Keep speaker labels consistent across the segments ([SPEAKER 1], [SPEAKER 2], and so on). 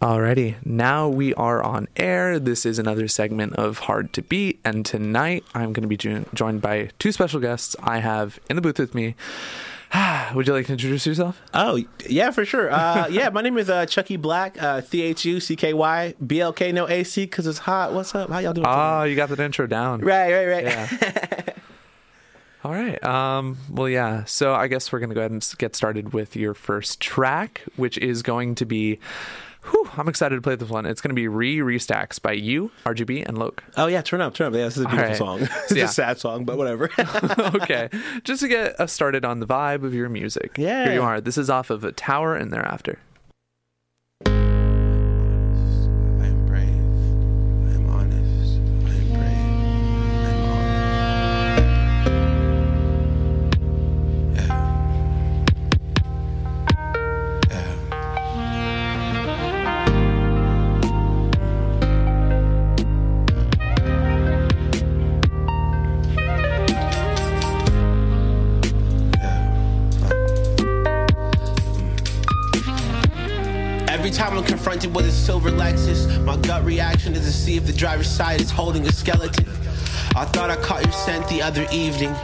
[SPEAKER 1] Alrighty, now we are on air. This is another segment of Hard to Beat, and tonight I'm going to be jo- joined by two special guests I have in the booth with me. Would you like to introduce yourself?
[SPEAKER 2] Oh yeah, for sure. Uh, yeah, my name is uh, Chucky Black, uh, C H U C K Y B L K no A C because it's hot. What's up? How y'all doing?
[SPEAKER 1] Oh, you got that intro down.
[SPEAKER 2] right, right, right.
[SPEAKER 1] Yeah. All right. Um, well, yeah. So I guess we're going to go ahead and get started with your first track, which is going to be. Whew, I'm excited to play this one. It's going to be Re Restacks by you, RGB, and Loke.
[SPEAKER 2] Oh yeah, turn up, turn up. Yeah, this is a beautiful
[SPEAKER 1] right.
[SPEAKER 2] song. it's
[SPEAKER 1] Yeah.
[SPEAKER 2] a sad song, but whatever.
[SPEAKER 1] okay. Just to get us started on the vibe of your music.
[SPEAKER 2] Yeah.
[SPEAKER 1] Here you are. This is off of a tower and thereafter.
[SPEAKER 2] Driver's side is holding a skeleton. I thought I caught your scent the other evening.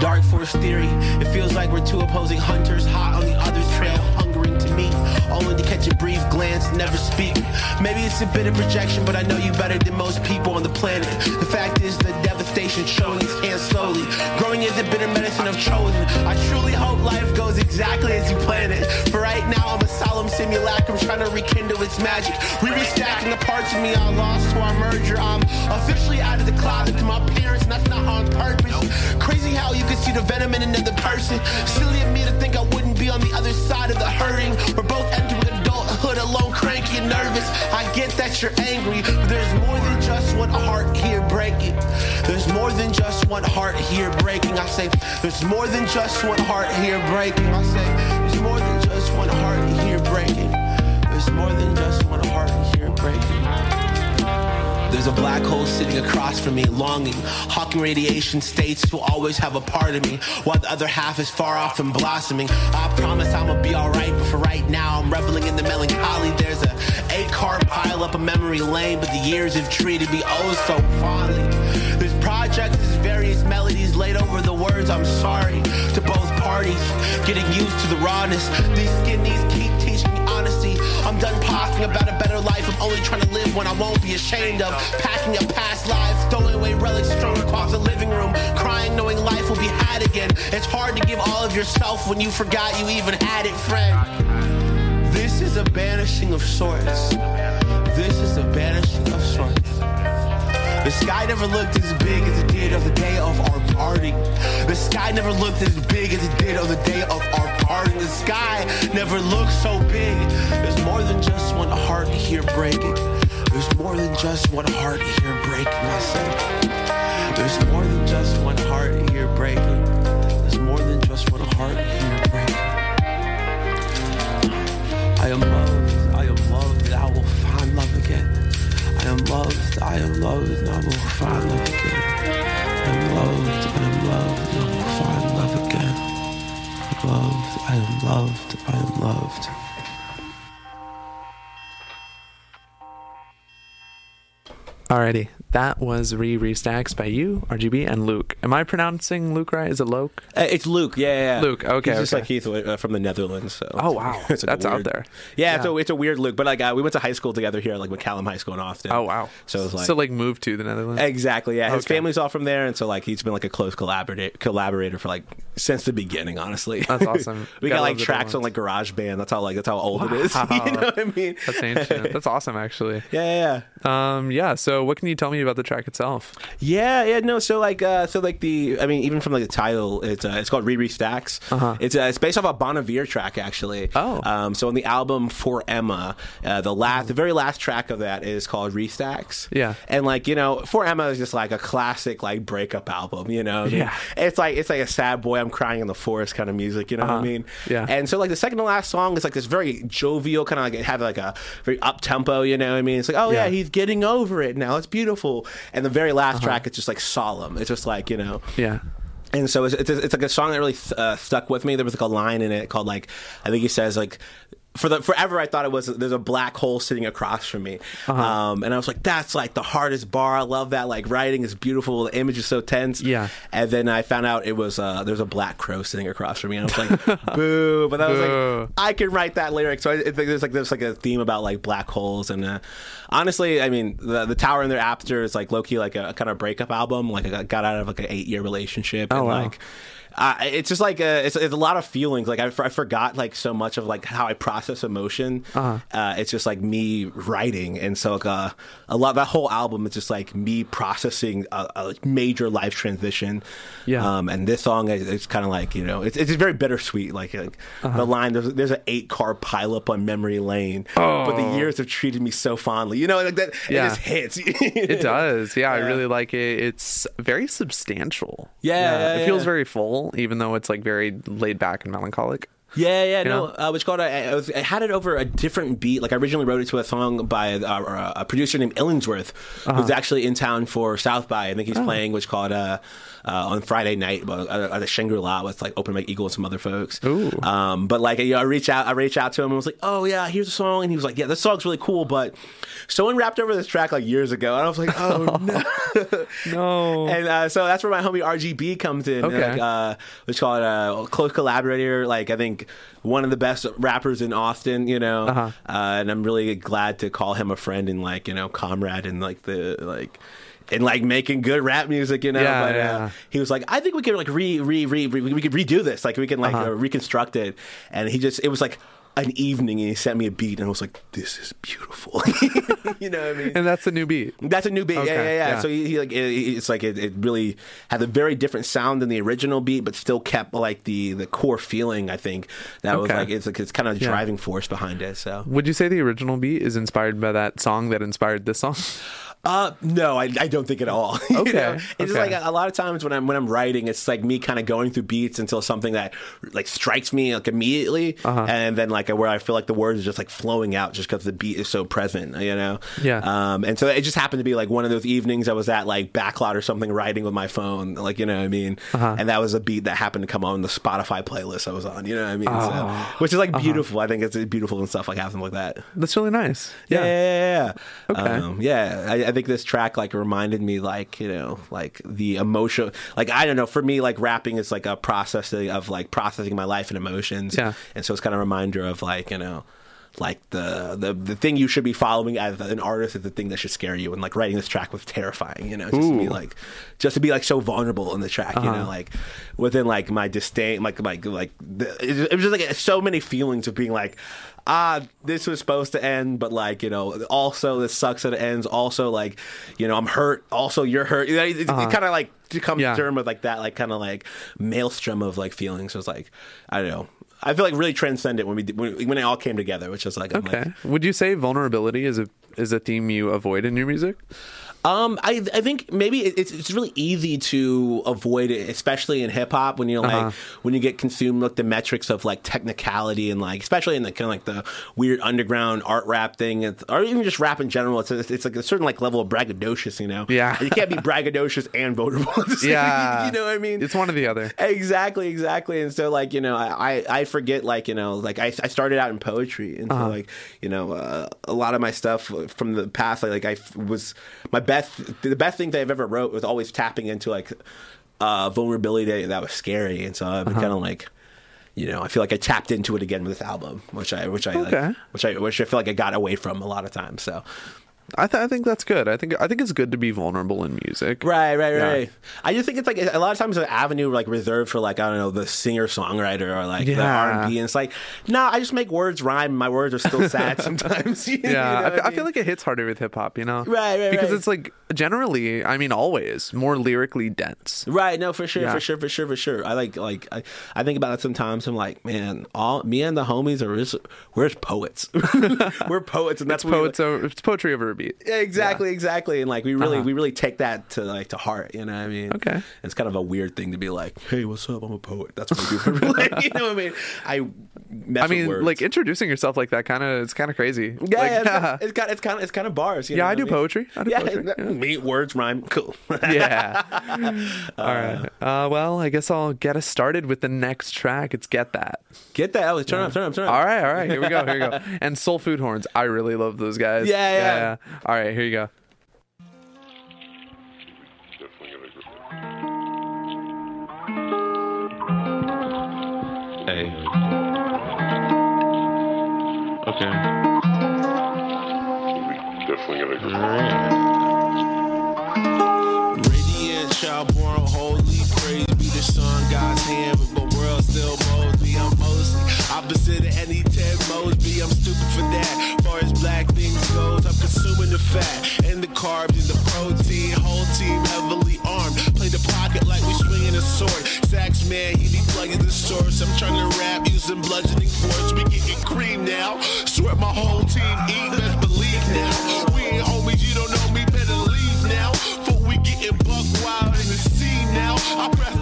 [SPEAKER 2] Dark Force theory. It feels like we're two opposing hunters, hot on the other's trail, hungering to meet. Only to catch a brief glance, never speak. Maybe it's a bit of projection, but I know you better than most people on the planet. The fact is, the devastation its hand slowly. Growing is the bitter medicine of chosen. I truly hope life goes exactly as you planned it. For right now, I'm a solemn simulacrum trying to rekindle its magic. Re restacking the parts of me I lost to our merger. I'm officially out of the closet to my parents, and that's not on purpose. Crazy how you can see the venom in another person. Silly of me to think I wouldn't be on the other side of the hurting. We're both entering alone, cranky and nervous. I get that you're angry, but there's more than just one heart here breaking. There's more than just one heart here breaking. I say, there's more than just one heart here breaking. I say, there's more than just one heart here breaking. There's more than just one heart. There's a black hole sitting across from me, longing. Hawking radiation states will always have a part of me, while the other half is far off and blossoming. I promise I'ma be alright, but for right now, I'm reveling in the melancholy. There's a eight car pile up a memory lane, but the years have treated me oh so fondly. This project is various melodies laid over the words I'm sorry to both parties. Getting used to the rawness. These skinnies keep I'm done talking about a better life. I'm only trying to live one I won't be ashamed of. Packing up past lives, throwing away relics strewn across the living room. Crying knowing life will be had again. It's hard to give all of yourself when you forgot you even had it, friend. This is a banishing of sorts. This is a banishing of sorts. The sky never looked as big as it did on the day of our parting. The sky never looked as big as it did on the day of our parting. The sky never looked so big. There's more than just one heart here breaking. There's more than just one heart here breaking. I said, there's more than just one heart here breaking. There's more than just one heart here breaking. I am loved. I am loved, I will find love again. I am loved. I am loved, and I will find love again. I am loved. I am loved, and I will find love again. Loved. I am loved. I am loved.
[SPEAKER 1] Alrighty. That was Re Restacks by you, RGB, and Luke. Am I pronouncing Luke right? Is it Luke?
[SPEAKER 2] Uh, it's Luke. Yeah, yeah, yeah.
[SPEAKER 1] Luke, okay,
[SPEAKER 2] He's just
[SPEAKER 1] okay.
[SPEAKER 2] like Heath uh, from the Netherlands. So.
[SPEAKER 1] Oh, wow.
[SPEAKER 2] It's like
[SPEAKER 1] That's out there.
[SPEAKER 2] Yeah,
[SPEAKER 1] Yeah.
[SPEAKER 2] It's, a, it's a weird Luke, but like uh, we went to high school together here, like McCallum High School in Austin.
[SPEAKER 1] Oh, wow.
[SPEAKER 2] So it's like
[SPEAKER 1] so like moved to the Netherlands?
[SPEAKER 2] Exactly. Yeah, his
[SPEAKER 1] Okay.
[SPEAKER 2] family's all from there, and so like he's been like a close collaborator collaborator for like since the beginning. Honestly,
[SPEAKER 1] That's awesome.
[SPEAKER 2] we
[SPEAKER 1] Gotta
[SPEAKER 2] like tracks on like Garage Band. That's how like that's how old it is. You know what I mean?
[SPEAKER 1] That's ancient. That's awesome, actually.
[SPEAKER 2] yeah, yeah,
[SPEAKER 1] Um, yeah. So, what can you tell me about the track itself?
[SPEAKER 2] yeah, yeah. No, so like, uh, so like the, I mean, even from like the title, it's uh, it's called Riri Stacks.
[SPEAKER 1] Uh-huh.
[SPEAKER 2] It's uh, it's based off a Bon Iver track actually.
[SPEAKER 1] Oh.
[SPEAKER 2] um, so on the album For Emma, uh, the last, the very last track of that is called Restacks.
[SPEAKER 1] Yeah.
[SPEAKER 2] and like you know, For Emma is just like a classic like breakup album. You know,
[SPEAKER 1] Yeah.
[SPEAKER 2] it's like it's like a sad boy, I'm crying in the forest kind of music. You know what
[SPEAKER 1] Uh-huh.
[SPEAKER 2] I mean?
[SPEAKER 1] Yeah.
[SPEAKER 2] And so like the second to last song is like this very jovial kind of like it had like a very up tempo. You know what I mean? It's like oh yeah,
[SPEAKER 1] Yeah. Uh-huh.
[SPEAKER 2] he's getting over it now. It's beautiful. And the very last track, it's just like solemn. It's just like you know.
[SPEAKER 1] Yeah.
[SPEAKER 2] And so it's, it's, it's like a song that really uh, stuck with me. There was like a line in it called like I think he says like
[SPEAKER 3] for the forever I thought it was there's a black hole sitting across from me,
[SPEAKER 1] Uh-huh.
[SPEAKER 3] um, and I was like, that's like the hardest bar. I love that. Like writing is beautiful. The image is so tense.
[SPEAKER 1] Yeah.
[SPEAKER 3] And then I found out it was uh, there's a black crow sitting across from me, and I was like, boo. But I was like, I can write that lyric. So I, I think there's like there's like a theme about like black holes, and uh, honestly, I mean, the the Tower and their After is like Loki like a, kind of breakup album. Like I got out of like an eight year relationship,
[SPEAKER 1] Oh,
[SPEAKER 3] and
[SPEAKER 1] wow.
[SPEAKER 3] like. Uh, it's just like a, it's, it's a lot of feelings. Like I, I forgot like so much of like how I process emotion.
[SPEAKER 1] Uh-huh.
[SPEAKER 3] Uh, it's just like me writing, and so like, uh, a lot. That whole album is just like me processing a, a major life transition.
[SPEAKER 1] Yeah.
[SPEAKER 3] Um, and this song is it's kind of like you know it's it's very bittersweet. Like, like
[SPEAKER 1] Uh-huh.
[SPEAKER 3] the line there's there's an eight car pileup on memory lane, but the years have treated me so fondly. You know, like that.
[SPEAKER 1] Oh. Yeah.
[SPEAKER 3] It just hits.
[SPEAKER 1] It does. Yeah, I really like it. It's very substantial.
[SPEAKER 3] Yeah, yeah,
[SPEAKER 1] it feels very full, even though it's like very laid back and melancholic.
[SPEAKER 3] Yeah, yeah,
[SPEAKER 1] You
[SPEAKER 3] no. Uh, which called I, I, was, I had it over a different beat. Like I originally wrote it to a song by uh, a producer named Illingsworth,
[SPEAKER 1] Uh-huh.
[SPEAKER 3] who's actually in town for South by. I think
[SPEAKER 1] Oh.
[SPEAKER 3] he's playing, which called uh, uh, on Friday night uh, at the Shangri La with like Open Mike Eagle and some other folks.
[SPEAKER 1] Ooh.
[SPEAKER 3] Um, but like you know, I reach out, I reach out to him and was like, oh yeah, here's a song, and he was like, yeah, this song's really cool, but someone rapped over this track like years ago, and I was like, oh no.
[SPEAKER 1] No.
[SPEAKER 3] And uh, so that's where my homie RGB comes in.
[SPEAKER 1] Okay.
[SPEAKER 3] Like, uh, let's call it a close collaborator. Like I think one of the best rappers in Austin. You know,
[SPEAKER 1] Uh-huh.
[SPEAKER 3] uh and I'm really glad to call him a friend and like you know comrade and like the like. And like making good rap music, you know.
[SPEAKER 1] Yeah,
[SPEAKER 3] but uh, he was like, I think we could like re re re, re we could redo this. Like we can like
[SPEAKER 1] Uh-huh.
[SPEAKER 3] uh, reconstruct it. And he just it was like an evening, and he sent me a beat, and I was like, this is beautiful. you know what I mean?
[SPEAKER 1] and that's a new beat.
[SPEAKER 3] That's a new beat. yeah,
[SPEAKER 1] Okay,
[SPEAKER 3] yeah, yeah,
[SPEAKER 1] yeah.
[SPEAKER 3] So he, he like it, it's like it, it really had a very different sound than the original beat, but still kept like the the core feeling. I think that was like it's like it's kind of the
[SPEAKER 1] Yeah.
[SPEAKER 3] driving force behind it. So
[SPEAKER 1] Would you say the original beat is inspired by that song that inspired this song?
[SPEAKER 3] Uh, no, I, I don't think at all. You
[SPEAKER 1] Okay,
[SPEAKER 3] know? It's just
[SPEAKER 1] okay.
[SPEAKER 3] like a, a lot of times when I'm when I'm writing, it's like me kind of going through beats until something that like strikes me like immediately,
[SPEAKER 1] Uh-huh.
[SPEAKER 3] and then like where I feel like the words are just like flowing out just because the beat is so present, you know.
[SPEAKER 1] Yeah.
[SPEAKER 3] Um, and so it just happened to be like one of those evenings I was at like Backlot or something writing with my phone, like you know what I mean.
[SPEAKER 1] Uh-huh.
[SPEAKER 3] And that was a beat that happened to come on the Spotify playlist I was on, you know what I mean.
[SPEAKER 1] Oh.
[SPEAKER 3] So, which is like
[SPEAKER 1] Uh-huh.
[SPEAKER 3] beautiful. I think it's beautiful and stuff like having like that.
[SPEAKER 1] That's really nice.
[SPEAKER 3] Yeah, yeah, yeah. yeah.
[SPEAKER 1] Okay.
[SPEAKER 3] Um, yeah, I, I think this track like reminded me like you know like the emotion. Like I don't know. For me, like rapping is like a processing of like processing my life and emotions.
[SPEAKER 1] Yeah.
[SPEAKER 3] And so it's kind of a reminder of like you know. Like the, the the thing you should be following as an artist is the thing that should scare you, and like writing this track was terrifying, you know, just to be like, just to be like so vulnerable in the track, you
[SPEAKER 1] Uh-huh.
[SPEAKER 3] know, like within like my disdain, like like like the, it, it was just like so many feelings of being like, ah, this was supposed to end, but like you know, also this sucks that it ends. Also like, you know, I'm hurt. Also you're hurt. You know, it, it kind of like to come
[SPEAKER 1] Uh-huh. Yeah.
[SPEAKER 3] to term with like that, like kind of like maelstrom of like feelings. So it's like I don't know. I feel like really transcendent when we when, when it all came together, which is like I'm
[SPEAKER 1] Okay.
[SPEAKER 3] like,
[SPEAKER 1] Would you say vulnerability is a is a theme you avoid in your music?
[SPEAKER 3] Um, I I think maybe it's it's really easy to avoid it, especially in hip hop when you're like
[SPEAKER 1] Uh-huh.
[SPEAKER 3] when you get consumed with the metrics of like technicality and like especially in the kind of like the weird underground art rap thing, it's, or even just rap in general. It's it's like a certain like level of braggadocious, you know.
[SPEAKER 1] Yeah.
[SPEAKER 3] you can't be braggadocious and vulnerable. at the same-
[SPEAKER 1] Yeah.
[SPEAKER 3] you know what I mean.
[SPEAKER 1] It's one or the other.
[SPEAKER 3] Exactly, exactly. And so, like, you know, I, I, I forget, like, you know, like, I, I started out in poetry. And so, like, you know, uh, a lot of my stuff from the past, like, like I was, my best, the best thing that I've ever wrote was always tapping into, like, uh, vulnerability that, was scary. And so I've been kind of like, you know, I feel like I tapped into it again with this album, which I, which I,
[SPEAKER 1] Okay.
[SPEAKER 3] like, which I, which I feel like I got away from a lot of times. So,
[SPEAKER 1] I, th- I think that's good. I think I think it's good to be vulnerable in music.
[SPEAKER 3] Right, right,
[SPEAKER 1] Yeah.
[SPEAKER 3] right. I just think it's like a lot of times an avenue like reserved for like I don't know the singer songwriter or like the R and B, and it's like no, I just make words rhyme. My words are still sad sometimes. You
[SPEAKER 1] Yeah,
[SPEAKER 3] know
[SPEAKER 1] I,
[SPEAKER 3] what
[SPEAKER 1] I
[SPEAKER 3] mean?
[SPEAKER 1] feel like it hits harder with hip hop, you know?
[SPEAKER 3] Right, right,
[SPEAKER 1] Because
[SPEAKER 3] right.
[SPEAKER 1] it's like generally, I mean, always more lyrically dense.
[SPEAKER 3] Right, no, for sure,
[SPEAKER 1] Yeah.
[SPEAKER 3] for sure, for sure, for sure. I like, like, I, I think about it sometimes. I'm like, man, all me and the homies are just, we're just poets. we're poets, and that's what we-
[SPEAKER 1] Poets, over, it's poetry over beat.
[SPEAKER 3] Yeah, exactly,
[SPEAKER 1] Yeah.
[SPEAKER 3] exactly. And like we really,
[SPEAKER 1] Uh-huh.
[SPEAKER 3] we really take that to like to heart. You know what I mean?
[SPEAKER 1] Okay.
[SPEAKER 3] It's kind of a weird thing to be like, "Hey, what's up? I'm a poet." That's what I do. For like, you know what I mean? I. Mess
[SPEAKER 1] I mean,
[SPEAKER 3] with words.
[SPEAKER 1] like introducing yourself like that kind of it's kind of crazy.
[SPEAKER 3] Yeah,
[SPEAKER 1] Like,
[SPEAKER 3] yeah, it's, kind, it's kind, it's kind of, it's kind of bars. You
[SPEAKER 1] Yeah, I do
[SPEAKER 3] mean?
[SPEAKER 1] poetry. I do
[SPEAKER 3] yeah,
[SPEAKER 1] poetry.
[SPEAKER 3] me words rhyme. Cool.
[SPEAKER 1] yeah. All right. Uh, well, I guess I'll get us started with the next track. It's Get That.
[SPEAKER 3] Get that. Oh, turn up, turn up, turn up.
[SPEAKER 1] All right, all right. Here we go. Here we go. And Soul Food Horns. I really love those guys.
[SPEAKER 3] Yeah, yeah.
[SPEAKER 1] All right, here you go.
[SPEAKER 4] Hey. Okay.
[SPEAKER 5] Definitely gonna agree.
[SPEAKER 4] Alright.
[SPEAKER 2] Radiant, the fat and the carbs and the protein. Whole team heavily armed, play the pocket like we swinging a sword. Sax man, he be plugging the source. I'm trying to rap using bludgeoning force. We getting cream now. Swear my whole team eat, best believe now. We ain't homies, you don't know me, better leave now. For we getting buck wild in the scene now. I press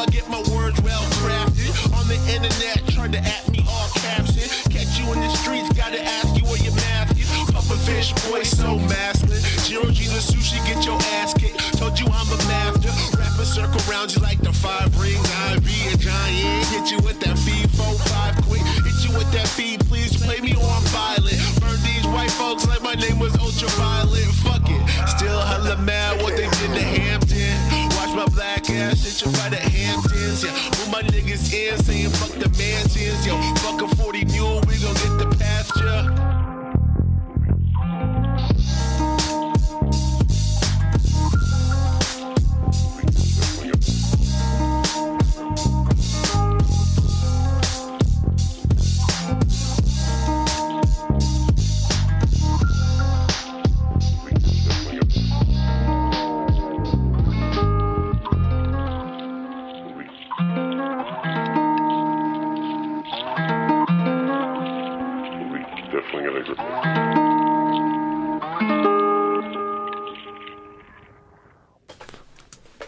[SPEAKER 2] I get my words well crafted. On the internet, trying to at me all caption. Catch you in the streets, gotta ask you where your mask is. Puffer fish, boy, so masculine. Zero G the sushi, get your ass kicked. Told you I'm a master. Rapper circle around you like the five rings. I be a giant. Hit you with that feed, four, five quick. Hit you with that feed, please play me on violent. Burn these white folks like my name was ultraviolet. Fuck it. Still hella mad what they did to Hampton. Black ass shit you fight at Hamptons. Yeah, move my niggas in saying fuck the mansions. Yo, fuck a 40 mule, we gon' get the pasture.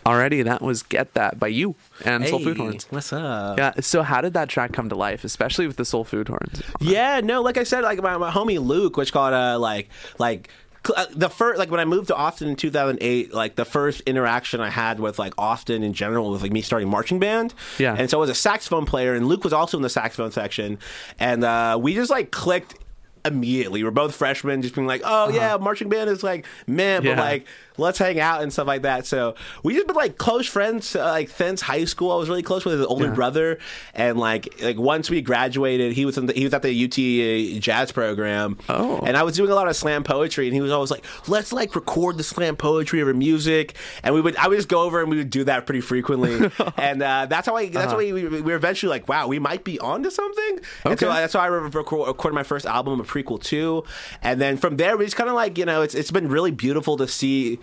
[SPEAKER 1] Alrighty, that was Get That by you and Soul Food Horns.
[SPEAKER 3] What's up?
[SPEAKER 1] Yeah. So how did that track come to life, especially with the Soul Food Horns?
[SPEAKER 3] Yeah, no, like I said, like my, my homie Luke, which called uh like like uh, the first like when I moved to Austin in 2008, like the first interaction I had with like Austin in general was like me starting marching band.
[SPEAKER 1] Yeah.
[SPEAKER 3] and so I was a saxophone player, and Luke was also in the saxophone section, and uh, we just like clicked immediately. We're both freshmen, just being like, "Oh yeah, marching band is like man,"
[SPEAKER 1] Yeah.
[SPEAKER 3] but like let's hang out and stuff like that. So we just been like close friends uh, like since high school. I was really close with his older
[SPEAKER 1] Yeah.
[SPEAKER 3] brother, and like like once we graduated, he was in the, he was at the UT jazz program.
[SPEAKER 1] Oh.
[SPEAKER 3] and I was doing a lot of slam poetry, and he was always like, "Let's like record the slam poetry of over music," and we would I would just go over and we would do that pretty frequently, and uh, that's how I that's how we, we we were eventually like, "Wow, we might be onto something." And so that's why I re- record, recorded my first album, prequel too, and then from there we just kind of like you know it's it's been really beautiful to see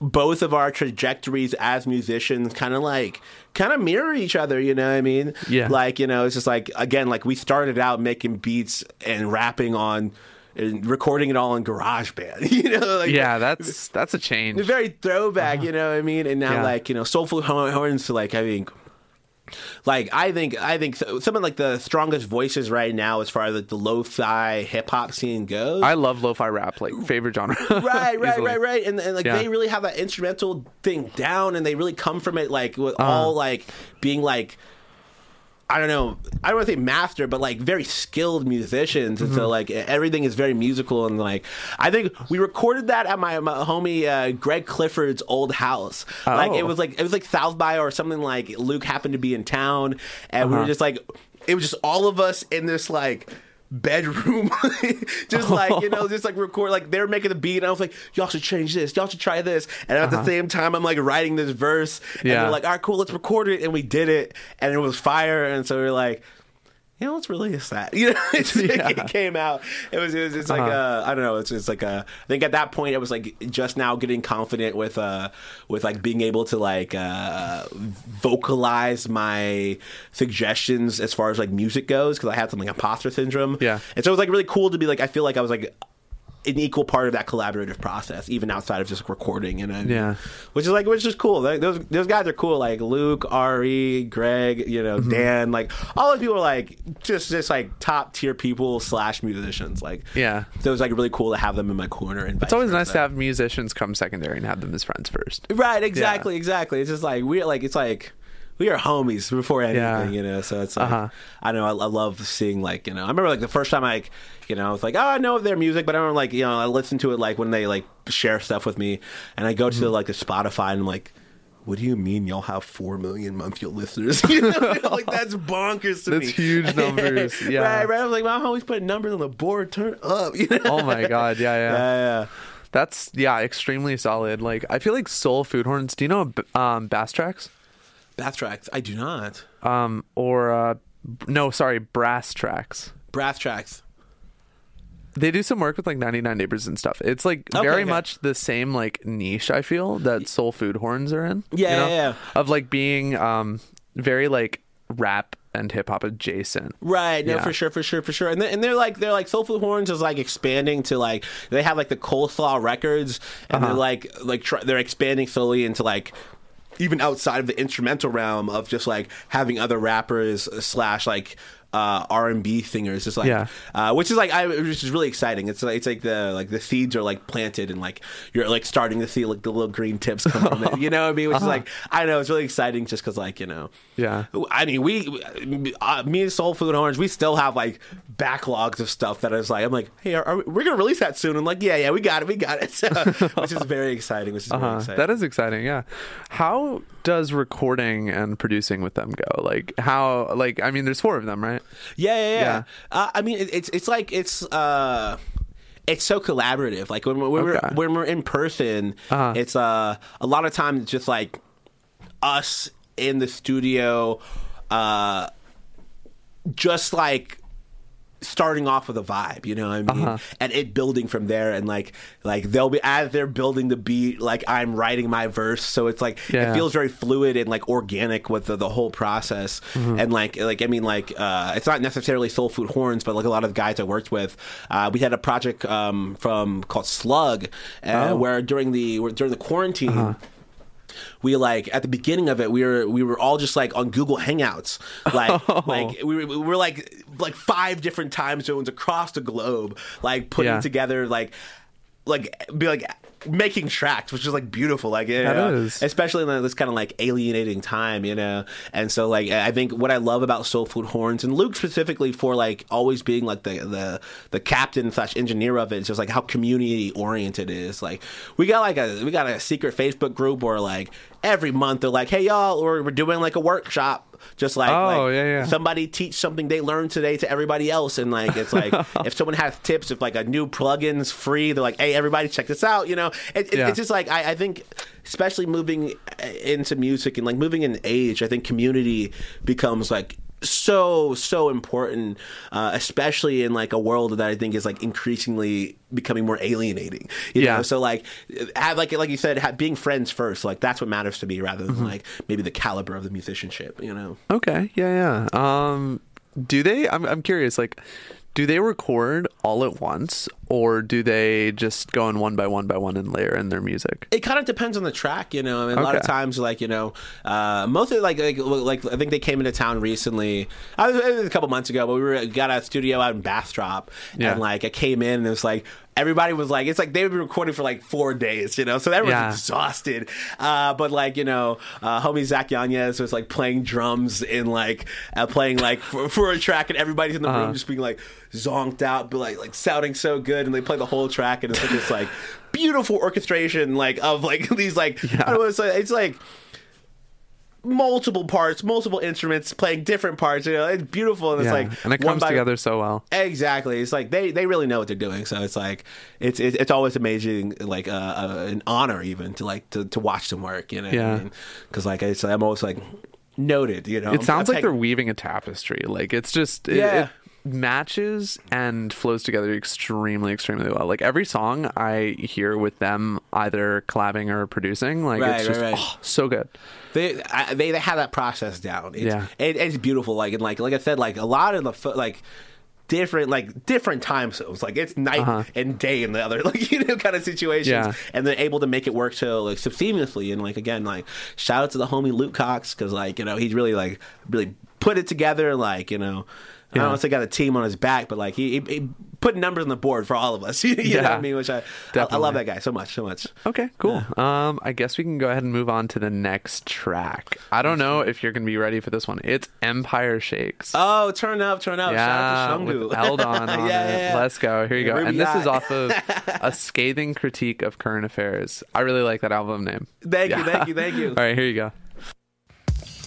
[SPEAKER 3] both of our trajectories as musicians kind of like kind of mirror each other you know what i mean
[SPEAKER 1] Yeah.
[SPEAKER 3] like you know it's just like again like we started out making beats and rapping on and recording it all in GarageBand. You know, like
[SPEAKER 1] Yeah, that's that's a change.
[SPEAKER 3] The very throwback. Uh-huh. You know what I mean? And now
[SPEAKER 1] Yeah.
[SPEAKER 3] like you know, Soul Food Horns to like I think. Like I think I think so- some of like the strongest voices right now as far as like the lo-fi hip hop scene goes.
[SPEAKER 1] I love lo-fi rap, like favorite genre.
[SPEAKER 3] right, right, right, right, and, and like
[SPEAKER 1] Yeah.
[SPEAKER 3] they really have that instrumental thing down, and they really come from it like with
[SPEAKER 1] Uh-huh.
[SPEAKER 3] all like being like. I don't know. I don't want to say master, but like very skilled musicians, and
[SPEAKER 1] Mm-hmm.
[SPEAKER 3] so like everything is very musical. And like I think we recorded that at my, my homie uh, Greg Clifford's old house. Like
[SPEAKER 1] Oh.
[SPEAKER 3] it was like it was like South by or something. Like Luke happened to be in town, and we were
[SPEAKER 1] Uh-huh.
[SPEAKER 3] just like it was just all of us in this like bedroom just like you know just like record like they're making the beat and i was like y'all should change this y'all should try this and at the same time i'm like writing this verse and
[SPEAKER 1] Uh-huh. Yeah.
[SPEAKER 3] they're like all right cool let's record it and we did it and it was fire and so we are like you know, it's really that. You know, it's,
[SPEAKER 1] Yeah.
[SPEAKER 3] it came out. It was, it was it's like
[SPEAKER 1] Uh-huh.
[SPEAKER 3] uh, I don't know. It's it's like a. I think at that point it was like just now getting confident with uh with like being able to like uh vocalize my suggestions as far as like music goes because I had something like imposter syndrome.
[SPEAKER 1] Yeah.
[SPEAKER 3] and so it was like really cool to be like I feel like I was like an equal part of that collaborative process, even outside of just recording. You know, what I mean?
[SPEAKER 1] Yeah.
[SPEAKER 3] which is like which is cool. Like, those those guys are cool. Like Luke, Ari, Greg, you know,
[SPEAKER 1] Mm-hmm.
[SPEAKER 3] Dan. Like all those people are like just just like top tier people slash musicians. Like
[SPEAKER 1] Yeah.
[SPEAKER 3] so it was like really cool to have them in my corner. And
[SPEAKER 1] It's always nice to have musicians come secondary and have them as friends first.
[SPEAKER 3] right. Exactly. Exactly. It's just like we're like it's like. We are homies before anything,
[SPEAKER 1] Yeah.
[SPEAKER 3] you know. So it's like
[SPEAKER 1] Uh-huh.
[SPEAKER 3] I know I, I love seeing like you know. I remember like the first time I, you know, it's like oh I know their music, but I don't like you know I listen to it like when they like share stuff with me, and I go
[SPEAKER 1] Mm-hmm.
[SPEAKER 3] to like the Spotify and I'm like, what do you mean y'all have four million monthly listeners? you know, like that's bonkers to me.
[SPEAKER 1] That's huge numbers, yeah.
[SPEAKER 3] right, right. I was like, my homie's putting numbers on the board. Turn up. You know?
[SPEAKER 1] Oh my god, yeah, yeah.
[SPEAKER 3] Yeah, yeah.
[SPEAKER 1] That's yeah, extremely solid. Like I feel like Soul Food Horns. Do you know um, Bass Tracks?
[SPEAKER 3] Bath tracks. I do not.
[SPEAKER 1] Um, or uh, no, sorry, Brass Tracks.
[SPEAKER 3] Brass tracks.
[SPEAKER 1] They do some work with like 99 Neighbors and stuff. It's like
[SPEAKER 3] Okay,
[SPEAKER 1] very
[SPEAKER 3] okay.
[SPEAKER 1] much the same like niche. I feel that Soul Food Horns are in.
[SPEAKER 3] Yeah,
[SPEAKER 1] you know?
[SPEAKER 3] yeah, yeah.
[SPEAKER 1] Of like being um very like rap and hip hop adjacent.
[SPEAKER 3] Right, no,
[SPEAKER 1] Yeah.
[SPEAKER 3] for sure, for sure, for sure. And they're, and they're like they're like Soul Food Horns is like expanding to like they have like the Coleslaw Records, and
[SPEAKER 1] Uh-huh.
[SPEAKER 3] they're like like try, they're expanding slowly into like even outside of the instrumental realm of just like having other rappers slash like uh, R and B singers, just like
[SPEAKER 1] Yeah.
[SPEAKER 3] uh, which is like I which is really exciting. It's like it's like the like the seeds are like planted and like you're like starting to see like the little green tips come from it. You know what I mean? Which is like I know it's really exciting just because like you know
[SPEAKER 1] Yeah.
[SPEAKER 3] I mean, we, uh, me and Soul Food Horns, we still have like backlogs of stuff that is like, I'm like, hey, are, are we, we're gonna release that soon? I'm like, yeah, yeah, we got it, we got it. So, which is very exciting. Which is very
[SPEAKER 1] Uh,
[SPEAKER 3] exciting.
[SPEAKER 1] that is exciting. Yeah. How does recording and producing with them go? Like how? Like I mean, there's four of them, right?
[SPEAKER 3] yeah, yeah, yeah.
[SPEAKER 1] Yeah.
[SPEAKER 3] Uh, I mean, it, it's it's like it's. uh it's so collaborative. Like when, we're- when
[SPEAKER 1] Okay.
[SPEAKER 3] we're when we're in person,
[SPEAKER 1] Uh-huh.
[SPEAKER 3] it's uh a lot of times it's just like us in the studio, uh, just like starting off with a vibe, you know what I mean?
[SPEAKER 1] Uh-huh.
[SPEAKER 3] And it building from there and like like they'll be as they're building the beat, like I'm writing my verse. So it's like
[SPEAKER 1] Yeah.
[SPEAKER 3] it feels very fluid and like organic with the, the whole process.
[SPEAKER 1] Mm-hmm.
[SPEAKER 3] And like like I mean like uh it's not necessarily soul food horns, but like a lot of the guys I worked with, uh we had a project um from called Slug uh,
[SPEAKER 1] Oh. Uh-huh.
[SPEAKER 3] where during the during the quarantine we like at the beginning of it we were we were all just like on Google Hangouts like
[SPEAKER 1] Oh.
[SPEAKER 3] like we were, we were like like five different time zones across the globe like putting
[SPEAKER 1] Yeah.
[SPEAKER 3] together like like be like making tracks which is like beautiful like you know, especially in this kind of like alienating time you know? And so like i think what i love about soul food horns and luke specifically for like always being like the the the captain slash engineer of it is just like how community oriented it is. Like we got like a we got a secret facebook group where like every month they're like hey y'all we're, we're doing like a workshop just like,
[SPEAKER 1] Oh,
[SPEAKER 3] like
[SPEAKER 1] yeah, yeah.
[SPEAKER 3] somebody teach something they learned today to everybody else and like it's like if someone has tips if like a new plugin's free they're like hey everybody check this out you know it, it-
[SPEAKER 1] Yeah.
[SPEAKER 3] it's just like I, I think especially moving uh, into music and like moving in age i think community becomes like so so important uh, especially in like a world that i think is like increasingly becoming more alienating you
[SPEAKER 1] Yeah.
[SPEAKER 3] know so like have like like you said have, being friends first like that's what matters to me rather than like maybe the caliber of the musicianship you know
[SPEAKER 1] Okay. Yeah. Yeah. Um, do they? I'm I'm curious. Like, do they record all at once, or do they just go in one by one by one and layer in their music?
[SPEAKER 3] it kind of depends on the track, you know. I mean, a lot of times, like you know, uh, most of like, like like I think they came into town recently. I was, it was a couple months ago, but we were got a studio out in Bastrop,
[SPEAKER 1] Yeah.
[SPEAKER 3] and like I came in and it was like everybody was like, it's like they've been recording for like four days, you know, so everyone's
[SPEAKER 1] Yeah.
[SPEAKER 3] exhausted. Uh, but like you know, uh, homie Zach Yanez was like playing drums in like uh, playing like for, for a track, and everybody's in the
[SPEAKER 1] Uh-huh.
[SPEAKER 3] room just being like zonked out, but like like sounding so good, and they play the whole track, and it's like this like beautiful orchestration like of like these like I don't know, it's like, it's like multiple parts, multiple instruments playing different parts. You know, it's beautiful, and it's
[SPEAKER 1] yeah.
[SPEAKER 3] like
[SPEAKER 1] and it comes
[SPEAKER 3] by-
[SPEAKER 1] together so well.
[SPEAKER 3] Exactly. It's like they, they really know what they're doing. So it's like it's it's, it's always amazing, like uh, uh, an honor even to like to, to watch them work. You know,
[SPEAKER 1] Yeah.
[SPEAKER 3] Because like it's, I'm always like noted. You know,
[SPEAKER 1] It sounds
[SPEAKER 3] I'm
[SPEAKER 1] like they're weaving a tapestry. Like it's just it,
[SPEAKER 3] Yeah.
[SPEAKER 1] it matches and flows together extremely, extremely well. Like every song I hear with them either collabing or producing, like
[SPEAKER 3] Right,
[SPEAKER 1] it's just
[SPEAKER 3] right.
[SPEAKER 1] oh, so good.
[SPEAKER 3] they, I, they they have that process down. It's,
[SPEAKER 1] Yeah.
[SPEAKER 3] it, it's beautiful. Like and like like I said, like a lot of the like different like different time zones. Like it's night and day in the other like you know kind of situations,
[SPEAKER 1] Uh-huh. Yeah.
[SPEAKER 3] and they're able to make it work so like seamlessly. And like again, like shout out to the homie Luke Cox because like you know he's really like really put it together. Like you know. I don't
[SPEAKER 1] Yeah.
[SPEAKER 3] know if he got a team on his back, but like he, he, he put numbers on the board for all of us. you know what
[SPEAKER 1] Yeah.
[SPEAKER 3] I mean? Which I, I, I love that guy so much, so much.
[SPEAKER 1] Okay, cool. Um, I guess we can go ahead and move on to the next track. I don't know if you're gonna be ready for this one. It's Empire Shakes.
[SPEAKER 3] Oh, turn up, turn up!
[SPEAKER 1] yeah,
[SPEAKER 3] Shout out to Shungu.
[SPEAKER 1] with Eldon on
[SPEAKER 3] Yeah,
[SPEAKER 1] it.
[SPEAKER 3] yeah, yeah.
[SPEAKER 1] Let's go. Here you go.
[SPEAKER 3] Ruby
[SPEAKER 1] And this is off of a scathing critique of current affairs. I really like that album name.
[SPEAKER 3] Thank you, thank you, thank you.
[SPEAKER 1] All right, here you go.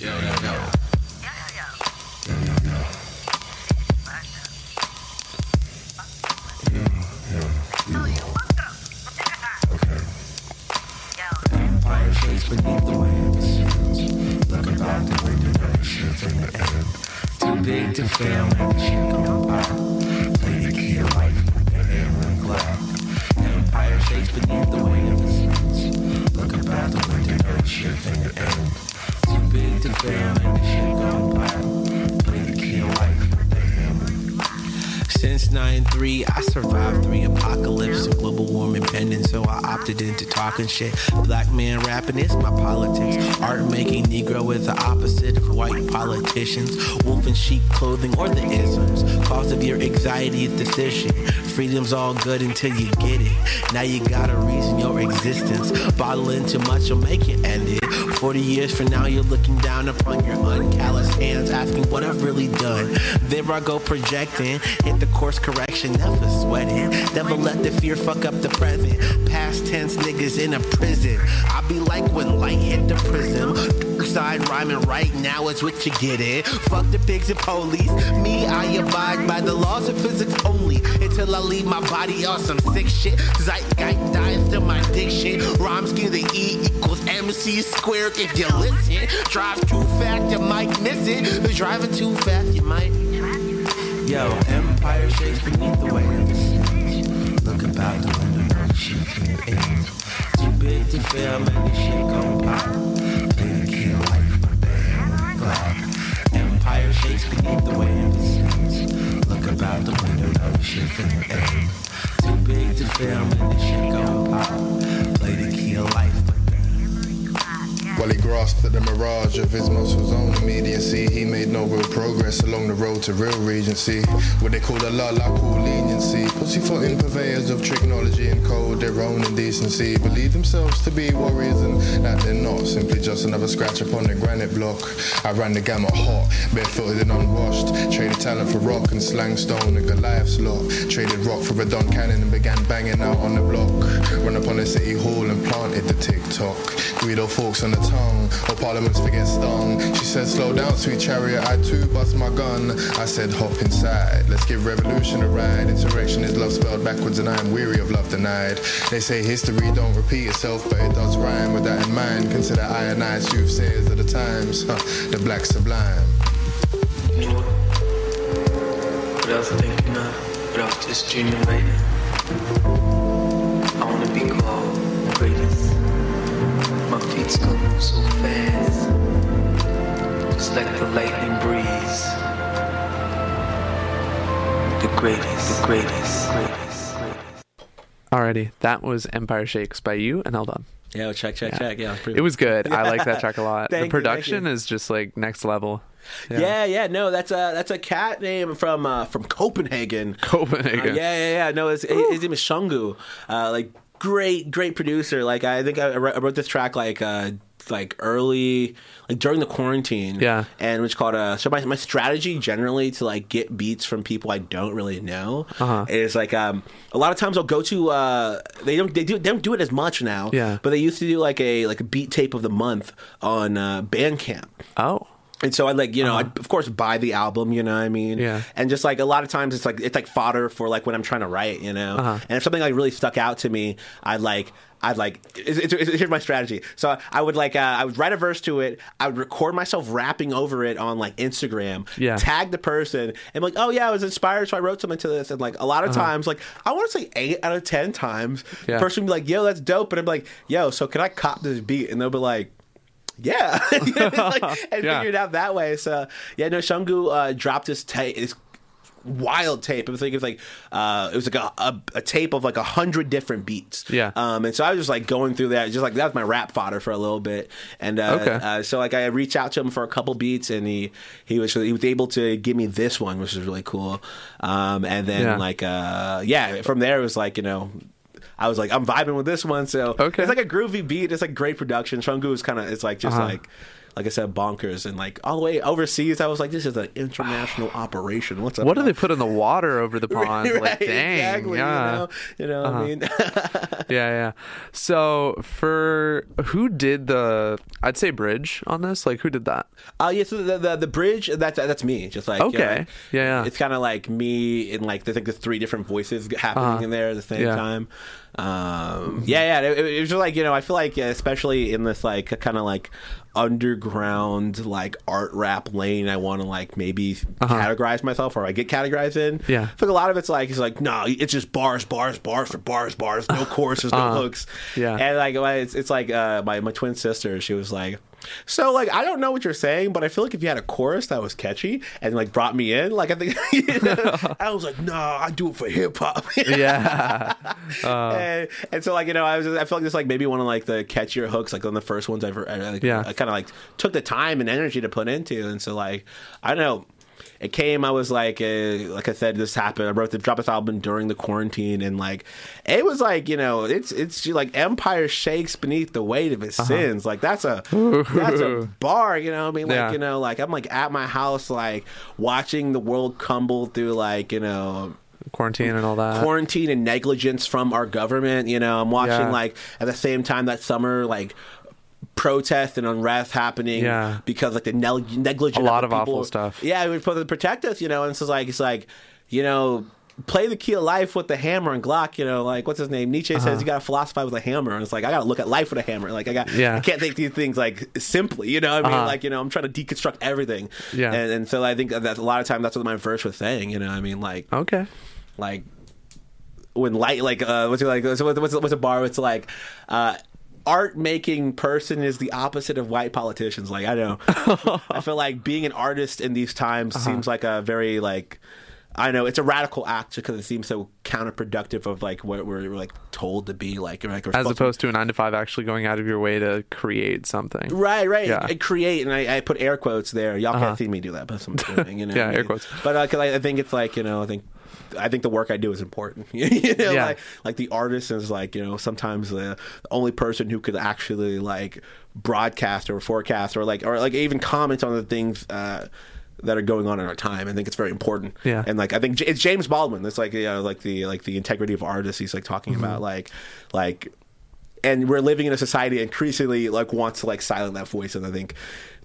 [SPEAKER 6] Empire shakes beneath the waves. Look about the window, no shit in the air. Too big to fail, and the shit gon' pop. Play the key of life with the hammer and clap. Empire shakes beneath the waves. Look about the window, no shit in the air. Too big to fail, and the shit gon' pop. Play the key of life with the hammer
[SPEAKER 2] Since 9-3, I survived three apocalypse and global warming pending, so I opted into talking shit. Black man rapping is my politics. Art making Negro is the opposite of white politicians. Wolf in sheep clothing or the isms. Cause of your anxiety is decision. Freedom's all good until you get it. Now you gotta reason your existence. Bottling too much will make you end it. 40 years from now, you're looking down upon your uncalloused hands, asking what I've really done. There I go projecting, hit the course correction, never sweating. Never let the fear fuck up the present. Past tense niggas in a prison. I be like when light hit the prism. Side rhyming right now is what you get it. Fuck the pigs and police. Me, I abide by the laws of physics only until I leave my body on some sick shit. Zeitgeist dies to my diction. Rhymes scheme, the E equals MC squared. If you listen, drive too fast, you might miss it. Driving too fast, you might.
[SPEAKER 6] Yo, empire shakes beneath the waves. Look about the window, no shit the air. Too big to fail, and the shit gon' pop. Play the key of life with the hammer and Empire shakes beneath the waves. Look about the window, no shit the air. Too big to fail, and the shit gon' pop. Play the key of life
[SPEAKER 7] While he grasped at the mirage of his muscles own immediacy, he made no real progress along the road to real regency. What they call a la la call leniency. Pussyfooting purveyors of technology and code, their own indecency. Believe themselves to be warriors and that they're not. Simply just another scratch upon the granite block. I ran the gamut hot, barefooted and unwashed. Traded talent for rock and slang stone and Goliath's lot. Traded rock for a Don Cannon and began banging out on the block. Run up on the city hall and planted the TikTok. Guido forks on the tongue, or parliaments forget stung. She said, slow down, sweet chariot, I too bust my gun. I said, hop inside, let's give revolution a ride. Insurrection is love spelled backwards and I'm weary of love denied. They say history don't repeat itself, but it does rhyme. With that in mind, consider ionized soothsayers of the times, huh, the black sublime.
[SPEAKER 6] What? What I was thinking of, what I was just dreaming right now. My feet's gonna so fast, just like the lightning breeze. The greatest, the greatest, greatest, greatest.
[SPEAKER 1] Alrighty, that was Empire Shakes by you and Eldon.
[SPEAKER 3] Yeah, check, check, check. Yeah, pretty
[SPEAKER 1] It was good. I like that track a lot. The production
[SPEAKER 3] you.
[SPEAKER 1] is just like next level.
[SPEAKER 3] Yeah. yeah, No, that's a that's a cat name from uh, from Copenhagen.
[SPEAKER 1] Copenhagen.
[SPEAKER 3] Uh, yeah, yeah, yeah. No, his, his name is Shungu. Uh, like great, great producer. Like I think I wrote, I wrote this track like uh, like early, like during the quarantine.
[SPEAKER 1] Yeah.
[SPEAKER 3] and which called uh, so my my strategy generally to like get beats from people I don't really know
[SPEAKER 1] Uh-huh.
[SPEAKER 3] is like um a lot of times I'll go to uh they don't they do they don't do it as much now.
[SPEAKER 1] Yeah.
[SPEAKER 3] but they used to do like a like a beat tape of the month on uh, Bandcamp.
[SPEAKER 1] Oh.
[SPEAKER 3] And so I like you know I of course buy the album you know what I mean
[SPEAKER 1] Uh-huh. Yeah.
[SPEAKER 3] and just like a lot of times it's like it's like fodder for like when I'm trying to write you know
[SPEAKER 1] Uh-huh.
[SPEAKER 3] and if something like really stuck out to me I'd like I'd like it's, it's, it's- here's my strategy so I would like uh, I would write a verse to it I would record myself rapping over it on like Instagram
[SPEAKER 1] Yeah.
[SPEAKER 3] tag the person and be like oh yeah I was inspired so I wrote something to this and like a lot of times like I want to say eight out of ten times
[SPEAKER 1] Uh-huh. Yeah.
[SPEAKER 3] the person would be like yo that's dope and I'm like yo so can I cop this beat and they'll be like yeah, like, and
[SPEAKER 1] Yeah.
[SPEAKER 3] figured out that way. So yeah, no, Shungu uh, dropped his tape. His wild tape. I think it was like uh, it was like a, a, a tape of like a hundred different beats.
[SPEAKER 1] Yeah.
[SPEAKER 3] Um, and so I was just like going through that, just like that was my rap fodder for a little bit. And uh,
[SPEAKER 1] Okay.
[SPEAKER 3] uh, so like I reached out to him for a couple beats, and he he was he was able to give me this one, which was really cool. Um, and then
[SPEAKER 1] Yeah.
[SPEAKER 3] like uh, yeah, from there it was like you know. I was like, I'm vibing with this one, so
[SPEAKER 1] Okay.
[SPEAKER 3] it's like a groovy beat. It's like great production. Shungu is kind of, it's like just
[SPEAKER 1] Uh-huh.
[SPEAKER 3] like, like I said, bonkers, and like all the way overseas. I was like, this is an international operation. What's up?
[SPEAKER 1] What do they put in the water over the pond?
[SPEAKER 3] right,
[SPEAKER 1] like, dang,
[SPEAKER 3] exactly.
[SPEAKER 1] yeah.
[SPEAKER 3] You know, you know what I mean?
[SPEAKER 1] yeah, yeah. So for who did the? I'd say bridge on this. Like who did that?
[SPEAKER 3] Uh, yeah, so the, the the bridge that's that's me. Just like you know,
[SPEAKER 1] Okay.
[SPEAKER 3] like,
[SPEAKER 1] Yeah, yeah.
[SPEAKER 3] It's kind of like me and like there's like the three different voices happening
[SPEAKER 1] Uh-huh.
[SPEAKER 3] in there at the same
[SPEAKER 1] Yeah.
[SPEAKER 3] time. Um, yeah, yeah. It, it was just like you know, I feel like especially in this like kind of like underground like art rap lane, I want to like maybe categorize myself or I get categorized in.
[SPEAKER 1] Uh-huh. Yeah.
[SPEAKER 3] I like a lot of it's like it's like no, it's just bars, bars, bars for bars, bars. No choruses, no hooks.
[SPEAKER 1] Uh-huh. Yeah.
[SPEAKER 3] and like it's it's like uh, my my twin sister. She was like. So like I don't know what you're saying, but I feel like if you had a chorus that was catchy and like brought me in, like I think I was like, nah, I do it for hip hop.
[SPEAKER 1] Yeah.
[SPEAKER 3] and, uh. and so like you know I was I feel like this like maybe one of like the catchier hooks like one of the first ones I've ever like,
[SPEAKER 1] Yeah.
[SPEAKER 3] I kind of like took the time and energy to put into and so like I don't know it came I was like uh, like I said this happened I wrote the drop this album during the quarantine and like it was like you know it's it's like Empire shakes beneath the weight of its
[SPEAKER 1] Uh-huh.
[SPEAKER 3] sins like that's a that's a bar you know what I mean like
[SPEAKER 1] Yeah.
[SPEAKER 3] you know like I'm like at my house like watching the world crumble through like you know
[SPEAKER 1] Quarantine and all that.
[SPEAKER 3] quarantine and negligence from our government. You know, I'm watching
[SPEAKER 1] Yeah.
[SPEAKER 3] like at the same time that summer, like protest and unrest happening
[SPEAKER 1] Yeah.
[SPEAKER 3] because like the neg- negligence
[SPEAKER 1] A lot
[SPEAKER 3] of
[SPEAKER 1] of
[SPEAKER 3] people-
[SPEAKER 1] awful stuff.
[SPEAKER 3] Yeah, was supposed to protect us, you know, and it's like it's like you know. Play the key of life with the hammer and Glock, you know, like what's his name? Nietzsche says you gotta philosophize with a hammer, and it's like I gotta look at life with a hammer. Like I got,
[SPEAKER 1] Uh-huh. Yeah.
[SPEAKER 3] I can't take these things like simply, you know. what I mean,
[SPEAKER 1] Uh-huh.
[SPEAKER 3] like you know, I'm trying to deconstruct everything.
[SPEAKER 1] Yeah.
[SPEAKER 3] and, and so I think that a lot of time that's what my verse was saying. You know, what I mean, like
[SPEAKER 1] Okay.
[SPEAKER 3] like when light like uh what's it like what's what's, what's a bar it's like uh art making person is the opposite of white politicians like i don't know i feel like being an artist in these times
[SPEAKER 1] Uh-huh.
[SPEAKER 3] seems like a very like I know it's a radical act because it seems so counterproductive of like what we're like told to be like, like
[SPEAKER 1] As opposed to a nine to five, actually going out of your way to create something.
[SPEAKER 3] Right, right.
[SPEAKER 1] Yeah.
[SPEAKER 3] I create, and I, I put air quotes there. Y'all can't see me do that, but I'm doing, you know.
[SPEAKER 1] Uh-huh. Yeah, air quotes.
[SPEAKER 3] But uh 'cause I, I think it's like you know, I think I think the work I do is important. you know,
[SPEAKER 1] Yeah.
[SPEAKER 3] like like the artist is like you know sometimes the, the only person who could actually like broadcast or forecast or like or like even comment on the things. Uh, that are going on in our time. I think it's very important.
[SPEAKER 1] Yeah.
[SPEAKER 3] And like I think J- it's James Baldwin. That's like you know, like the like the integrity of artists. He's like talking
[SPEAKER 1] Mm-hmm.
[SPEAKER 3] about like like and we're living in a society increasingly like wants to like silence that voice and i think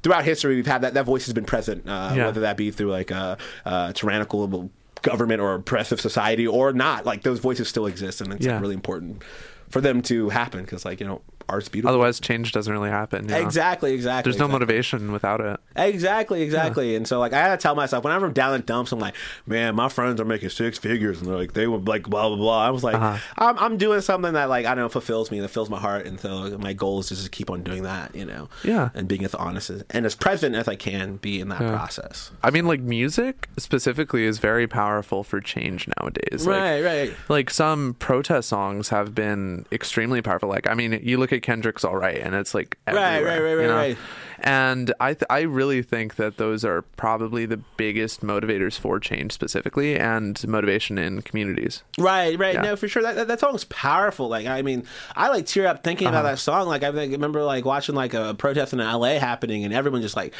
[SPEAKER 3] throughout history we've had that that voice has been present uh,
[SPEAKER 1] Yeah.
[SPEAKER 3] whether that be through like a, a tyrannical government or oppressive society or not like those voices still exist and it's
[SPEAKER 1] Yeah.
[SPEAKER 3] like, really important for them to happen because like you know art's beautiful
[SPEAKER 1] Otherwise, change doesn't really happen. you know?
[SPEAKER 3] exactly exactly
[SPEAKER 1] There's no
[SPEAKER 3] exactly.
[SPEAKER 1] motivation without it.
[SPEAKER 3] Exactly, exactly. And so, like, I had to tell myself whenever I'm down in dumps, I'm like, man, my friends are making six figures, and they're like, they were like, blah blah blah. I was like,
[SPEAKER 1] Uh-huh.
[SPEAKER 3] I'm, I'm doing something that like I don't know fulfills me, that fills my heart, and so my goal is just to keep on doing that, you know,
[SPEAKER 1] Yeah.
[SPEAKER 3] and being as honest as, and as present as I can be in that
[SPEAKER 1] Yeah.
[SPEAKER 3] process.
[SPEAKER 1] I mean, like music specifically is very powerful for change nowadays. Like,
[SPEAKER 3] Right, right.
[SPEAKER 1] Like some protest songs have been extremely powerful. Like, I mean, you look at Kendrick's "Alright," and it's like
[SPEAKER 3] Right, right,
[SPEAKER 1] everywhere,
[SPEAKER 3] right,
[SPEAKER 1] you
[SPEAKER 3] right,
[SPEAKER 1] know?
[SPEAKER 3] right.
[SPEAKER 1] And I, th- I really think that those are probably the biggest motivators for change, specifically, and motivation in communities.
[SPEAKER 3] Right, right.
[SPEAKER 1] Yeah.
[SPEAKER 3] No, for sure. That, that that song's powerful. Like, I mean, I like tear up thinking
[SPEAKER 1] Uh-huh.
[SPEAKER 3] about that song. Like, I think- remember like watching like a protest in L.A. happening, and everyone just like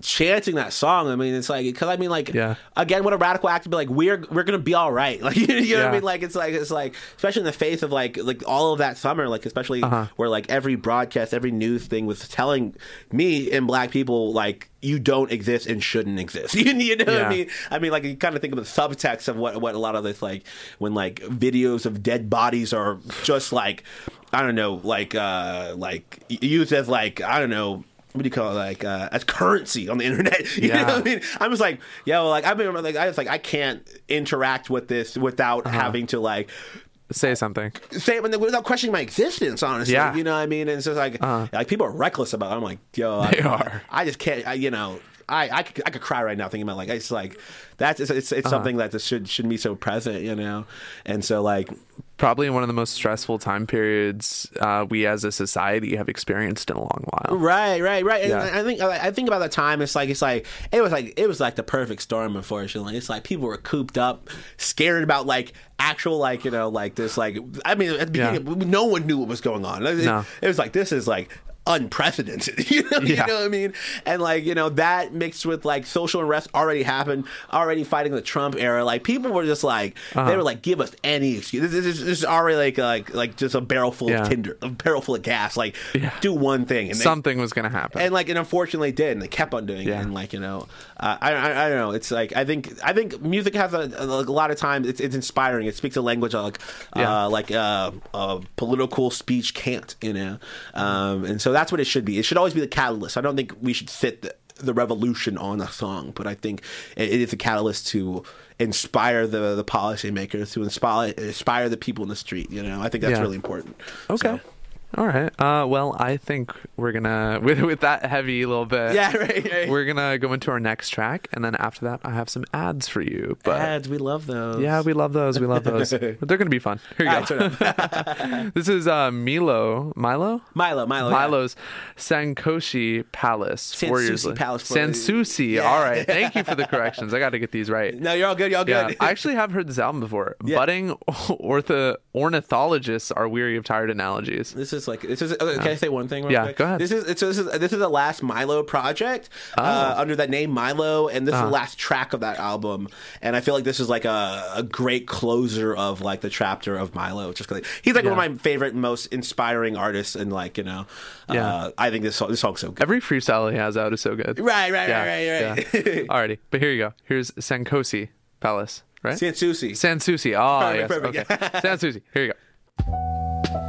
[SPEAKER 3] chanting that song. I mean, it's like because I mean, like
[SPEAKER 1] Yeah.
[SPEAKER 3] again, what a radical act to be like. We're we're gonna be all right. Like you know what I mean? Like it's like it's like especially in the face of like like all of that summer, like especially
[SPEAKER 1] Uh-huh.
[SPEAKER 3] where like every broadcast, every news thing was telling me and black people like you don't exist and shouldn't exist. you know what I mean? I mean, like you kind of think of the subtext of what what a lot of this like when like videos of dead bodies are just like I don't know, like uh like used as like I don't know. What do you call it? Like uh, as currency on the internet? You
[SPEAKER 1] Yeah.
[SPEAKER 3] know what I mean? I was like, yo, like I mean, like I was like, I can't interact with this without
[SPEAKER 1] Uh-huh.
[SPEAKER 3] having to like
[SPEAKER 1] Say something.
[SPEAKER 3] say it without questioning my existence. Honestly,
[SPEAKER 1] Yeah.
[SPEAKER 3] you know what I mean? And it's just like, uh like people are reckless about. it. I'm like, yo,
[SPEAKER 1] Uh-huh. They
[SPEAKER 3] I,
[SPEAKER 1] are.
[SPEAKER 3] I just can't. I, you know, I I could, I could cry right now thinking about like it's like that's it's it's,
[SPEAKER 1] Uh-huh.
[SPEAKER 3] something that this should shouldn't be so present, you know. And so like
[SPEAKER 1] Probably one of the most stressful time periods uh, we as a society have experienced in a long while.
[SPEAKER 3] Right, right, right. And I think I think about the time. It's like it's like it was like it was like the perfect storm. Unfortunately, it's like people were cooped up, scared about like actual like you know like this like I mean at the beginning no one knew what was going on. It,
[SPEAKER 1] No.
[SPEAKER 3] it was like this is like unprecedented. You know,
[SPEAKER 1] Yeah.
[SPEAKER 3] you know what I mean? And like you know that mixed with like social unrest already happened, already fighting the Trump era. Like people were just like
[SPEAKER 1] Uh-huh.
[SPEAKER 3] they were like give us any excuse. This, this, this is already like like like just a barrel full
[SPEAKER 1] Yeah.
[SPEAKER 3] of tinder, a barrel full of gas. Like
[SPEAKER 1] Yeah.
[SPEAKER 3] do one thing and they-
[SPEAKER 1] Something was going to happen.
[SPEAKER 3] and like and unfortunately it did and they kept on doing it and like you know uh, I, I I don't know it's like I think I think music has a, a, a lot of times it's, it's inspiring it speaks a language like uh, like uh, uh, political speech can't you know um, and so that's what it should be. It should always be the catalyst. I don't think we should fit the, the revolution on a song but I think it, it is a catalyst to inspire the the policymakers to inspire inspire the people in the street you know? I think that's
[SPEAKER 1] Yeah.
[SPEAKER 3] really important.
[SPEAKER 1] Okay.
[SPEAKER 3] So-
[SPEAKER 1] All right. Uh, well, I think we're gonna with with that heavy little bit.
[SPEAKER 3] yeah right, right.
[SPEAKER 1] We're gonna go into our next track, and then after that, I have some ads for you. But
[SPEAKER 3] ads we love those
[SPEAKER 1] yeah, we love those. We love those. They're gonna be fun. Here you
[SPEAKER 3] right,
[SPEAKER 1] go. this is uh, Milo. Milo.
[SPEAKER 3] Milo Milo yeah.
[SPEAKER 1] Milo's Sankoshi Palace.
[SPEAKER 3] Sanssouci
[SPEAKER 1] Warriors.
[SPEAKER 3] Palace.
[SPEAKER 1] Sanssouci.
[SPEAKER 3] Yeah.
[SPEAKER 1] All right. Thank you for the corrections. I got to get these right.
[SPEAKER 3] No, you're all good. You're all
[SPEAKER 1] Yeah,
[SPEAKER 3] good.
[SPEAKER 1] I actually have heard this album before.
[SPEAKER 3] Yeah.
[SPEAKER 1] Budding ortho ornithologists are weary of tired analogies.
[SPEAKER 3] This is like this is. Okay, can I say one thing? Real
[SPEAKER 1] Yeah,
[SPEAKER 3] quick?
[SPEAKER 1] go ahead.
[SPEAKER 3] This is it's, this is this is the last Milo project uh, under that name Milo, and this is the last track of that album. And I feel like this is like a, a great closer of like the chapter of Milo. Just 'cause he's like one of my favorite, most inspiring artists, and like you know,
[SPEAKER 1] Yeah.
[SPEAKER 3] uh, I think this song, this song's so good.
[SPEAKER 1] Every freestyle he has out is so good.
[SPEAKER 3] Right, right,
[SPEAKER 1] Yeah,
[SPEAKER 3] right, right, right.
[SPEAKER 1] yeah. Alrighty, but here you go. Here's Sankosi Palace, right?
[SPEAKER 3] Sanssouci.
[SPEAKER 1] Sanssouci. Oh,
[SPEAKER 3] Perfect,
[SPEAKER 1] yes.
[SPEAKER 3] perfect,
[SPEAKER 1] Okay. Sanssouci. Here you go.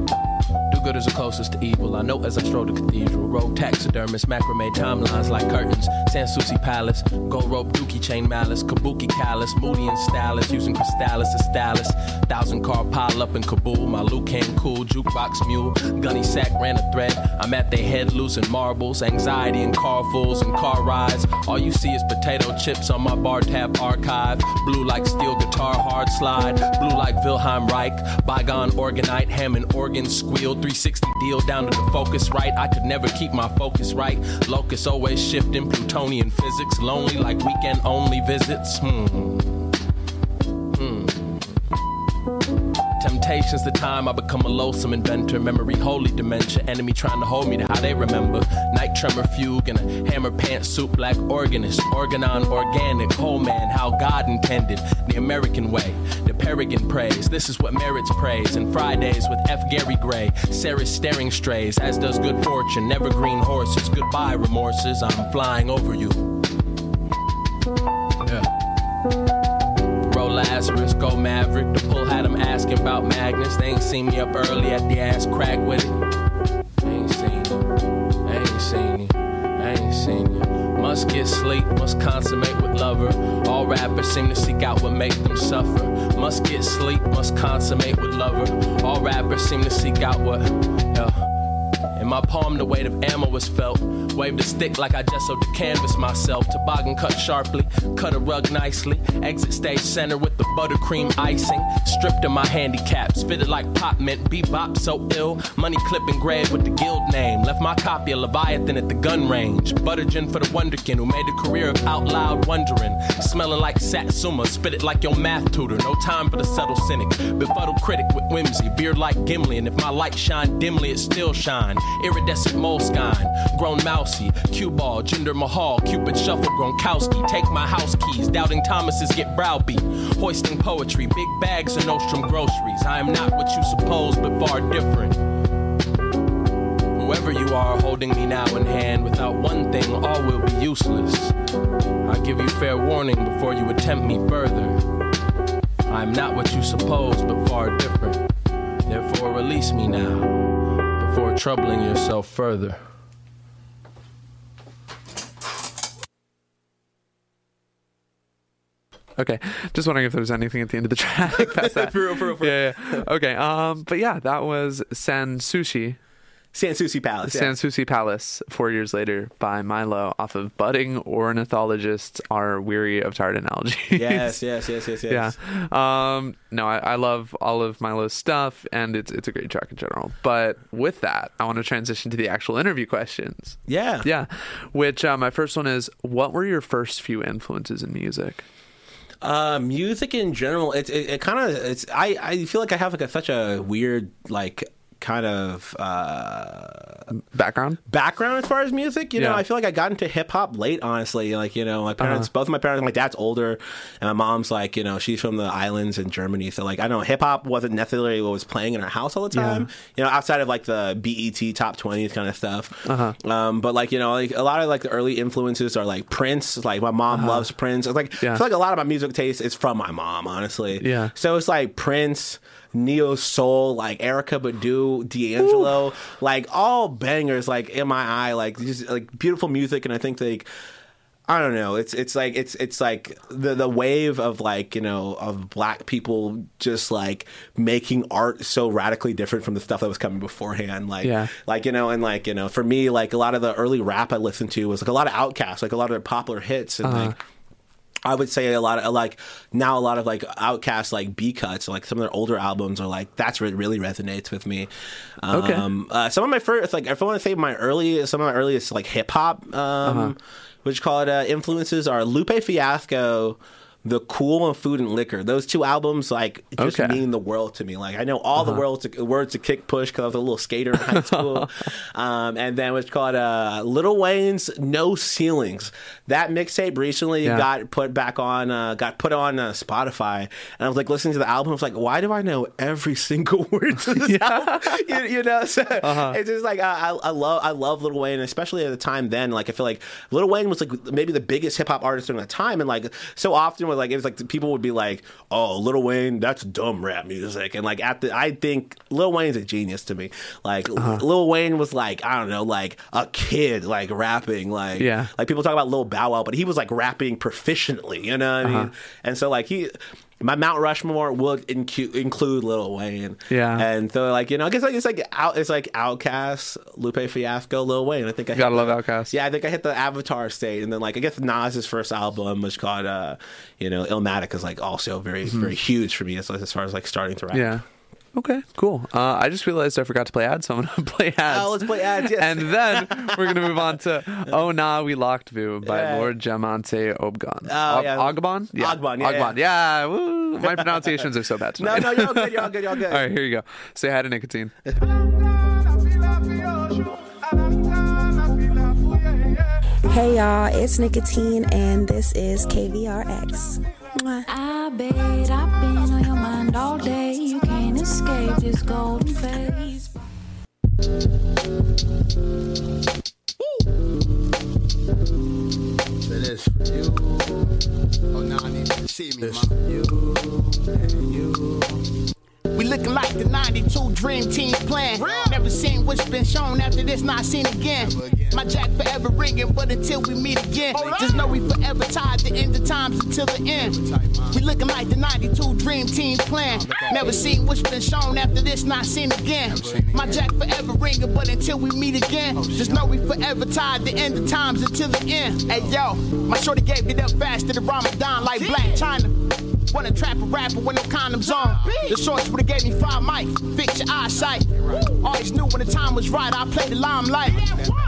[SPEAKER 8] Good is the closest to evil. I know as I stroll the cathedral. Rogue taxidermists, macrame timelines like curtains. Sanssouci Palace, gold rope dookie chain malice. Kabuki callus, moody and stylist. Using crystallis as stylus. Thousand car pile up in Kabul. My Lucan cool, jukebox mule. Gunny sack ran a thread. I'm at their head losing marbles. Anxiety in car fools and car rides. All you see is potato chips on my bar tab archive. Blue like steel guitar, hard slide. Blue like Wilhelm Reich. Bygone orgonite, Hammond organ squeal. 360 deal down to the focus right. I could never keep my focus right. Locus always shifting. Plutonian physics. Lonely like weekend only visits. Hmm. Temptation's the time I become a loathsome inventor. Memory holy dementia. Enemy trying to hold me to how they remember. Night tremor fugue and a hammer pants suit black organist. Organon organic. Whole man, how God intended. The American way. The Peregrine praise. This is what merits praise. And Fridays with F. Gary Gray. Sarah staring strays, as does good fortune. Never green horses. Goodbye, remorses. I'm flying over you. Yeah. Lazarus, go Maverick. The pull had him asking about Magnus. They ain't seen me up early at the ass crack with it. I ain't seen you. I ain't seen you. Ain't seen you. Must get sleep, must consummate with lover. All rappers seem to seek out what make them suffer. Must get sleep, must consummate with lover. All rappers seem to seek out what. Yeah. In my palm, the weight of ammo was felt. Waved a stick like I just sewed the canvas myself. Toboggan cut sharply, cut a rug nicely. Exit stage center with the buttercream icing. Stripped of my handicaps, fitted like pop mint. Bebop so ill, money clip engraved with the guild name. Left my copy of Leviathan at the gun range. Buttergin for the wonderkin who made a career of out loud wondering. Smelling like Satsuma, spit it like your math tutor. No time for the subtle cynic. Befuddled critic with whimsy, beard like Gimli. And if my light shine dimly, it still shine. Iridescent Moleskine, grown mousy. Cue ball, Jinder Mahal, Cupid shuffle, Gronkowski. Take my house keys, doubting Thomases get browbeat. Hoisting poetry, big bags of Nostrum groceries. I am not what you suppose, but far different. Whoever you are holding me now in hand, without one thing, all will be useless. I give you fair warning before you attempt me further. I am not what you suppose, but far different. Therefore, release me now, before troubling yourself further.
[SPEAKER 1] Okay, just wondering if there's anything at the end of the track. past that.
[SPEAKER 3] For real, for real, for real.
[SPEAKER 1] Yeah, yeah. Okay. Um, but yeah, that was San Sushi,
[SPEAKER 3] Sanssouci Palace. yeah.
[SPEAKER 1] San Sushi Palace. Four years later, by Milo, off of budding ornithologists are weary of tired analogies.
[SPEAKER 3] Yes, yes, yes, yes, yes.
[SPEAKER 1] Yeah. Um, no, I, I love all of Milo's stuff, and it's it's a great track in general. But with that, I want to transition to the actual interview questions.
[SPEAKER 3] Yeah.
[SPEAKER 1] Yeah. Which uh, my first one is, what were your first few influences in music?
[SPEAKER 3] Uh, music in general, it it, it kind of it's I I feel like I have like a, such a weird like kind of uh
[SPEAKER 1] Background?
[SPEAKER 3] background as far as music. You know,
[SPEAKER 1] Yeah.
[SPEAKER 3] I feel like I got into hip hop late, honestly. Like, you know, my parents, both of my parents, my dad's older, and my mom's like, you know, she's from the islands in Germany. So, like, I know hip hop wasn't necessarily what was playing in our house all the time, you know, outside of like the BET top 20s kind of stuff. Um, but, like, you know, like a lot of like the early influences are like Prince. Like, my mom loves Prince. It's like,
[SPEAKER 1] Yeah.
[SPEAKER 3] I feel like a lot of my music taste is from my mom, honestly.
[SPEAKER 1] Yeah.
[SPEAKER 3] So it's like Prince, Neo Soul, like Erykah Badu, D'Angelo, like all bangers, like in my eye, like just like beautiful music, and I think like. I don't know. It's it's like it's it's like the the wave of like you know of black people just like making art so radically different from the stuff that was coming beforehand. Like
[SPEAKER 1] Yeah.
[SPEAKER 3] like you know and like you know for me like a lot of the early rap I listened to was like a lot of Outkast, like a lot of their popular hits and like uh-huh. I would say a lot of like now a lot of like Outkast like B cuts like some of their older albums are like that's what really resonates with me.
[SPEAKER 1] Okay.
[SPEAKER 3] Um, uh, some of my first like if I want to say my early some of my earliest like hip hop um, what you call it uh, influences are Lupe Fiasco. The Cool and Food and Liquor. Those two albums, like, just
[SPEAKER 1] Okay.
[SPEAKER 3] mean the world to me. Like, I know all the words to, words to Kick Push because I was a little skater in high school. um, and then what's called uh, Lil Wayne's No Ceilings. That mixtape recently
[SPEAKER 1] Yeah.
[SPEAKER 3] got put back on, uh, got put on uh, Spotify. And I was like listening to the album. I was like, why do I know every single word to this album? You, you know, so it's just like I, I, I love I love Lil Wayne, especially at the time then. Like I feel like Lil Wayne was like maybe the biggest hip hop artist during that time, and like so often with like it was like people would be like, "Oh, Lil Wayne, that's dumb rap music," and like at the I think Lil Wayne's a genius to me. Like uh-huh. Lil Wayne was like I don't know, like a kid like rapping, like
[SPEAKER 1] Yeah.
[SPEAKER 3] like people talk about Lil Bow Wow, but he was like rapping proficiently, you know what I mean? Uh-huh. And so like he. My Mount Rushmore would incu- include Lil Wayne,
[SPEAKER 1] Yeah.
[SPEAKER 3] and so like you know, I guess like it's like out, it's like Outkast, Lupe Fiasco, Lil Wayne. I think I hit
[SPEAKER 1] Gotta
[SPEAKER 3] the-
[SPEAKER 1] love Outkast.
[SPEAKER 3] Yeah, I think I hit the Avatar state, and then like I guess Nas's first album was called, uh, you know, Illmatic is like also very very huge for me as, as far as like starting to rap.
[SPEAKER 1] Mm-hmm. Yeah. Okay, cool. Uh, I just realized I forgot to play ads, so I'm going to play ads.
[SPEAKER 3] Oh, let's play ads, yes.
[SPEAKER 1] And then we're going to move on to Oh Nah, We Locked Vu by
[SPEAKER 3] Yeah.
[SPEAKER 1] Lord Jah-Monte Obgon.
[SPEAKER 3] Oh,
[SPEAKER 1] Og-
[SPEAKER 3] yeah.
[SPEAKER 1] Agbon? Yeah.
[SPEAKER 3] Agbon, yeah,
[SPEAKER 1] Agbon. Yeah. Woo. My pronunciations are so bad
[SPEAKER 3] No,
[SPEAKER 1] tonight.
[SPEAKER 3] no, you're all good. You're all good. You're all good.
[SPEAKER 1] All right, here you go. Say hi to nicotine.
[SPEAKER 9] Hey y'all, it's Nicotine and this is KVRX. Mwah.
[SPEAKER 10] I bet I've been on your mind all day. You can't escape this golden face.
[SPEAKER 11] So this for you. Oh, now I need you to see me, ma. You and you. Look looking like the 92 Dream Team plan. Never seen what's been shown after this, not seen again. My jack forever ringing, but until we meet again, just know we forever tied to end the times until the end. We looking like the 92 Dream Team plan. Never seen what's been shown after this, not seen again. My jack forever ringing, but until we meet again, just know we forever tied to end the times until the end. Hey yo, my shorty gave it up fast to the Ramadan like Blac Chyna. Wanna trap a rapper with no condoms on. The shorts would've gave me five mic, fix your eyesight. Always knew when the time was right, I played the limelight.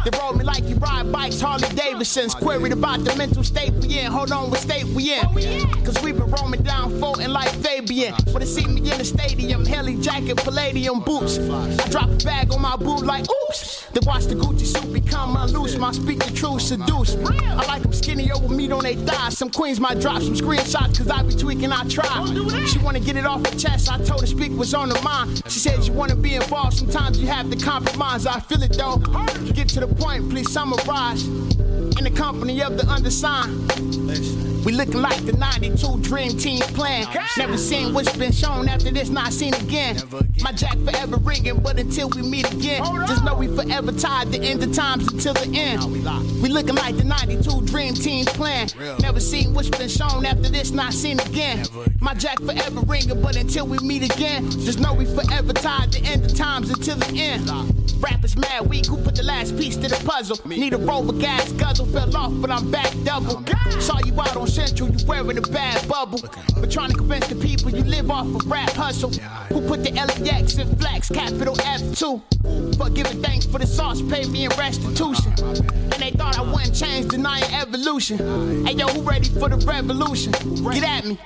[SPEAKER 11] They rolled me like you ride bikes, Harley Davidson's. Queried about the mental state we in, hold on, what state we in. Cause we been roaming down Fulton like Fabian. Would've seen me in the stadium, heli jacket, palladium boots. I drop a bag on my boot like oops. Then watch the Gucci suit become unloose, my speak the truth seduce. I like them skinny over meat on their thighs. Some queens might drop some screenshots cause I be tweaking, I try. She wanna get it off her chest, I told her speak what's on her mind. She said you wanna be involved, sometimes you have to compromise. I feel it though. Get to the point, please summarize. In the company of the undersigned. We looking like the 92 Dream Team plan. Never seen what's been shown after this, not seen again. My jack forever ringing, but until we meet again, just know we forever tied the end of times until the end. We looking like the 92 Dream Team plan. Never seen what's been shown after this, not seen again. My jack forever ringing, but until we meet again, just know we forever tied the end of times until the end. Rappers mad weak, who put the last piece to the puzzle? Need a roll with gas, guzzle fell off, but I'm back double. Saw you out on Central, you wearing a bad bubble. But trying to convince the people you live off of rap hustle. Who put the LAX in flex, capital F2. But giving thanks for the sauce, pay me in restitution. And they thought I wouldn't change, denying evolution. Hey yo, who ready for the revolution? Get at me.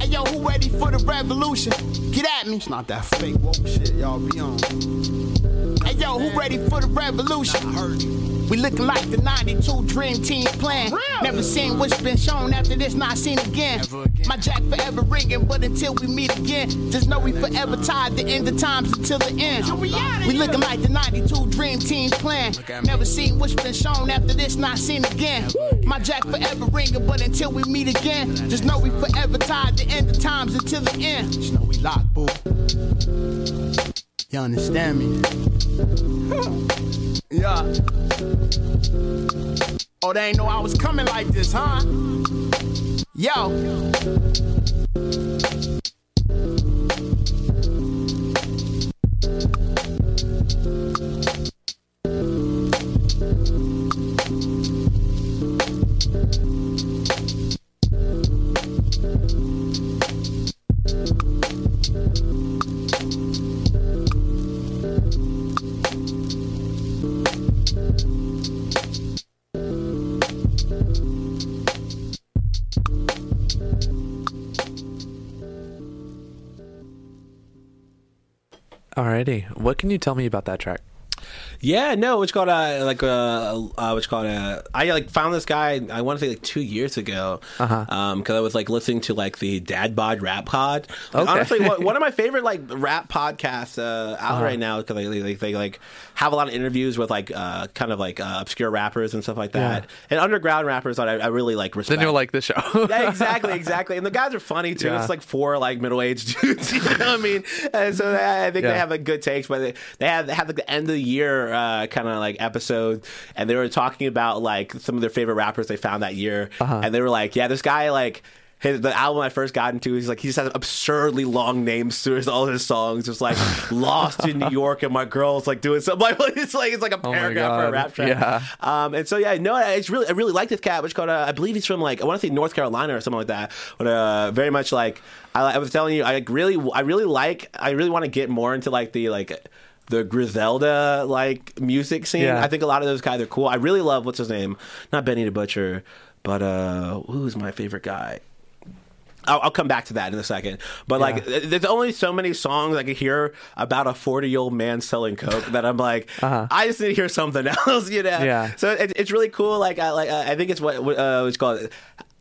[SPEAKER 11] Hey yo, who ready for the revolution? Get at me. It's
[SPEAKER 12] Not that fake woke shit y'all be on.
[SPEAKER 11] Hey yo, who ready for the revolution? We looking like the 92 Dream Team plan. Never seen what's been shown after this, not seen again. My jack forever ringing, but until we meet again, just know we forever tied the end of times until the end. We looking like the 92 Dream Team plan. Never seen what's been shown after this, not seen again. My jack forever ringing, but until we meet again, just know we forever tied to end of times until the end.
[SPEAKER 12] You know we lock, boo. You understand me?
[SPEAKER 11] Yeah. Oh, they ain't know I was coming like this, huh? Yo.
[SPEAKER 1] Alrighty. What can you tell me about that track?
[SPEAKER 3] Yeah, no, it's called uh, like uh, uh what's called uh, I like found this guy I want to say like two years ago
[SPEAKER 1] Uh-huh.
[SPEAKER 3] um because I was like listening to like the Dad Bod Rap Pod. Like,
[SPEAKER 1] Okay.
[SPEAKER 3] Honestly, one, one of my favorite like rap podcasts uh, out
[SPEAKER 1] Uh-huh.
[SPEAKER 3] right now because they, they they like have a lot of interviews with like uh kind of like uh, obscure rappers and stuff like that and underground rappers that I, I really like respect.
[SPEAKER 1] Then you'll like the show.
[SPEAKER 3] yeah, exactly, exactly. And the guys are funny too.
[SPEAKER 1] Yeah.
[SPEAKER 3] It's like four like middle aged dudes. You know what I mean? And so I I think
[SPEAKER 1] Yeah.
[SPEAKER 3] they have like good takes, but they, they have they have like the end of the year uh, kind of like episode, and they were talking about like some of their favorite rappers they found that year,
[SPEAKER 1] Uh-huh.
[SPEAKER 3] and they were like, yeah, this guy like. His, the album I first got into, he's like he just has absurdly long names to his, all his songs. It's like "Lost in New York" and my girl's like doing something. Like it's like it's like a
[SPEAKER 1] Oh
[SPEAKER 3] paragraph for a rap track.
[SPEAKER 1] Yeah.
[SPEAKER 3] Um, and so yeah, no, it's really I really like this cat, which called uh, I believe he's from like I want to say North Carolina or something like that. But uh, very much like I, I was telling you, I like, really I really like I really want to get more into like the like the Griselda like music scene.
[SPEAKER 1] Yeah.
[SPEAKER 3] I think a lot of those guys are cool. I really love what's his name, not Benny the Butcher, but uh, who's my favorite guy? I'll, I'll come back to that in a second. But like,
[SPEAKER 1] Yeah.
[SPEAKER 3] th- there's only so many songs I could hear about a 40 year old man selling coke that I'm like, I just need to hear something else, you know?
[SPEAKER 1] Uh-huh. Yeah.
[SPEAKER 3] So it, it's really cool. Like, I like I think it's what uh, what's called.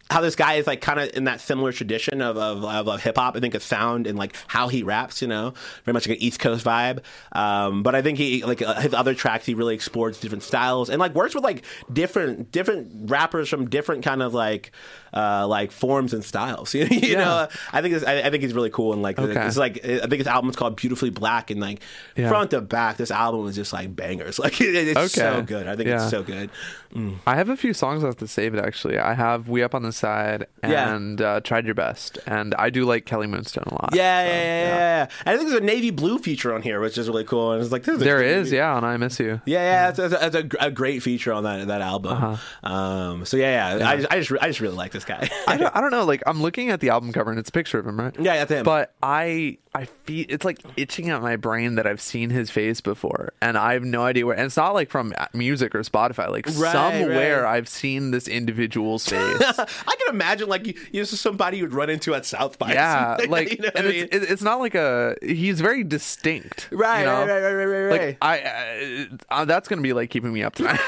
[SPEAKER 3] How this guy is like kind of in that similar tradition of of, of, of hip hop. I think it's sound and like how he raps, you know, very much like an East Coast vibe. Um, but I think he like uh, his other tracks he really explores different styles and like works with like different different rappers from different kind of like uh, like forms and styles. you
[SPEAKER 1] Yeah.
[SPEAKER 3] know, I think it's, I, I think he's really cool and like
[SPEAKER 1] Okay.
[SPEAKER 3] it's like I think his album's called Beautifully Black and like
[SPEAKER 1] Yeah.
[SPEAKER 3] front to back, this album is just like bangers. Like it, it's
[SPEAKER 1] Okay.
[SPEAKER 3] so good. I think
[SPEAKER 1] Yeah.
[SPEAKER 3] it's so good. Mm.
[SPEAKER 1] I have a few songs I have to save it actually. I have We Up on the Side and uh, Tried Your Best. And I do like Kelly Moonstone a lot.
[SPEAKER 3] Yeah,
[SPEAKER 1] so,
[SPEAKER 3] yeah, I think there's a navy blue feature on here, which is really cool. And it's like a
[SPEAKER 1] There yeah, on I Miss You.
[SPEAKER 3] Yeah, yeah, that's, that's, that's a, a great feature on that that album.
[SPEAKER 1] Uh-huh.
[SPEAKER 3] Um, so yeah, yeah, I, just, I just I just really like this guy.
[SPEAKER 1] I don't, I don't know. Like I'm looking at the album cover and it's a picture of him, right?
[SPEAKER 3] Yeah, that's him.
[SPEAKER 1] But I I feel it's like itching at my brain that I've seen his face before, and I have no idea where. And it's not like from music or Spotify. Like
[SPEAKER 3] Right,
[SPEAKER 1] somewhere
[SPEAKER 3] right.
[SPEAKER 1] I've seen this individual's face.
[SPEAKER 3] I can imagine like you, you just somebody you'd run into at South by.
[SPEAKER 1] yeah, like
[SPEAKER 3] you know
[SPEAKER 1] and
[SPEAKER 3] I
[SPEAKER 1] it's,
[SPEAKER 3] mean?
[SPEAKER 1] it's not like a. He's very distinct.
[SPEAKER 3] Right,
[SPEAKER 1] you know?
[SPEAKER 3] right, right, right, right, right,
[SPEAKER 1] Like
[SPEAKER 3] right.
[SPEAKER 1] I, uh, uh, that's gonna be like keeping me up tonight.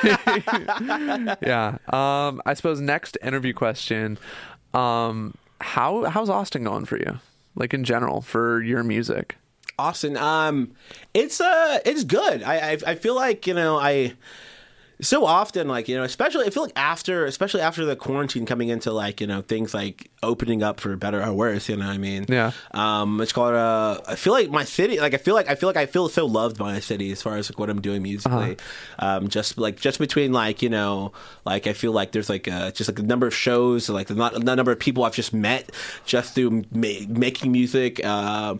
[SPEAKER 1] yeah. Um. I suppose next interview question. Um. How how's Austin going for you? Like in general for your music.
[SPEAKER 3] Austin, um, it's uh, it's good. I, I I feel like you know I so often like you know especially I feel like after especially after the quarantine coming into like you know things like opening up for better or worse. You know what I mean?
[SPEAKER 1] Yeah.
[SPEAKER 3] Um, it's called. Uh, I feel like my city. Like I feel like I feel like I feel so loved by my city as far as like what I'm doing musically. Um, just like just between like you know like I feel like there's like uh, just like the number of shows like the, not, the number of people I've just met just through ma- making music. Uh,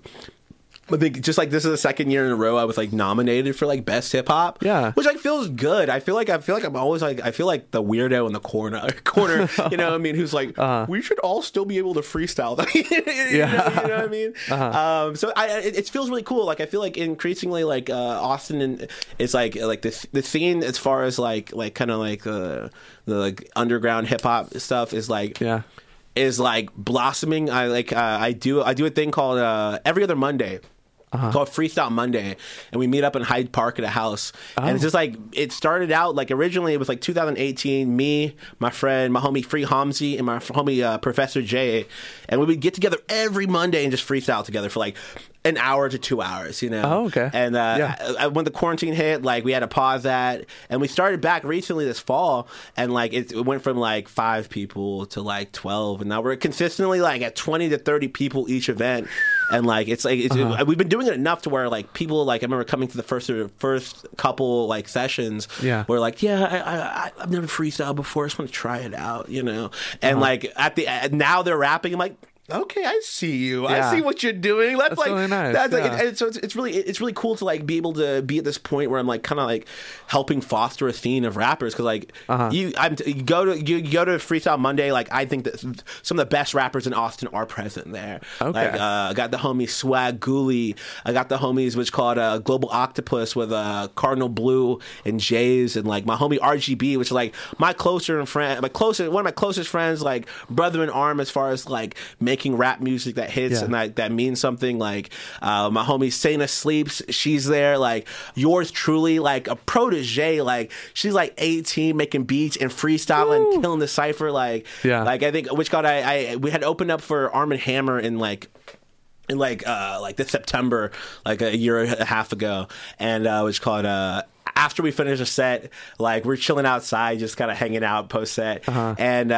[SPEAKER 3] I think just like this is the second year in a row I was like nominated for like best hip hop.
[SPEAKER 1] Yeah.
[SPEAKER 3] Which like feels good. I feel like I feel like I'm always like I feel like the weirdo in the corner corner, you know what I mean, who's like we should all still be able to freestyle. you, know,
[SPEAKER 1] Uh-huh. Yeah.
[SPEAKER 3] you know what I mean?
[SPEAKER 1] Uh-huh.
[SPEAKER 3] Um so I it, it feels really cool. Like I feel like increasingly like uh Austin and is like like the the scene as far as like like kind of like uh, the like underground hip hop stuff is like
[SPEAKER 1] Yeah.
[SPEAKER 3] is like blossoming. I like uh, I do I do a thing called uh, every other Monday.
[SPEAKER 1] Uh-huh.
[SPEAKER 3] Called Freestyle Monday, and we meet up in Hyde Park at a house. And
[SPEAKER 1] Oh.
[SPEAKER 3] it's just like it started out like originally it was like 2018. Me, my friend, my homie Free Hamzi, and my homie uh, Professor J, and we would get together every Monday and just freestyle together for like an hour to two hours. You know?
[SPEAKER 1] Oh, okay.
[SPEAKER 3] And uh,
[SPEAKER 1] Yeah.
[SPEAKER 3] I- I- when the quarantine hit, like we had to pause that, and we started back recently this fall, and like it, it went from like five people to like twelve, and now we're consistently like at twenty to thirty people each event, and like it's like it's,
[SPEAKER 1] Uh-huh.
[SPEAKER 3] we've been doing it enough to where like people like I remember coming to the first first couple like sessions,
[SPEAKER 1] Yeah.
[SPEAKER 3] where like yeah I, I I've never freestyled before, I just want to try it out, you know, and
[SPEAKER 1] Uh-huh.
[SPEAKER 3] like at the now they're rapping, I'm like. Okay, I see you.
[SPEAKER 1] Yeah.
[SPEAKER 3] I see what you're doing. That's,
[SPEAKER 1] That's
[SPEAKER 3] like
[SPEAKER 1] really nice,
[SPEAKER 3] that's like and so it's, it's really it's really cool to like be able to be at this point where I'm like kind of like helping foster a scene of rappers because like
[SPEAKER 1] Uh-huh.
[SPEAKER 3] you I'm you go to you, you go to Freestyle Monday like I think that some of the best rappers in Austin are present there.
[SPEAKER 1] Okay.
[SPEAKER 3] Like uh, I got the homie Swag Gooley. I got the homies which called uh, Global Octopus with uh, Cardinal Blue and Jays and like my homie RGB which is like my closer and friend my closest one of my closest friends like brother in arm as far as like making rap music that hits
[SPEAKER 1] Yeah.
[SPEAKER 3] and that that means something like uh, my homie Sana Sleeps she's there like yours truly like a protege like she's like 18 making beats and freestyling killing the cipher like
[SPEAKER 1] Yeah.
[SPEAKER 3] like I think which God I, I we had opened up for Armand Hammer in like in like uh like this September like a year and a half ago and uh it was called uh after we finish a set, like we're chilling outside, just kind of hanging out post set,
[SPEAKER 1] Uh-huh.
[SPEAKER 3] and uh,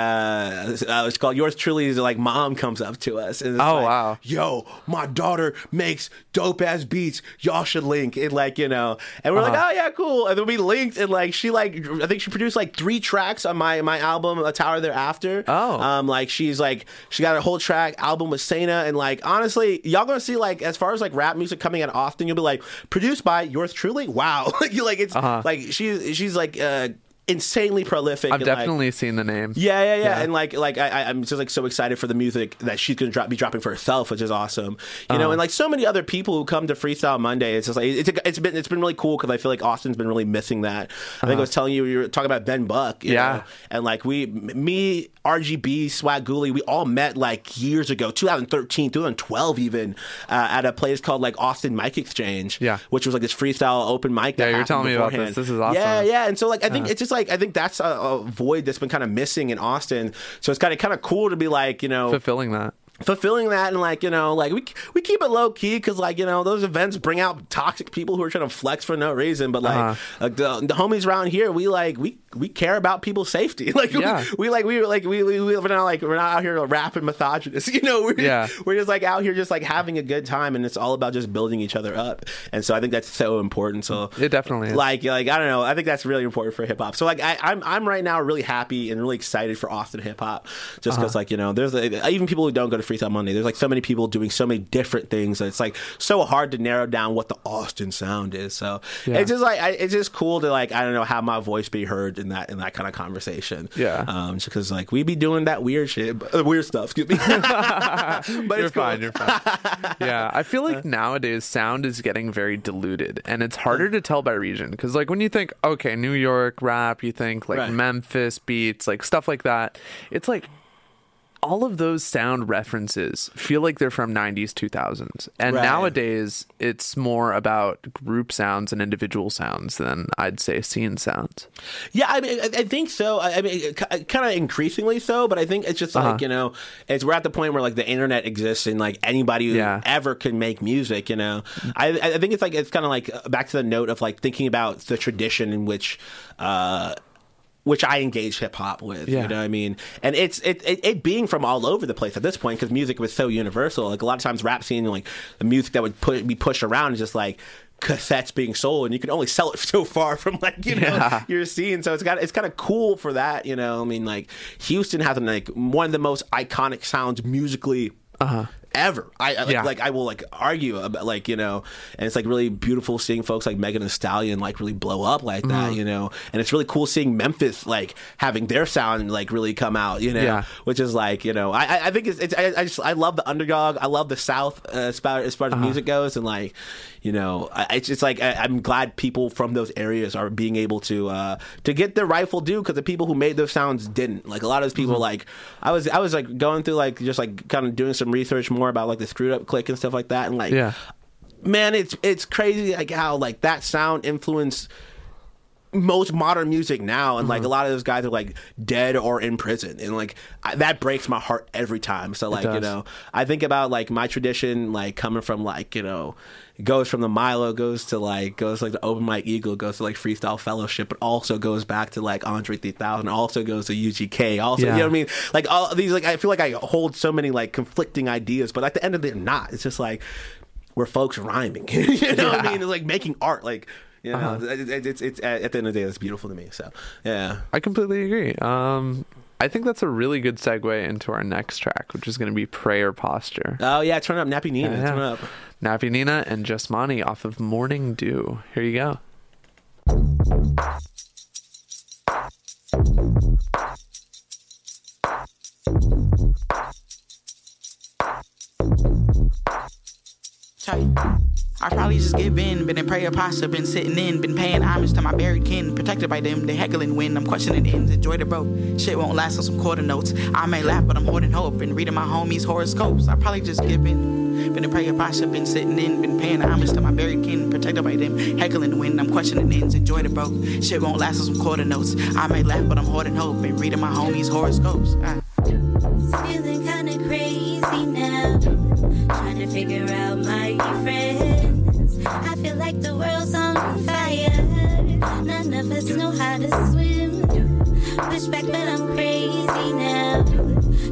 [SPEAKER 3] uh, it's called "Yours Truly." Is like mom comes up to us, and it's
[SPEAKER 1] Oh,
[SPEAKER 3] like,
[SPEAKER 1] wow.
[SPEAKER 3] yo, my daughter makes dope ass beats. Y'all should link. And like, you know, and we're like,
[SPEAKER 1] Uh-huh.
[SPEAKER 3] oh yeah, cool. And then we linked and like she like I think she produced like three tracks on my my album, A Tower Thereafter.
[SPEAKER 1] Oh.
[SPEAKER 3] Um like she's like she got a whole track album with Sana and like honestly, y'all gonna see like as far as like rap music coming out often you'll be like, produced by yours truly. Wow. like you like it's
[SPEAKER 1] Uh-huh.
[SPEAKER 3] like she's she's like uh insanely prolific.
[SPEAKER 1] I've
[SPEAKER 3] and, like,
[SPEAKER 1] definitely seen the name.
[SPEAKER 3] yeah, yeah, yeah,
[SPEAKER 1] Yeah.
[SPEAKER 3] and like, like I, I'm just like so excited for the music that she's gonna drop, be dropping for herself, which is awesome. You know,
[SPEAKER 1] Uh-huh.
[SPEAKER 3] and like so many other people who come to Freestyle Monday, it's just like it's it's been it's been really cool because I feel like Austin's been really missing that. I think I was telling you you were talking about Ben Buck, you
[SPEAKER 1] Uh-huh. Yeah.
[SPEAKER 3] know, and like we, me, RGB, Swag Gooley, we all met like years ago, 2013, 2012, even uh, at a place called like Austin Mic Exchange,
[SPEAKER 1] Yeah.
[SPEAKER 3] which was like this freestyle open mic.
[SPEAKER 1] Yeah, you're telling me about this. This is awesome.
[SPEAKER 3] Yeah, yeah, and so like I think
[SPEAKER 1] Uh-huh.
[SPEAKER 3] it's just like I think that's a, a void that's been kind of missing in Austin. So it's kind of kind of cool to be like you know
[SPEAKER 1] Fulfilling that.
[SPEAKER 3] fulfilling that and like you know like we we keep it low key because like you know those events bring out toxic people who are trying to flex for no reason but like,
[SPEAKER 1] Uh-huh.
[SPEAKER 3] like the, the homies around here we like we we care about people's safety like
[SPEAKER 1] Yeah.
[SPEAKER 3] we, we like we like we, we we're not like we're not out here rapping misogynist you know we're,
[SPEAKER 1] Yeah.
[SPEAKER 3] we're just like out here just like having a good time and it's all about just building each other up and so I think that's so important so
[SPEAKER 1] It definitely is.
[SPEAKER 3] like like I don't know I think that's really important for hip hop so like I, I'm I'm right now really happy and really excited for Austin hip hop just because
[SPEAKER 1] Uh-huh.
[SPEAKER 3] like you know there's like, even people who don't go to Freestyle Monday there's like so many people doing so many different things that it's like so hard to narrow down what the Austin sound is so
[SPEAKER 1] Yeah.
[SPEAKER 3] it's just like I, it's just cool to like I don't know have my voice be heard in that in that kind of conversation
[SPEAKER 1] Yeah.
[SPEAKER 3] um because like we be doing that weird shit uh, weird stuff excuse me but
[SPEAKER 1] you're
[SPEAKER 3] it's cool.
[SPEAKER 1] fine. You're fine. yeah, I feel like nowadays sound is getting very diluted, and it's harder to tell by region. Because like when you think, okay, New York rap, you think like
[SPEAKER 3] Right.
[SPEAKER 1] Memphis beats, like stuff like that. It's like all of those sound references feel like they're from 90s 2000s and
[SPEAKER 3] Right.
[SPEAKER 1] nowadays it's more about group sounds and individual sounds than i'd say scene sounds
[SPEAKER 3] Yeah, I mean, I think so. I mean, kind of increasingly so, but I think it's just like
[SPEAKER 1] Uh-huh.
[SPEAKER 3] you know, it's we're at the point where like the internet exists and like anybody who
[SPEAKER 1] Yeah.
[SPEAKER 3] ever can make music. You know, I I think it's like it's kind of like uh, back to the note of like thinking about the tradition in which. uh which I engage hip hop with,
[SPEAKER 1] Yeah.
[SPEAKER 3] you know what I mean? And it's it, it, it being from all over the place at this point because music was so universal. Like a lot of times, rap scene, like the music that would put, be pushed around is just like cassettes being sold, and you can only sell it so far from like you know
[SPEAKER 1] Yeah.
[SPEAKER 3] your scene. So it's got it's kind of cool for that, you know. I mean, like Houston has like one of the most iconic sounds musically. Uh-huh. Ever, I.
[SPEAKER 1] Yeah.
[SPEAKER 3] like I will like argue about like you know, and it's like really beautiful seeing folks like Megan Thee Stallion like really blow up like that,
[SPEAKER 1] Mhm.
[SPEAKER 3] you know, and it's really cool seeing Memphis like having their sound like really come out, you know,
[SPEAKER 1] Yeah.
[SPEAKER 3] which is like you know, I I- think it's, it's I, I just I love the underdog, I love the South uh, as far as far as
[SPEAKER 1] Uh-huh.
[SPEAKER 3] music goes, and like you know, I, it's just like I, I'm glad people from those areas are being able to uh to get their rightful due because the people who made those sounds didn't. Like a lot of those people,
[SPEAKER 1] Mm-hmm.
[SPEAKER 3] like I was I was like going through like just like kind of doing some research more about like the screwed up click and stuff like that, and like
[SPEAKER 1] yeah.
[SPEAKER 3] man, it's it's crazy like how like that sound influenced most modern music now and
[SPEAKER 1] Mm-hmm.
[SPEAKER 3] like a lot of those guys are like dead or in prison and like I, that breaks my heart every time so like you know i think about like my tradition like coming from like you know goes from the milo goes to like goes to, like the open mike eagle goes to like freestyle fellowship but also goes back to like andre 3000 also goes to ugk also
[SPEAKER 1] Yeah.
[SPEAKER 3] you know what i mean? Like all these like i feel like i hold so many like conflicting ideas but at the end of the day not. It's just like we're folks rhyming you know what i mean? It's like making art like you know,
[SPEAKER 1] Uh-huh.
[SPEAKER 3] it- it- it's, it's at the end of the day, it's beautiful to me. So, yeah.
[SPEAKER 1] I completely agree. Um, I think that's a really good segue into our next track, which is going to be Prayer Posture.
[SPEAKER 3] Oh yeah, turn up Nappy Nina.
[SPEAKER 1] Yeah.
[SPEAKER 3] Turn up.
[SPEAKER 1] Nappy Nina and Jasmani off of Mourning Due. Here you go.
[SPEAKER 13] Tight. I probably just give in, been in prayer posture, been sitting in, been paying homage to my buried kin, protected by them, they heckling when I'm questioning ends, enjoy the broke. Shit won't last on some quarter notes. I may laugh, but I'm holding hope and reading my homies' horoscopes. I probably just give in, been in prayer posture, been sitting in, been paying homage to my buried kin, protected by them, heckling when I'm questioning ends, enjoy the broke. Shit won't last on some quarter notes. I may laugh, but I'm holding hope and reading my homies' horoscopes. Ah.
[SPEAKER 14] Feeling kinda crazy now. Trying to figure out my friends. I feel like the world's on fire. None of us know how to swim. Push back, but I'm crazy now.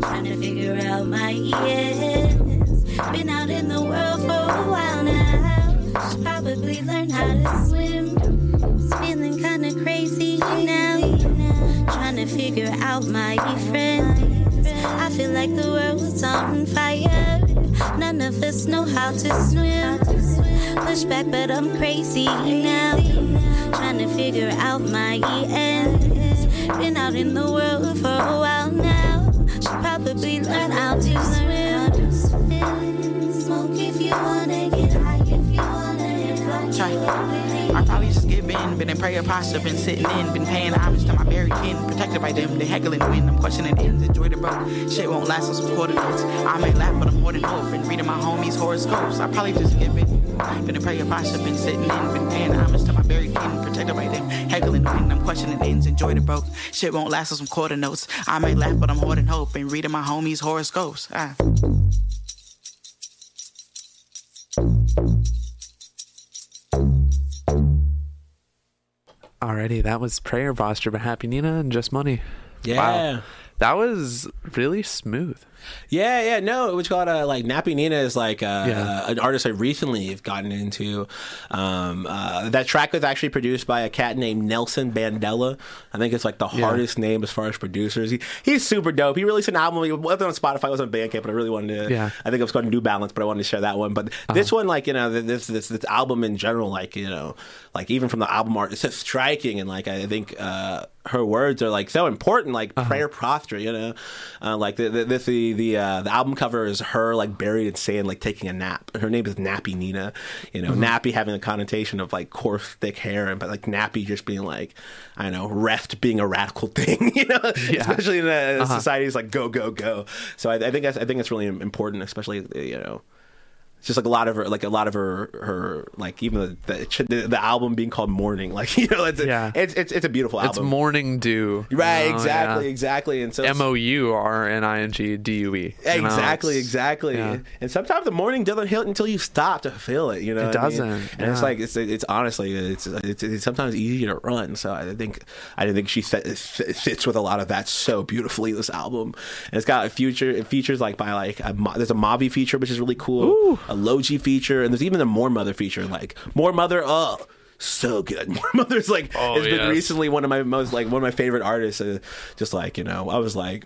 [SPEAKER 14] Trying to figure out my ends. Been out in the world for a while now. Should probably learn how to swim. It's feeling kinda crazy now. Trying to figure out my friends. I feel like the world's on fire. None of us know how to swim. Push back, but I'm crazy now. Trying to figure out my ends. Been out in the world for a while now. Should probably learn how to swim. Smoke if you wanna get high, if you wanna
[SPEAKER 13] I probably just give in, been in prayer posture, been sitting in, been paying homage to my buried kin, protected by them, they heckling when I'm questioning ends, enjoy the broke. Shit won't last on some quarter notes. I may laugh, but I'm holding hope and reading my homies' horoscopes. I probably just give in, been in prayer posture, been sitting in, been paying homage to my buried kin, protected by them, heckling when I'm questioning ends, enjoy the broke. Shit won't last on some quarter notes. I may laugh, but I'm holding hope and reading my homies' horoscopes. Ah.
[SPEAKER 1] Alrighty, that was Prayer Posture by Nappy Nina and Just Money.
[SPEAKER 3] Yeah.
[SPEAKER 1] Wow. That was really smooth.
[SPEAKER 3] Yeah, yeah, no, which called uh, like Nappy Nina is like uh,
[SPEAKER 1] Yeah.
[SPEAKER 3] an artist I recently have gotten into. Um, uh, that track was actually produced by a cat named Nelson Bandela. I think it's like the
[SPEAKER 1] Yeah.
[SPEAKER 3] hardest name as far as producers. He, he's super dope. He released an album. It wasn't on Spotify. It was on Bandcamp, but I really wanted to.
[SPEAKER 1] Yeah. Uh-huh.
[SPEAKER 3] I think it was called New Balance, but I wanted to share that one. But this one, like you know, this this this album in general, like you know, like even from the album art, it's just striking, and like I think uh, her words are like so important, like
[SPEAKER 1] Uh-huh.
[SPEAKER 3] prayer posture, you know, uh, like the the this, the the, uh, the album cover is her like buried in sand, like taking a nap. Her name is Nappy Nina, you know,
[SPEAKER 1] Mm-hmm.
[SPEAKER 3] Nappy having a connotation of like coarse, thick hair, and but like Nappy just being like, I don't know, reft being a radical thing, you know,
[SPEAKER 1] Yeah.
[SPEAKER 3] especially in a
[SPEAKER 1] Uh-huh.
[SPEAKER 3] society's like go go go. So I, I think that's, I think that's really important, especially you know. It's just like a lot of her, like a lot of her, her, like even the the, the album being called Morning, like you know, it's a,
[SPEAKER 1] Yeah.
[SPEAKER 3] it's, it's it's a beautiful album.
[SPEAKER 1] It's morning dew. you
[SPEAKER 3] right,
[SPEAKER 1] know,
[SPEAKER 3] exactly,
[SPEAKER 1] yeah.
[SPEAKER 3] exactly, and so
[SPEAKER 1] M O U R N I N G D U E. you know,
[SPEAKER 3] Exactly, exactly.
[SPEAKER 1] yeah.
[SPEAKER 3] And sometimes the morning doesn't hit until you stop to feel it. You know,
[SPEAKER 1] It
[SPEAKER 3] what I mean?
[SPEAKER 1] doesn't,
[SPEAKER 3] And it's like it's it's honestly it's it's, it's sometimes easy to run. So I think I think she fits with a lot of that so beautifully. This album, and it's got a future it features like by like a, there's a Mavi feature which is really cool, a Logi feature, and there's even a Moor Mother feature. Like Moor Mother, oh. So good. Moor Mother's like
[SPEAKER 1] Oh,
[SPEAKER 3] has been recently one of my most like one of my favorite artists. Uh, just like you know, I was like,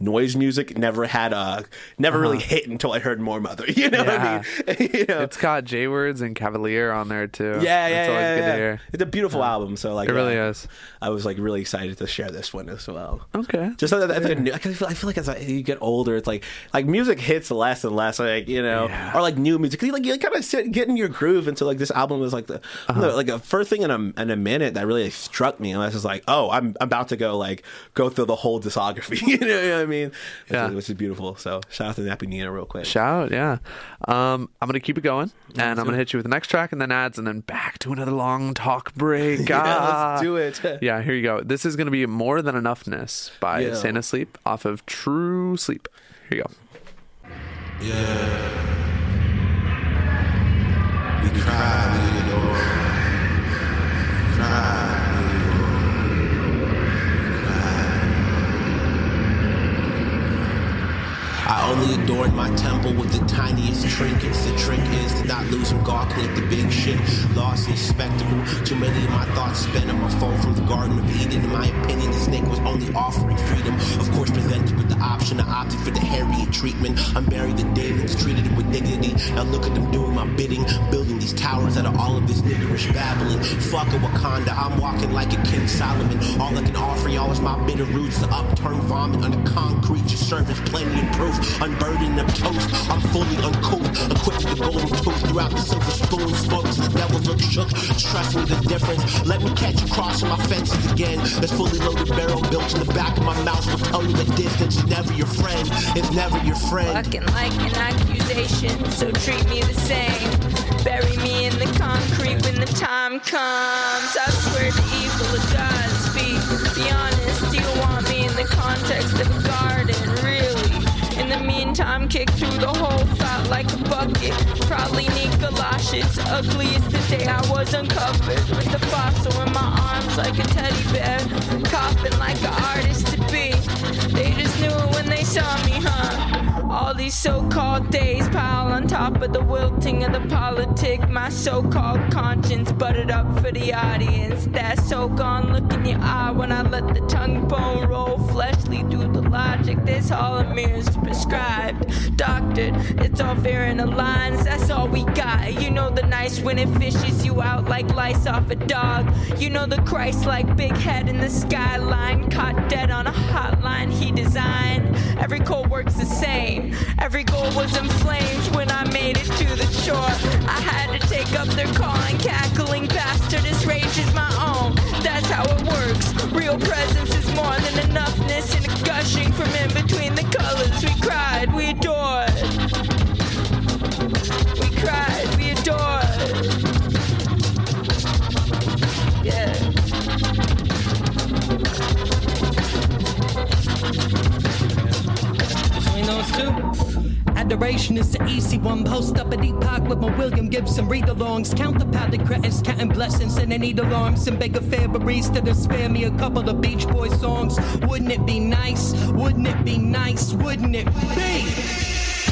[SPEAKER 3] noise music never had a never really hit until I heard Moor Mother. You know what I
[SPEAKER 1] Uh-huh.
[SPEAKER 3] Mean? you know?
[SPEAKER 1] It's got J Words and Cavalier on there too.
[SPEAKER 3] yeah, yeah,
[SPEAKER 1] It's always
[SPEAKER 3] yeah,
[SPEAKER 1] good
[SPEAKER 3] yeah.
[SPEAKER 1] to hear.
[SPEAKER 3] It's a beautiful album. So like,
[SPEAKER 1] It really
[SPEAKER 3] yeah,
[SPEAKER 1] is.
[SPEAKER 3] I was like really excited to share this one as well.
[SPEAKER 1] Okay.
[SPEAKER 3] Just so that, I, I feel, I feel like as I, you get older, it's like like music hits less and less, like you know,
[SPEAKER 1] Yeah.
[SPEAKER 3] or like new music. You like you kind of sit, get in your groove until like this album was like the
[SPEAKER 1] Uh-huh.
[SPEAKER 3] like a first thing in a in a minute that really struck me, and I was just like, oh, I'm, I'm about to go like go through the whole discography. you know what I mean? Which
[SPEAKER 1] Yeah.
[SPEAKER 3] is, which is beautiful. So shout out to Nappy Nina real quick.
[SPEAKER 1] Shout, out, yeah. Um, I'm gonna keep it going, and I'm gonna hit you with the next track, and then ads, and then back to another long talk break.
[SPEAKER 3] Yeah,
[SPEAKER 1] Ah.
[SPEAKER 3] let's do it.
[SPEAKER 1] Yeah, here you go. This is gonna be more than enoughness by
[SPEAKER 3] Yeah.
[SPEAKER 1] Sana Sleep off of True Sleep. Here you go.
[SPEAKER 15] We cry, we adore. We cry, we adore.
[SPEAKER 2] I only adorned my temple with the tiniest trinkets. The trick is to not lose them gawking at the big shit. Lost in spectacle. Too many of my thoughts spent on my phone from the Garden of Eden. In my opinion, the snake was only offering freedom. Of course, presented with the option. I opted for the Harriet treatment. I'm Unburied the demons, treated them with dignity. Now look at them doing my bidding. Building these towers out of all of this niggerish babbling. Fuck a Wakanda. I'm walking like a King Solomon. All I can offer y'all is my bitter roots. The upturned vomit under concrete. Your service plenty of proof. Unburdened of toast. I'm fully uncouth. Equipped with golden tooth throughout the silver spoon. Smokes the devil, look shook. Trust me, the difference. Let me catch you crossing my fences again. This fully loaded barrel built in the back of my mouth will tell you that distance is never your friend. It's never your friend.
[SPEAKER 16] Fucking like an accusation, so treat me the same. Bury me in the concrete when the time comes. I swear to evil it does speak. Be honest, you want me in the context of. In meantime, kick through the whole thought like a bucket. Probably need galoshes. Ugly as the day I was uncovered. With the fossil in my arms like a teddy bear. Coughing like an artist to be. They just knew it when they saw me, huh? All these so-called days pile on top of the wilting of the politic. My so-called conscience buttered up for the audience. That so gone look in your eye when I let the tongue bone roll fleshly through the logic. This all a mirror's prescribed, doctored. It's all fair in the lines. That's all we got. You know the nice when it fishes you out like lice off a dog. You know the Christ-like big head in the skyline, caught dead on a hotline he designed. Every code works the same. Every goal was in flames when I made it to the shore. I had to take up their calling, cackling bastard. This rage is my own. That's how it works. Real presence is more than enoughness and gushing from in between the colors. We cried, we adored. We cried,
[SPEAKER 17] those two, generation is the easy one. Post up at Epoch with my William Gibson read alongs. Count the powdered credits, counting blessings, and I need alarms. And beg a fair barista to spare me a couple of Beach Boy songs. Wouldn't it be nice? Wouldn't it be nice? Wouldn't it be?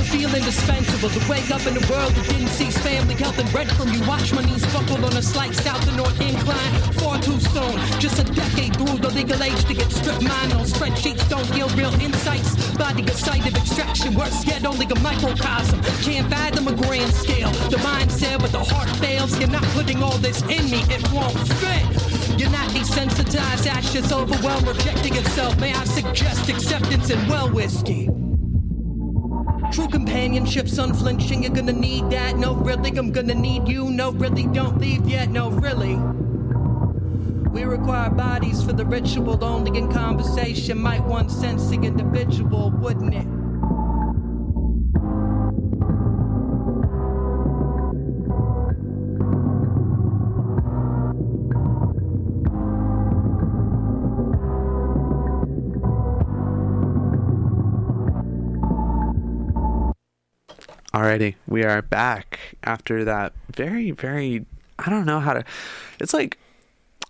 [SPEAKER 17] To feel indispensable, to wake up in a world that didn't cease family health and bread from you. Watch my knees buckle on a slight south to north incline. Far too soon, just a decade through the legal age to get stripped mine on spreadsheets. Don't yield real insights. Body a site of extraction, worse yet, only a microcosm. Can't fathom a grand scale. The mind's there, but the heart fails. You're not putting all this in me, it won't fit. You're not desensitized, ashes overwhelmed, rejecting itself. May I suggest acceptance and well whiskey? True companionship's unflinching, you're gonna need that. No, really, I'm gonna need you. No, really, don't leave yet. No, really. We require bodies for the ritual, only in conversation. Might one sensing individual, wouldn't it?
[SPEAKER 1] Alrighty, we are back after that very, very. I don't know how to. It's like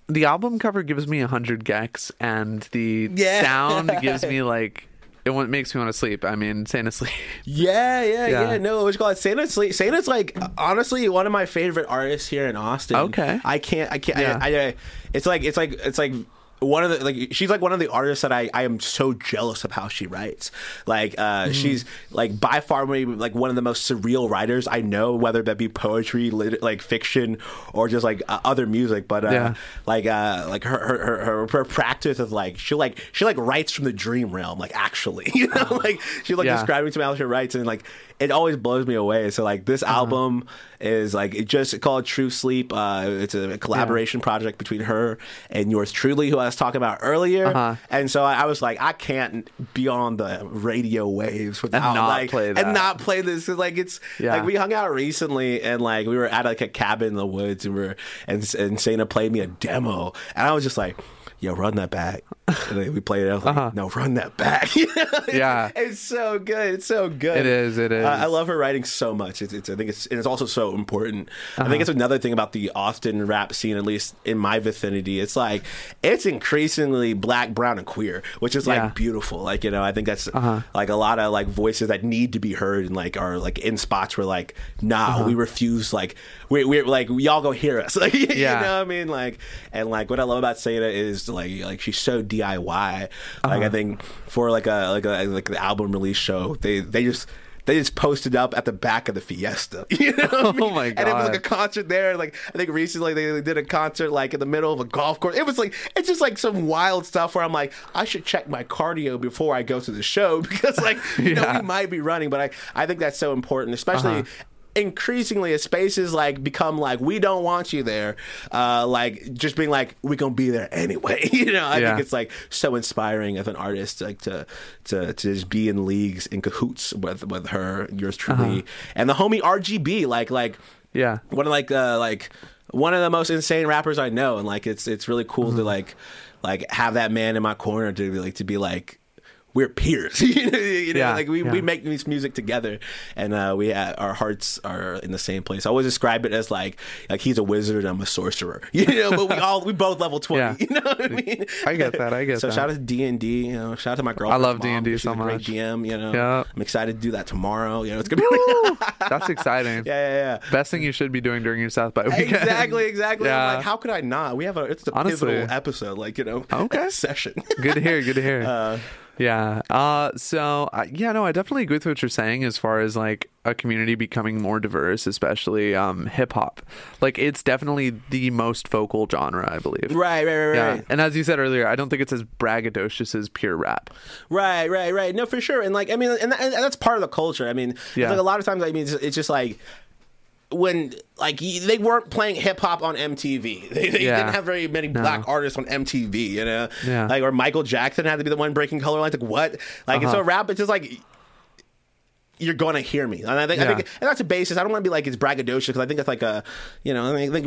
[SPEAKER 1] the album cover gives me a hundred gex, and the
[SPEAKER 3] Yeah.
[SPEAKER 1] sound gives me like it makes me want to sleep. I mean, saying asleep.
[SPEAKER 3] Yeah, yeah,
[SPEAKER 1] Yeah.
[SPEAKER 3] yeah. No, what you call it? Sana Sleep. Sana's like honestly one of my favorite artists here in Austin.
[SPEAKER 1] Okay.
[SPEAKER 3] I can't. I can't.
[SPEAKER 1] Yeah.
[SPEAKER 3] I, I, it's like it's like it's like one of the like she's like one of the artists that I I am so jealous of how she writes. Like uh
[SPEAKER 1] Mm-hmm.
[SPEAKER 3] she's like by far maybe like one of the most surreal writers I know, whether that be poetry, lit, like fiction, or just like uh, other music. But uh,
[SPEAKER 1] Yeah.
[SPEAKER 3] like uh like her her, her her her practice of like she like she like writes from the dream realm like actually you know like she like
[SPEAKER 1] Yeah.
[SPEAKER 3] describing to me how she writes and like it always blows me away. So like
[SPEAKER 1] Uh-huh.
[SPEAKER 3] this album is like it just called true sleep. Uh it's a collaboration project between her and yours truly who i was talking about earlier.
[SPEAKER 1] Uh-huh.
[SPEAKER 3] and so I, I was like i can't be on the radio waves without
[SPEAKER 1] not
[SPEAKER 3] like and not play this. Like it's
[SPEAKER 1] Yeah.
[SPEAKER 3] like we hung out recently and like we were at like a cabin in the woods and we are and and Sana played me a demo. And I was just like yo run that back and then we played it I was like no run that back
[SPEAKER 1] Uh-huh. Yeah.
[SPEAKER 3] it's so good it's so good
[SPEAKER 1] It is, it is.
[SPEAKER 3] Uh, I love her writing so much it's, it's I think it's and it's also so important I
[SPEAKER 1] Uh-huh.
[SPEAKER 3] think it's another thing about the Austin rap scene at least in my vicinity it's like it's increasingly black brown and queer which is like
[SPEAKER 1] Yeah.
[SPEAKER 3] beautiful like you know I think that's
[SPEAKER 1] Uh-huh.
[SPEAKER 3] like a lot of like voices that need to be heard and like are like in spots where like nah
[SPEAKER 1] Uh-huh.
[SPEAKER 3] we refuse like we, we're like y'all go hear us like you know what I mean like and like what I love about Seda is like like she's so DIY like
[SPEAKER 1] Uh-huh.
[SPEAKER 3] I think for like a like a like the album release show they they just they just posted up at the back of the Fiesta. You know what I mean?
[SPEAKER 1] Oh my
[SPEAKER 3] And it was like a concert there. Like I think recently they did a concert like in the middle of a golf course. It was like it's just like some wild stuff where I'm like I should check my cardio before I go to the show because like you know we might be running, but I I think that's so important, especially.
[SPEAKER 1] Uh-huh.
[SPEAKER 3] Increasingly, as spaces like become like we don't want you there, uh, like just being like we're gonna be there anyway. You know, I
[SPEAKER 1] Yeah.
[SPEAKER 3] think it's like so inspiring of an artist like to to to just be in leagues in cahoots with with her, yours truly,
[SPEAKER 1] Uh-huh.
[SPEAKER 3] and the homie RGB. Like like
[SPEAKER 1] Yeah.
[SPEAKER 3] one of like uh, like one of the most insane rappers I know, and like it's it's really cool
[SPEAKER 1] Mm-hmm.
[SPEAKER 3] to like like have that man in my corner to be like to be like. We're peers, you know.
[SPEAKER 1] Yeah,
[SPEAKER 3] like we, we make this music together, and uh, we uh, our hearts are in the same place. I always describe it as like like he's a wizard, and I'm a sorcerer, you know. But we all we both level twenty,
[SPEAKER 1] Yeah.
[SPEAKER 3] you know what I mean?
[SPEAKER 1] I get that, I get
[SPEAKER 3] so
[SPEAKER 1] that.
[SPEAKER 3] shout out to D and D, you know. Shout out to my girlfriend.
[SPEAKER 1] I
[SPEAKER 3] love
[SPEAKER 1] D&D
[SPEAKER 3] she's
[SPEAKER 1] so
[SPEAKER 3] a great
[SPEAKER 1] much.
[SPEAKER 3] DM, you know.
[SPEAKER 1] Yeah.
[SPEAKER 3] I'm excited to do that tomorrow. You know, it's gonna be.
[SPEAKER 1] That's exciting.
[SPEAKER 3] yeah, yeah, yeah.
[SPEAKER 1] Best thing you should be doing during your South by weekend.
[SPEAKER 3] Exactly, exactly. I'm
[SPEAKER 1] Yeah.
[SPEAKER 3] like, how could I not? We have a it's a
[SPEAKER 1] Honestly.
[SPEAKER 3] pivotal episode, like you know,
[SPEAKER 1] Okay.
[SPEAKER 3] session.
[SPEAKER 1] good to hear. Good to hear.
[SPEAKER 3] Uh,
[SPEAKER 1] yeah. Uh, so uh, yeah, no, I definitely agree with what you're saying as far as like a community becoming more diverse, especially um, hip hop. Like it's definitely the most vocal genre, I believe.
[SPEAKER 3] right, right, right,
[SPEAKER 1] Yeah.
[SPEAKER 3] right.
[SPEAKER 1] And as you said earlier, I don't think it's as braggadocious as pure rap.
[SPEAKER 3] Right, right, right. No, for sure. And like, I mean, and, that, and that's part of the culture. I mean,
[SPEAKER 1] Yeah.
[SPEAKER 3] like a lot of times, I mean, it's, it's just like when like they weren't playing hip hop on MTV. They, they
[SPEAKER 1] Yeah.
[SPEAKER 3] didn't have very many
[SPEAKER 1] No.
[SPEAKER 3] black artists on MTV. You know,
[SPEAKER 1] Yeah.
[SPEAKER 3] like or Michael Jackson had to be the one breaking color lines. Like what? Like and so
[SPEAKER 1] Uh-huh.
[SPEAKER 3] rap, it's just like. You're gonna hear me, and I think, I think, and that's a basis. I don't want to be like it's braggadocious because I think it's like a, you know, I think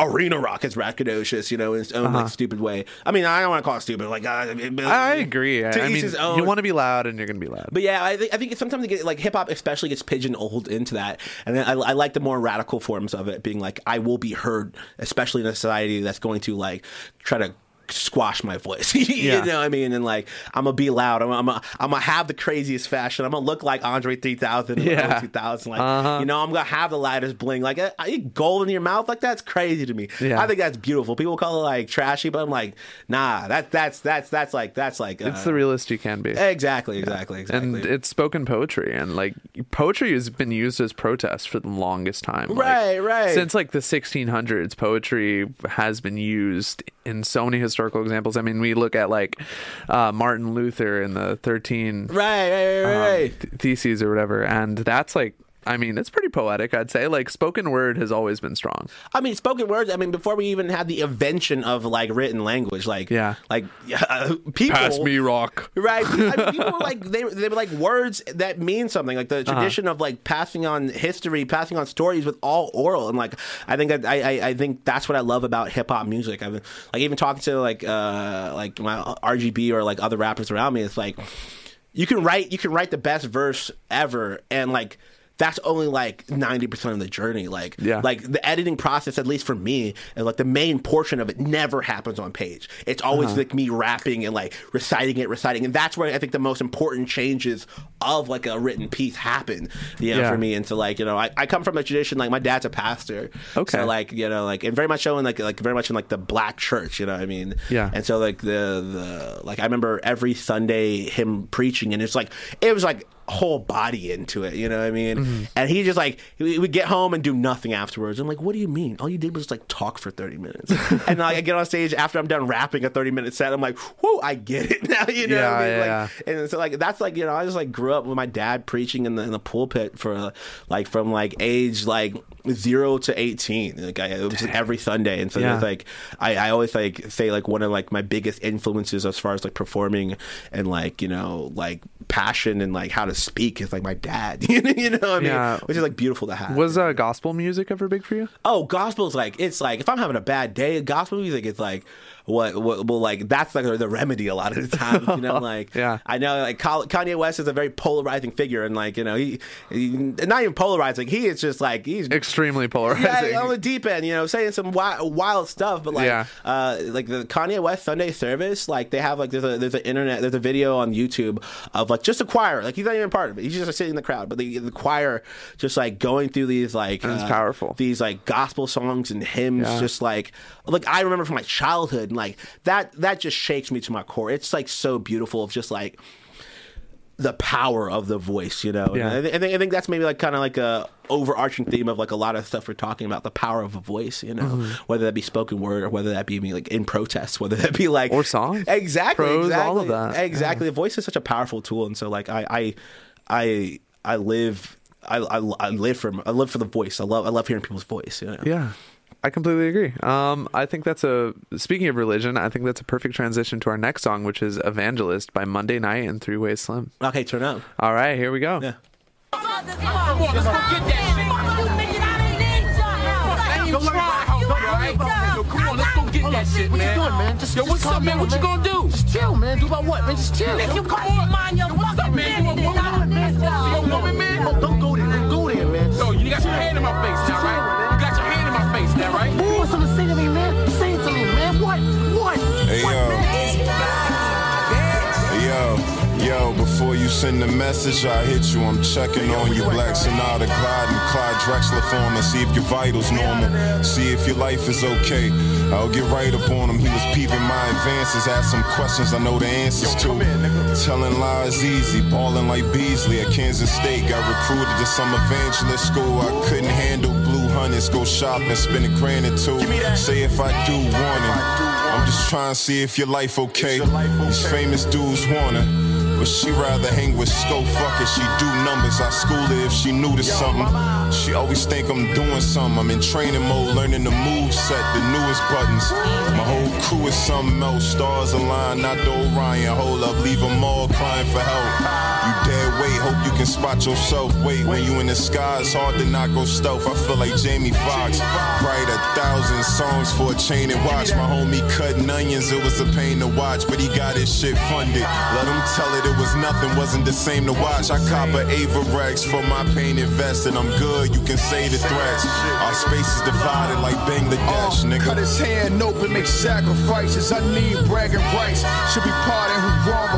[SPEAKER 3] arena rock is braggadocious, you know, in its own
[SPEAKER 1] Uh-huh.
[SPEAKER 3] like stupid way. I mean, I don't want to call it stupid. Like, uh, it-
[SPEAKER 1] I agree.
[SPEAKER 3] To
[SPEAKER 1] I mean,
[SPEAKER 3] his own.
[SPEAKER 1] you want to be loud, and you're going to be loud.
[SPEAKER 3] But yeah, I think I think sometimes get, like hip hop, especially gets pigeonholed into that, and then I, I like the more radical forms of it, being like I will be heard, especially in a society that's going to like try to squash my voice. you
[SPEAKER 1] Yeah.
[SPEAKER 3] know what I mean? And like I'm gonna be loud. I'm, I'm, gonna, I'm gonna have the craziest fashion. I'm gonna look like Andre 3000 in
[SPEAKER 1] Yeah.
[SPEAKER 3] early 2000. Like
[SPEAKER 1] Uh-huh.
[SPEAKER 3] you know, I'm gonna have the lightest bling. Like uh, I eat gold in your mouth. Like that's crazy to me.
[SPEAKER 1] Yeah.
[SPEAKER 3] I think that's beautiful. People call it like trashy, but I'm like, nah. That that's that's that's like that's like
[SPEAKER 1] It's
[SPEAKER 3] uh,
[SPEAKER 1] the realest you can be.
[SPEAKER 3] Exactly, exactly, exactly.
[SPEAKER 1] And it's spoken poetry, and like poetry has been used as protest for the longest time. Like,
[SPEAKER 3] Right, right.
[SPEAKER 1] Since like the 1600s, poetry has been used in so many historical examples. I mean, we look at like uh, Martin Luther in the 13
[SPEAKER 3] Right, right, right,
[SPEAKER 1] um,
[SPEAKER 3] right.
[SPEAKER 1] th- theses or whatever, and that's like. I mean, it's pretty poetic, I'd say. Like, spoken word has always been strong.
[SPEAKER 3] I mean, spoken words. I mean, before we even had the invention of like written language, like
[SPEAKER 1] Yeah.
[SPEAKER 3] like uh, people
[SPEAKER 1] Pass me rock.
[SPEAKER 3] Right, I mean, people were like they, they were like words that mean something, like the
[SPEAKER 1] Uh-huh.
[SPEAKER 3] tradition of like passing on history, passing on stories with all oral, and like I think that I, I I think that's what I love about hip hop music. I've been like even talking to like uh like my RGB or like other rappers around me. It's like you can write you can write the best verse ever, and like that's only like 90% of the journey like
[SPEAKER 1] Yeah.
[SPEAKER 3] like the editing process at least for me is like the main portion of it never happens on page it's always
[SPEAKER 1] Uh-huh.
[SPEAKER 3] like me rapping and like reciting it reciting and that's where i think the most important changes of like a written piece happen you know
[SPEAKER 1] Yeah.
[SPEAKER 3] for me and so like you know I, I come from a tradition like my dad's a pastor
[SPEAKER 1] Okay.
[SPEAKER 3] so like you know like and very much so in like like very much in like the black church you know what i mean
[SPEAKER 1] Yeah.
[SPEAKER 3] and so like the the like i remember every sunday him preaching and it's like it was like whole body into it you know what i mean
[SPEAKER 1] Mm-hmm.
[SPEAKER 3] and he just like he would get home and do nothing afterwards i'm like what do you mean all you did was like talk for 30 minutes and like i get on stage after i'm done rapping a 30 minute set i'm like whoa i get it now you know what I
[SPEAKER 1] Yeah,
[SPEAKER 3] mean?
[SPEAKER 1] yeah,
[SPEAKER 3] like, and so like that's like you know I just like grew up with my dad preaching in the in the pulpit for like from like age like zero to eighteen. Like I, it was every Sunday, and so
[SPEAKER 1] Yeah.
[SPEAKER 3] like I, I always like say like one of like my biggest influences as far as like performing and like you know like passion and like how to speak is like my dad. you know what I mean?
[SPEAKER 1] Yeah.
[SPEAKER 3] Which is like beautiful to have.
[SPEAKER 1] Was uh, gospel music ever big for you?
[SPEAKER 3] Oh, gospel's like it's like if I'm having a bad day, gospel music is like what what well like that's like the remedy a lot of the time. You know, like
[SPEAKER 1] Yeah.
[SPEAKER 3] I know like Kanye West is a very polarizing figure, and like you know he, he not even polarizing. He is just like he's
[SPEAKER 1] Extremely polarizing.
[SPEAKER 3] yeah, on the deep end, you know, saying some wild, wild stuff. But like,
[SPEAKER 1] Yeah.
[SPEAKER 3] uh, like the Kanye West Sunday service, like they have like there's a there's an internet there's a video on YouTube of like just a choir, like he's not even part of it. He's just sitting in the crowd, but the, the choir just like going through these like uh,
[SPEAKER 1] powerful.
[SPEAKER 3] these like gospel songs and hymns,
[SPEAKER 1] Yeah.
[SPEAKER 3] just like like I remember from my childhood, like that that just shakes me to my core. It's like so beautiful of just like the power of the voice, you know.
[SPEAKER 1] Yeah.
[SPEAKER 3] I, thi- I think I think that's maybe like kind of like a overarching theme of like a lot of stuff we're talking about the power of a voice, you know,
[SPEAKER 1] Mhm.
[SPEAKER 3] whether that be spoken word or whether that be like in protest, whether that be like
[SPEAKER 1] Or songs.
[SPEAKER 3] exactly,
[SPEAKER 1] Prose,
[SPEAKER 3] exactly,
[SPEAKER 1] all of that.
[SPEAKER 3] exactly. The voice is such a powerful tool, and so like I I I I live. I, I, I live for I live for the voice. I love I love hearing people's voice. You know?
[SPEAKER 1] Yeah. I completely agree. Um, I think that's a speaking of religion. I think that's a perfect transition to our next song, which is "Evangelist" by Monday Night and Three Way Slim.
[SPEAKER 3] Okay, turn up.
[SPEAKER 1] All right, here we go.
[SPEAKER 3] Yeah.
[SPEAKER 18] Come on, let's go get that shit, man. What you doing, man? Just, Yo, what's up, man? What you gonna do? Just chill, man. Do about what, man? Just chill. If come on, mind your what's up, man? You a woman, man? You a woman, man? Don't go
[SPEAKER 19] send the message, I hit you. I'm checking on you. Black Sonata, Clyde, and Clyde Drexler form and see if your vitals normal. See if your life is okay. I'll get right up on him. He was peeping my advances. Ask some questions I know the answers to. Telling lies easy. Balling like Beasley at Kansas State. Got recruited to some evangelist school. I couldn't handle blue hunters. Go shopping, spend a grand or two. Say if I do want it. I'm just trying to see if your life okay. These famous dudes wanna But she rather hang with Scope, fuck it, she do numbers. I school her if she knew to something. She always think I'm doing something. I'm in training mode, learning the move set, the newest buttons. My whole crew is something else. Stars align, not the Orion. Hold up, leave them all crying for help. You dead weight, hope you can spot yourself. Wait, when you in the sky, it's hard to not go stealth. I feel like Jamie Foxx. Write a thousand songs for a chain and watch. My homie cutting onions, it was a pain to watch, but he got his shit funded. Let him tell it, it was nothing, wasn't the same to watch. I cop a Ava Rex for my pain invested. I'm good, you can say the threats. Our space is divided like Bangladesh, uh, nigga.
[SPEAKER 12] Cut his hand open, make sacrifices. I need bragging rights. Should be parting who wrong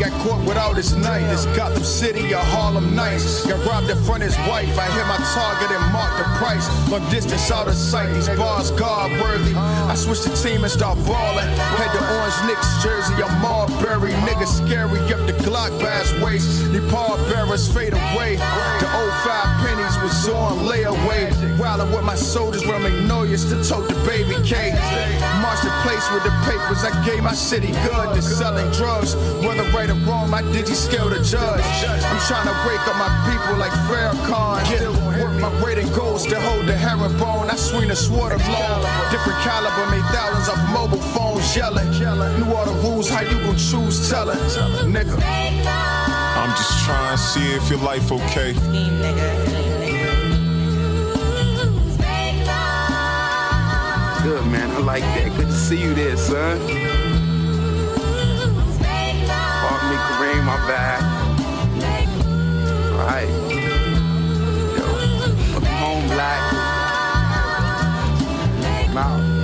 [SPEAKER 12] Got caught without his night. It's Gotham City or Harlem Nights. Got robbed in front of his wife. I hit my target and marked the price. Long distance out of sight. These bars guard worthy. I switched the team and start balling. Had the orange Knicks jersey. I'm Marbury. Nigga scary up the Glock bass waist. The paw bearers fade away. The old five pennies was on layaway. Wildin' with my soldiers make noise to tote the baby K. March the place with the papers. I gave my city good to selling drugs. Whether right or wrong, my digi scale the judge. I'm trying to wake up my people like Farrakhan. Yeah, work my weight in gold to hold the herringbone. I swing the sword alone. Different caliber, made thousands of mobile phones yelling. Knew all the rules, how you gon' choose telling. Nigga.
[SPEAKER 19] I'm just trying to see if your life okay.
[SPEAKER 20] Good, man. I like that. Good to see you there, son. Kareem, my bad. All right. Yo, home, Black. I'm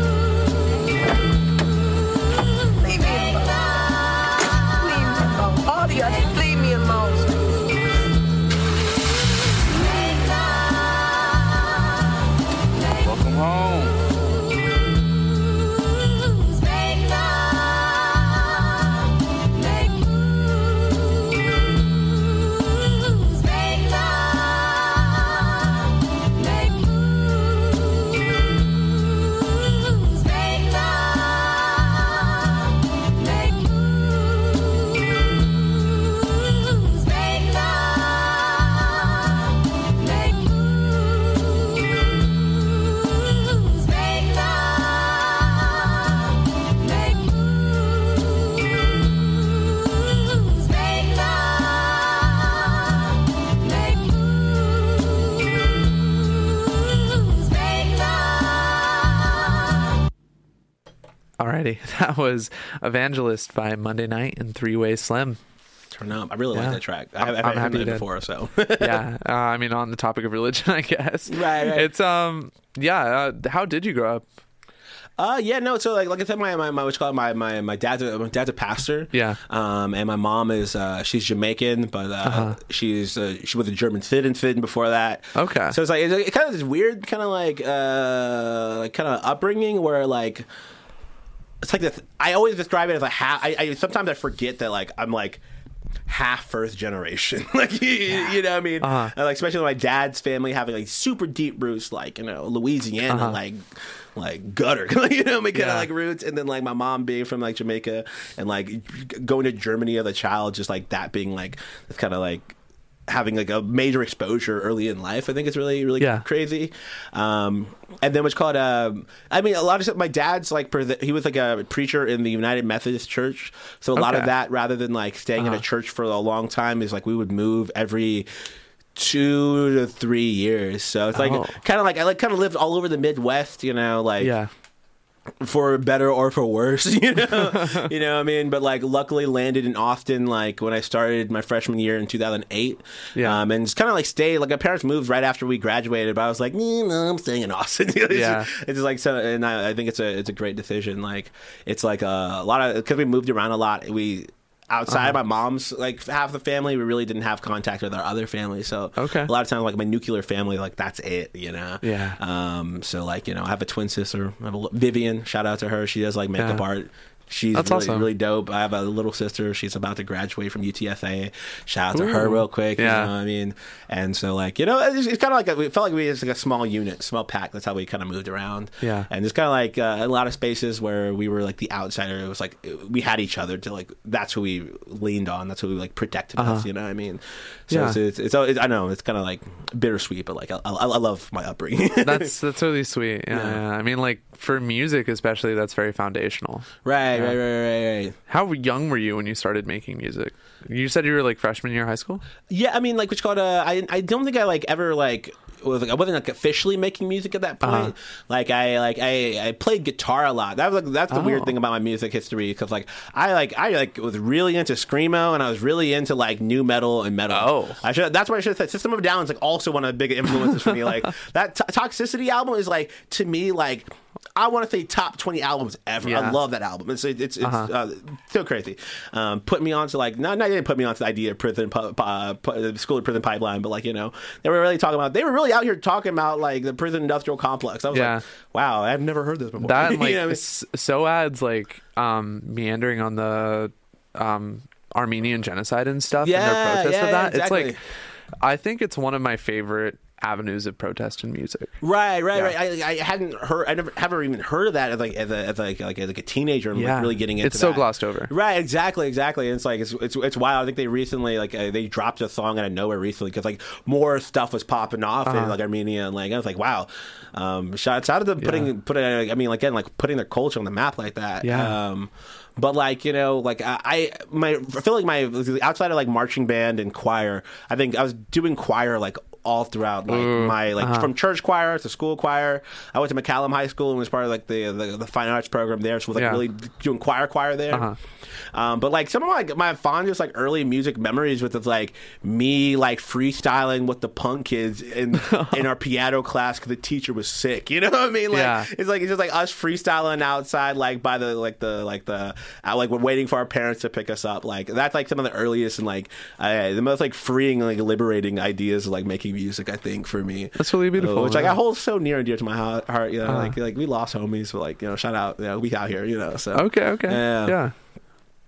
[SPEAKER 1] Alrighty, that was Evangelist by Monday Night and Three Way Slim.
[SPEAKER 3] Turn up. I really
[SPEAKER 1] Yeah.
[SPEAKER 3] like that track. I
[SPEAKER 1] I'm-
[SPEAKER 3] haven't, I haven't
[SPEAKER 1] happy
[SPEAKER 3] heard it before, so
[SPEAKER 1] yeah, uh, I mean, on the topic of religion, I guess.
[SPEAKER 3] Right, right.
[SPEAKER 1] It's um, yeah. Uh, how did you grow up?
[SPEAKER 3] Uh, yeah, no. So like, like I said, my my my what's called my my my dad's a, my dad's a pastor.
[SPEAKER 1] Yeah.
[SPEAKER 3] Um, and my mom is uh she's Jamaican, but uh,
[SPEAKER 1] Uh-huh.
[SPEAKER 3] she's uh, she was a German citizen before that.
[SPEAKER 1] Okay.
[SPEAKER 3] So it's like it's, it's kind of this weird kind of like uh like kind of upbringing where like it's like this. I always describe it as a half. I, I sometimes I forget that like I'm like half first generation. like you, you know what I mean?
[SPEAKER 1] Uh-huh.
[SPEAKER 3] And, like especially my dad's family having like super deep roots, like you know Louisiana,
[SPEAKER 1] Uh-huh.
[SPEAKER 3] like like gutter, you know, my kind of like roots, and then like my mom being from like Jamaica, and like going to Germany as a child, just like that being like it's kind of like having like a major exposure early in life. I think it's really really
[SPEAKER 1] Yeah.
[SPEAKER 3] crazy. Um, and then what's called um, I mean a lot of stuff. My dad's like he was like a preacher in the United Methodist Church, so a lot of that rather than like staying in
[SPEAKER 1] Uh-huh.
[SPEAKER 3] a church for a long time is like we would move every two to three years. So it's like
[SPEAKER 1] Oh.
[SPEAKER 3] kind of like I like kind of lived all over the Midwest, you know, like
[SPEAKER 1] Yeah.
[SPEAKER 3] For better or for worse, you know, you know. what I mean, but like, luckily landed in Austin, like when I started my freshman year in 2008.
[SPEAKER 1] Yeah.
[SPEAKER 3] um, and it's kind of like stayed. Like my parents moved right after we graduated, but I was like, "Mm, no, I'm staying in Austin. it's,
[SPEAKER 1] Yeah.
[SPEAKER 3] it's just like so, and I, I think it's a it's a great decision. Like it's like a, lot of because we moved around a lot. We outside
[SPEAKER 1] Uh-huh.
[SPEAKER 3] my mom's like half the family we really didn't have contact with our other family so
[SPEAKER 1] Okay.
[SPEAKER 3] a lot of times like my nuclear family like that's it you know
[SPEAKER 1] Yeah.
[SPEAKER 3] um, so like you know, I have a twin sister, I have a, Vivian. Shout out to her. She does like makeup
[SPEAKER 1] Yeah.
[SPEAKER 3] art. She's
[SPEAKER 1] That's
[SPEAKER 3] really,
[SPEAKER 1] awesome.
[SPEAKER 3] really dope. I have a little sister. She's about to graduate from UTSA. Shout out to her real quick.
[SPEAKER 1] Yeah.
[SPEAKER 3] You know what I mean? And so, like, you know, it's, it's kind of like, a, it felt like we was like a small unit, small pack. That's how we kind of moved around.
[SPEAKER 1] Yeah.
[SPEAKER 3] And it's kind of like uh, a lot of spaces where we were like the outsider. It was like we had each other to like, that's who we leaned on. That's who we like protected us.
[SPEAKER 1] Uh-huh.
[SPEAKER 3] You know what I mean? So
[SPEAKER 1] Yeah.
[SPEAKER 3] it's, it's, it's, it's, I know it's kind of like bittersweet, but like, I, I, I love my upbringing.
[SPEAKER 1] that's that's really sweet. Yeah,
[SPEAKER 3] Yeah.
[SPEAKER 1] yeah. I mean, like for music especially, that's very foundational.
[SPEAKER 3] Right,
[SPEAKER 1] Yeah.
[SPEAKER 3] right, right, right, right.
[SPEAKER 1] How young were you when you started making music? You said you were like freshman year of high school.
[SPEAKER 3] Yeah, I mean, like what's called. Uh, I I don't think I like ever like. Was, like, I wasn't like officially making music at that point.
[SPEAKER 1] Uh-huh.
[SPEAKER 3] Like I like I, I played guitar a lot. That was like that's the
[SPEAKER 1] Oh.
[SPEAKER 3] weird thing about my music history because like I like I like was really into screamo and I was really into like nu metal and metal.
[SPEAKER 1] Oh.
[SPEAKER 3] I should that's what I should have said. System of a Down is like also one of the big influences for me. Like that to- Toxicity album is like to me like. I want to say top twenty albums ever. I love that album. It's it's it's,
[SPEAKER 1] Uh-huh.
[SPEAKER 3] uh, so crazy. Um, put me on to like not not even put me on to the idea of prison pu- school to prison pipeline, but like you know they were really talking about they were really out here talking about like the prison industrial complex. I was
[SPEAKER 1] Yeah.
[SPEAKER 3] like, wow, I've never heard this before.
[SPEAKER 1] That
[SPEAKER 3] You
[SPEAKER 1] like
[SPEAKER 3] know what I mean?
[SPEAKER 1] s- SOAD's like um meandering on the um Armenian genocide and stuff and
[SPEAKER 3] Yeah,
[SPEAKER 1] their protest
[SPEAKER 3] yeah,
[SPEAKER 1] of that.
[SPEAKER 3] exactly.
[SPEAKER 1] It's like I think it's one of my favorite avenues of protest in music.
[SPEAKER 3] Right, right,
[SPEAKER 1] Yeah.
[SPEAKER 3] right. I, I hadn't heard. I never never even heard of that as like as a as like like, as like a teenager and
[SPEAKER 1] Yeah.
[SPEAKER 3] like really getting into. It.
[SPEAKER 1] It's so
[SPEAKER 3] that.
[SPEAKER 1] glossed over.
[SPEAKER 3] Right, exactly, exactly. And it's like it's it's, it's wild. I think they recently like uh, they dropped a song out of nowhere recently because like more stuff was popping off in
[SPEAKER 1] Uh-huh.
[SPEAKER 3] like Armenia and like I was like wow. Um, shout out to them putting putting I mean like again like putting their culture on the map like that.
[SPEAKER 1] Yeah.
[SPEAKER 3] Um, but like you know, like I, I my I feel like my outside of like marching band and choir, I think I was doing choir like all throughout like
[SPEAKER 1] Ooh,
[SPEAKER 3] my like
[SPEAKER 1] uh-huh.
[SPEAKER 3] from church choir to school choir. I went to McCallum High School and was part of like the the, the fine arts program there, so was like
[SPEAKER 1] Yeah.
[SPEAKER 3] really doing choir choir there.
[SPEAKER 1] Uh-huh.
[SPEAKER 3] Um, but like some of my my fondest like early music memories with is like me like freestyling with the punk kids in in our piano class because the teacher was sick. You know what I mean? Like
[SPEAKER 1] Yeah.
[SPEAKER 3] it's like it's just like us freestyling outside like by the like the like the uh, like we're waiting for our parents to pick us up. Like that's like some of the earliest and like uh, the most like freeing like liberating ideas of like making music. I think for me.
[SPEAKER 1] That's really beautiful,
[SPEAKER 3] Uh, which like. I hold so near and dear to my heart. you know,
[SPEAKER 1] Uh-huh.
[SPEAKER 3] like like we lost homies, but like you know, shout out, you know, we out here, you know. So
[SPEAKER 1] Okay, okay.
[SPEAKER 3] yeah.
[SPEAKER 1] Yeah.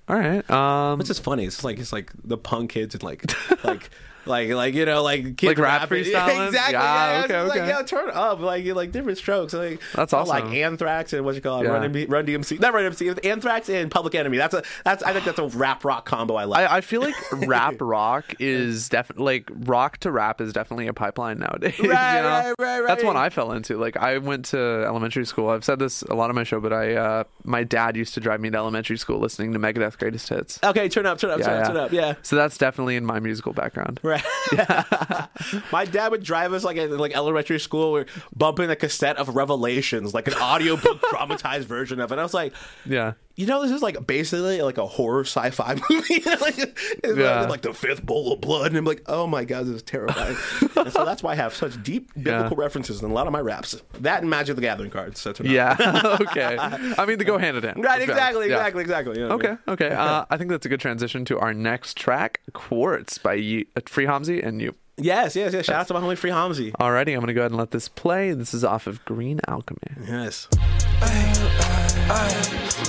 [SPEAKER 1] All right. Um
[SPEAKER 3] It's just funny. It's just like it's like the punk kids and like like like like you know like kids
[SPEAKER 1] Like rap
[SPEAKER 3] rapping.
[SPEAKER 1] freestyling?
[SPEAKER 3] exactly.
[SPEAKER 1] Yeah,
[SPEAKER 3] Yeah,
[SPEAKER 1] okay, okay.
[SPEAKER 3] Like yeah, turn up like like different strokes. Like
[SPEAKER 1] That's awesome.
[SPEAKER 3] Like Anthrax and what you call it,
[SPEAKER 1] Yeah.
[SPEAKER 3] Run, DMC, Run DMC, not Run DMC, Anthrax and Public Enemy. That's a that's I think that's a rap rock combo I like.
[SPEAKER 1] I, I feel like rap rock is definitely like rock to rap is definitely a pipeline nowadays. you know?
[SPEAKER 3] right, right,
[SPEAKER 1] That's
[SPEAKER 3] right.
[SPEAKER 1] what I fell into. Like I went to elementary school. I've said this a lot on my show, but I uh, my dad used to drive me to elementary school listening to Megadeth Greatest Hits.
[SPEAKER 3] okay, turn up, turn up, turn up, turn up. Yeah.
[SPEAKER 1] So that's definitely in my musical background.
[SPEAKER 3] Right. My dad would drive us like at like elementary school. We're bumping a cassette of Revelations, like an audiobook dramatized version of it. And I was like,
[SPEAKER 1] Yeah.
[SPEAKER 3] You know, this is like basically like a horror sci-fi movie. like,
[SPEAKER 1] Yeah.
[SPEAKER 3] like, like the fifth bowl of blood, and I'm like, oh my god, this is terrifying. and so that's why I have such deep biblical references in a lot of my raps. That and Magic the Gathering cards. So turn.
[SPEAKER 1] Yeah. okay. I mean, they go hand in hand.
[SPEAKER 3] Right.
[SPEAKER 1] let's
[SPEAKER 3] Exactly.
[SPEAKER 1] Yeah.
[SPEAKER 3] Exactly. Exactly. You know what I
[SPEAKER 1] Okay.
[SPEAKER 3] mean?
[SPEAKER 1] Okay. Uh, I think that's a good transition to our next track, "Quartz" by Ye- uh, Free Hamzi and you.
[SPEAKER 3] Yes. Yes. Yes. Shout out to my homie Free Hamzi.
[SPEAKER 1] Alrighty, I'm gonna go ahead and let this play. This is off of Green Alchemy.
[SPEAKER 3] Yes.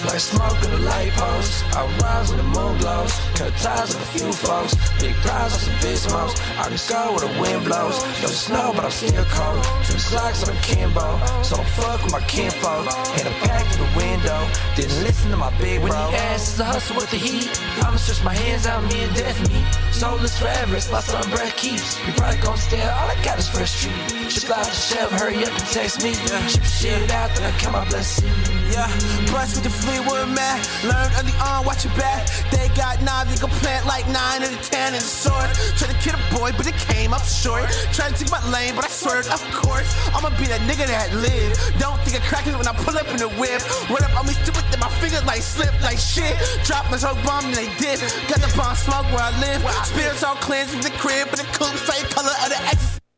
[SPEAKER 21] Like smoke in the light post. I rise when the moon glows. Cut ties with a few folks. Big prize on some big smokes. I can go where the wind blows. No snow, but I'm still cold. Two socks on a Kimbo. So don't fuck with my kinfolk. Hit a pack through the window. Didn't listen to my big bro. When he asks to hustle with the heat, I'ma stretch my hands out, me and death meet. Soulless forever, it's my son breath keeps. You probably gon' stare, all I got is fresh treat. Ship out the shelf, hurry up and text me. Ship shit out, then I count my blessing.
[SPEAKER 2] Yeah, brush with the Fleetwood Mac. Learn early on, watch your back. They got knives, they can plant like nine and a ten and a sword. Try to kill a boy, but it came up short. Try to take my lane, but I swerved, of course. I'ma be that nigga that live. Don't think I crack it when I pull up in the whip. Run up on me stupid, then my fingers like slip like shit. Drop my smoke bomb and they dip. Got the bomb smoke where I live. Spirits all cleansed from the crib, but the coupe same color of the exit.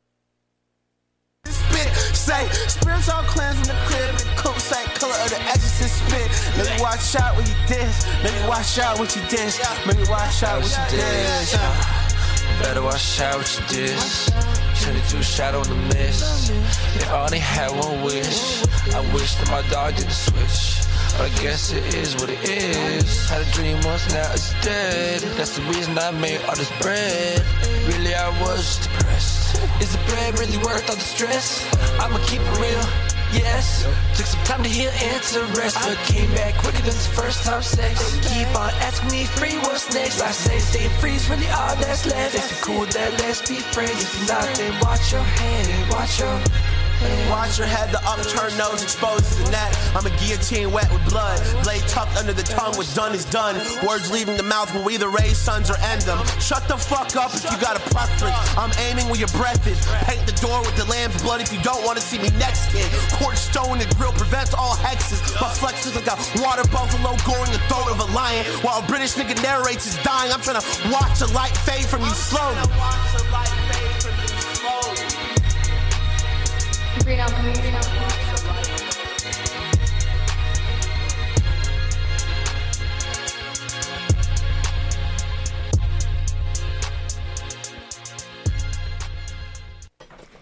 [SPEAKER 2] Say, spirits all cleansed from the crib, the coat same color of the exorcist spit. Me watch out when you diss. Me watch out what you diss. Me watch out what you diss.
[SPEAKER 21] Better watch out what you dish. Turn into a shadow in the mist. If I only had one wish, I wish that my dog didn't switch.
[SPEAKER 15] But I guess it is what it is. Had a dream once, now it's dead. That's the reason I made all this bread. Really, I was depressed. Is the bread really worth all the stress? I'ma keep it real. Yes, took some time to heal and to rest, but came back quicker than the first time sex. Keep on asking me free, what's next? I say staying free is really all that's left. If you're cool, then let's be friends. If you're not, then watch your hand, watch your.
[SPEAKER 2] Watch your head, the upturned nose exposed to the net. I'm a guillotine wet with blood. Blade tucked under the tongue, what's done is done. Words leaving the mouth will either raise sons or end them. Shut the fuck up if you got a preference. I'm aiming where your breath is. Paint the door with the lamb's blood if you don't want to see me next kid. Quartz stone and grill prevents all hexes. My flex is like a water buffalo goring the throat of a lion. While a British nigga narrates his dying, I'm trying to watch a light fade from you slowly.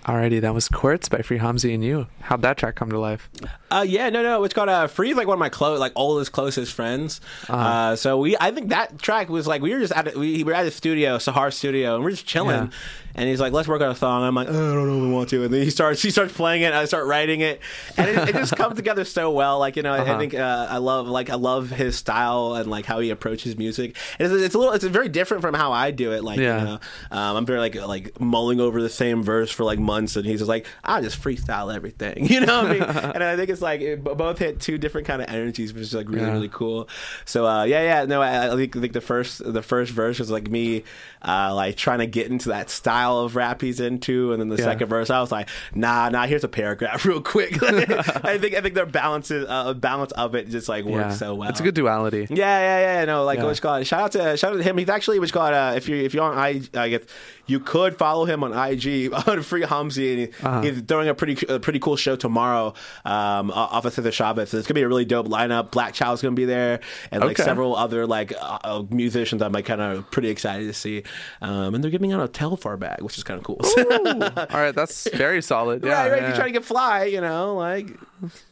[SPEAKER 1] Alrighty, that was Quartz by Free Hamzi and you. How'd that track come to life?
[SPEAKER 3] Uh, yeah, no, no. It's called uh, Free's like one of my close, like oldest, closest friends. uh
[SPEAKER 1] Uh-huh.
[SPEAKER 3] so we, I think that track was like we were just at, a, we, we were at the studio, Sahar Studio, and we're just chilling.
[SPEAKER 1] Yeah.
[SPEAKER 3] And he's like, "Let's work on a song." I'm like, oh, "I don't know if we want to." And then he starts, he starts playing it. I start writing it, and it, it just comes together so well. Like you know, I, I
[SPEAKER 1] Uh-huh.
[SPEAKER 3] think uh, I love, like I love his style and like how he approaches music. And it's, it's a little, it's very different from how I do it. Like
[SPEAKER 1] Yeah.
[SPEAKER 3] you know, um, I'm very like like mulling over the same verse for like months, and he's just like, "I just freestyle everything," you know. What I mean? and I think it's like it, b- both hit two different kind of energies, which is like really
[SPEAKER 1] Yeah.
[SPEAKER 3] really cool. So uh, yeah, yeah, no, I, I think, I think the first the first verse was like me uh, like trying to get into that style of rap he's into, and then the
[SPEAKER 1] Yeah.
[SPEAKER 3] second verse I was like, nah, nah, here's a paragraph real quick. I think I think their balances uh, balance of it just like works
[SPEAKER 1] Yeah.
[SPEAKER 3] so well.
[SPEAKER 1] It's a good duality.
[SPEAKER 3] Yeah, yeah, yeah. No, like
[SPEAKER 1] Yeah.
[SPEAKER 3] what's called. Shout out to shout out to him. He's actually what's called. Uh, if you if you're on I, I guess you could follow him on IG on Free Hamzi, and
[SPEAKER 1] Uh-huh.
[SPEAKER 3] he's throwing a pretty a pretty cool show tomorrow. Um, off of the Shabbos. So it's gonna be a really dope lineup. Black Child's gonna be there, and like
[SPEAKER 1] Okay.
[SPEAKER 3] several other like uh, uh, musicians. I'm like kind of pretty excited to see. Um, and they're giving out a Telfar bag, which is kind of cool.
[SPEAKER 1] All right, that's very solid. Yeah,
[SPEAKER 3] right, right. If you're trying to get fly, you know, like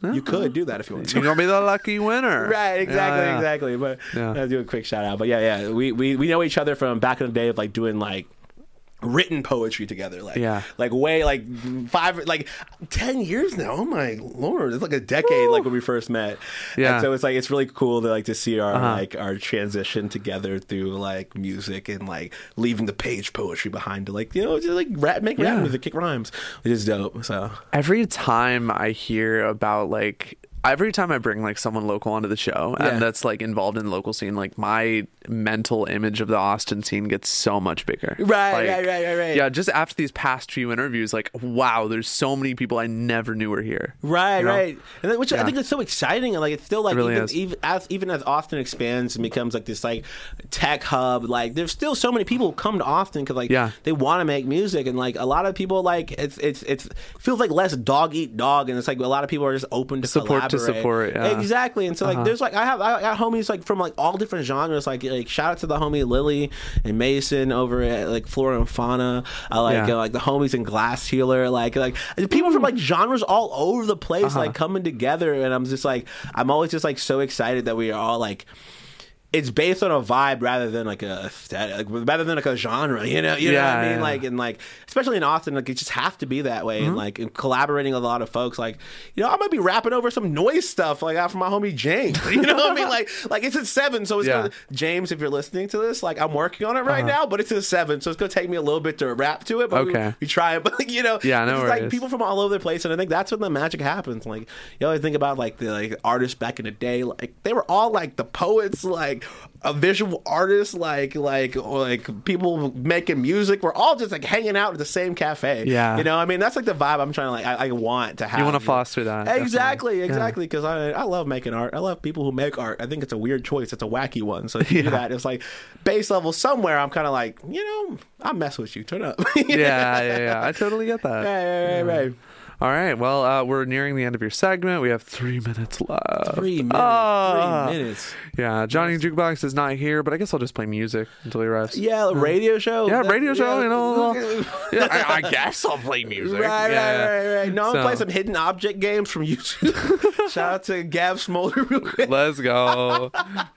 [SPEAKER 3] you could do that if you want to.
[SPEAKER 1] You're gonna be the lucky winner.
[SPEAKER 3] Right, exactly,
[SPEAKER 1] Yeah, yeah.
[SPEAKER 3] exactly. But
[SPEAKER 1] Yeah.
[SPEAKER 3] I'll do a quick shout out. But yeah, yeah, we, we we know each other from back in the day of like doing like written poetry together. Like
[SPEAKER 1] Yeah.
[SPEAKER 3] like way like five like ten years now. Oh my lord, it's like a decade like when we first met.
[SPEAKER 1] Yeah.
[SPEAKER 3] And so it's like it's really cool to like to see our
[SPEAKER 1] Uh-huh.
[SPEAKER 3] like our transition together through like music and like leaving the page poetry behind to like you know just like rap make rap
[SPEAKER 1] Yeah.
[SPEAKER 3] music, kick rhymes, which is dope. So
[SPEAKER 1] Every time I hear about like every time I bring like someone local onto the show
[SPEAKER 3] Yeah.
[SPEAKER 1] and that's like involved in the local scene, like my mental image of the Austin scene gets so much bigger.
[SPEAKER 3] Right,
[SPEAKER 1] Like,
[SPEAKER 3] right, right, right, right.
[SPEAKER 1] Yeah, just after these past few interviews, like wow, there's so many people I never knew were here.
[SPEAKER 3] Right,
[SPEAKER 1] You know?
[SPEAKER 3] right, and then, which I think is so exciting, and like it's still like
[SPEAKER 1] It really
[SPEAKER 3] even, even as even as Austin expands and becomes like this like tech hub, like there's still so many people who come to Austin because like
[SPEAKER 1] Yeah.
[SPEAKER 3] they want to make music, and like a lot of people like it's it's it's feels like less dog eat dog, and it's like a lot of people are just open to
[SPEAKER 1] Support to
[SPEAKER 3] collaborate.
[SPEAKER 1] support, yeah.
[SPEAKER 3] exactly, and so like
[SPEAKER 1] Uh-huh.
[SPEAKER 3] there's like I have I got homies like from like all different genres, like like shout out to the homie Lily and Mason over at like Flora and Fauna, I like
[SPEAKER 1] Yeah.
[SPEAKER 3] uh, like the homies in Glass Healer, like like people from like genres all over the place,
[SPEAKER 1] Uh-huh.
[SPEAKER 3] like coming together, and I'm just like I'm always just like so excited that we are all like. It's based on a vibe rather than like a aesthetic, like, rather than like a genre, you know, you know what
[SPEAKER 1] Yeah,
[SPEAKER 3] I mean?
[SPEAKER 1] yeah.
[SPEAKER 3] Like and like, especially in Austin, like it just have to be that way.
[SPEAKER 1] Mm-hmm.
[SPEAKER 3] And like and collaborating with a lot of folks, like you know, I might be rapping over some noise stuff, like out from my homie James. You know what I mean? Like like it's at seven, so it's
[SPEAKER 1] Yeah.
[SPEAKER 3] gonna, James. If you're listening to this, like I'm working on it right
[SPEAKER 1] Uh-huh.
[SPEAKER 3] now, but it's at seven, so it's gonna take me a little bit to rap to it. But we-
[SPEAKER 1] Okay.
[SPEAKER 3] we, try it, but you know,
[SPEAKER 1] Yeah, no
[SPEAKER 3] it's like people from all over the place, and I think that's when the magic happens. Like you always think about like the like artists back in the day, like they were all like the poets, like a visual artist, like like or, like people making music. We're all just like hanging out at the same cafe.
[SPEAKER 1] Yeah.
[SPEAKER 3] you know, I mean that's like the vibe I'm trying to like I, I want to have.
[SPEAKER 1] You want to foster that.
[SPEAKER 3] Exactly,
[SPEAKER 1] definitely.
[SPEAKER 3] Exactly. Because I I love making art. I love people who make art. I think it's a weird choice. It's a wacky one. So if you do
[SPEAKER 1] Yeah.
[SPEAKER 3] that, it's like base level somewhere. I'm kind of like you know I mess with you. Turn up.
[SPEAKER 1] yeah, yeah, yeah. I totally get that.
[SPEAKER 3] Right, right, right, right.
[SPEAKER 1] All right. Well, uh, we're nearing the end of your segment. We have three minutes left.
[SPEAKER 3] Three minutes.
[SPEAKER 1] Ah.
[SPEAKER 3] Three minutes.
[SPEAKER 1] Yeah, Jonny Jukebox is not here, but I guess I'll just play music until he arrives.
[SPEAKER 3] Yeah, radio show.
[SPEAKER 1] Yeah,
[SPEAKER 3] That-
[SPEAKER 1] radio show.
[SPEAKER 3] yeah.
[SPEAKER 1] You know, yeah, I, I guess I'll play music.
[SPEAKER 3] Right,
[SPEAKER 1] Yeah,
[SPEAKER 3] right, right, right. No, I'm
[SPEAKER 1] So-
[SPEAKER 3] play some hidden object games from YouTube. Shout out to Gav Smolder real quick.
[SPEAKER 1] Let's go.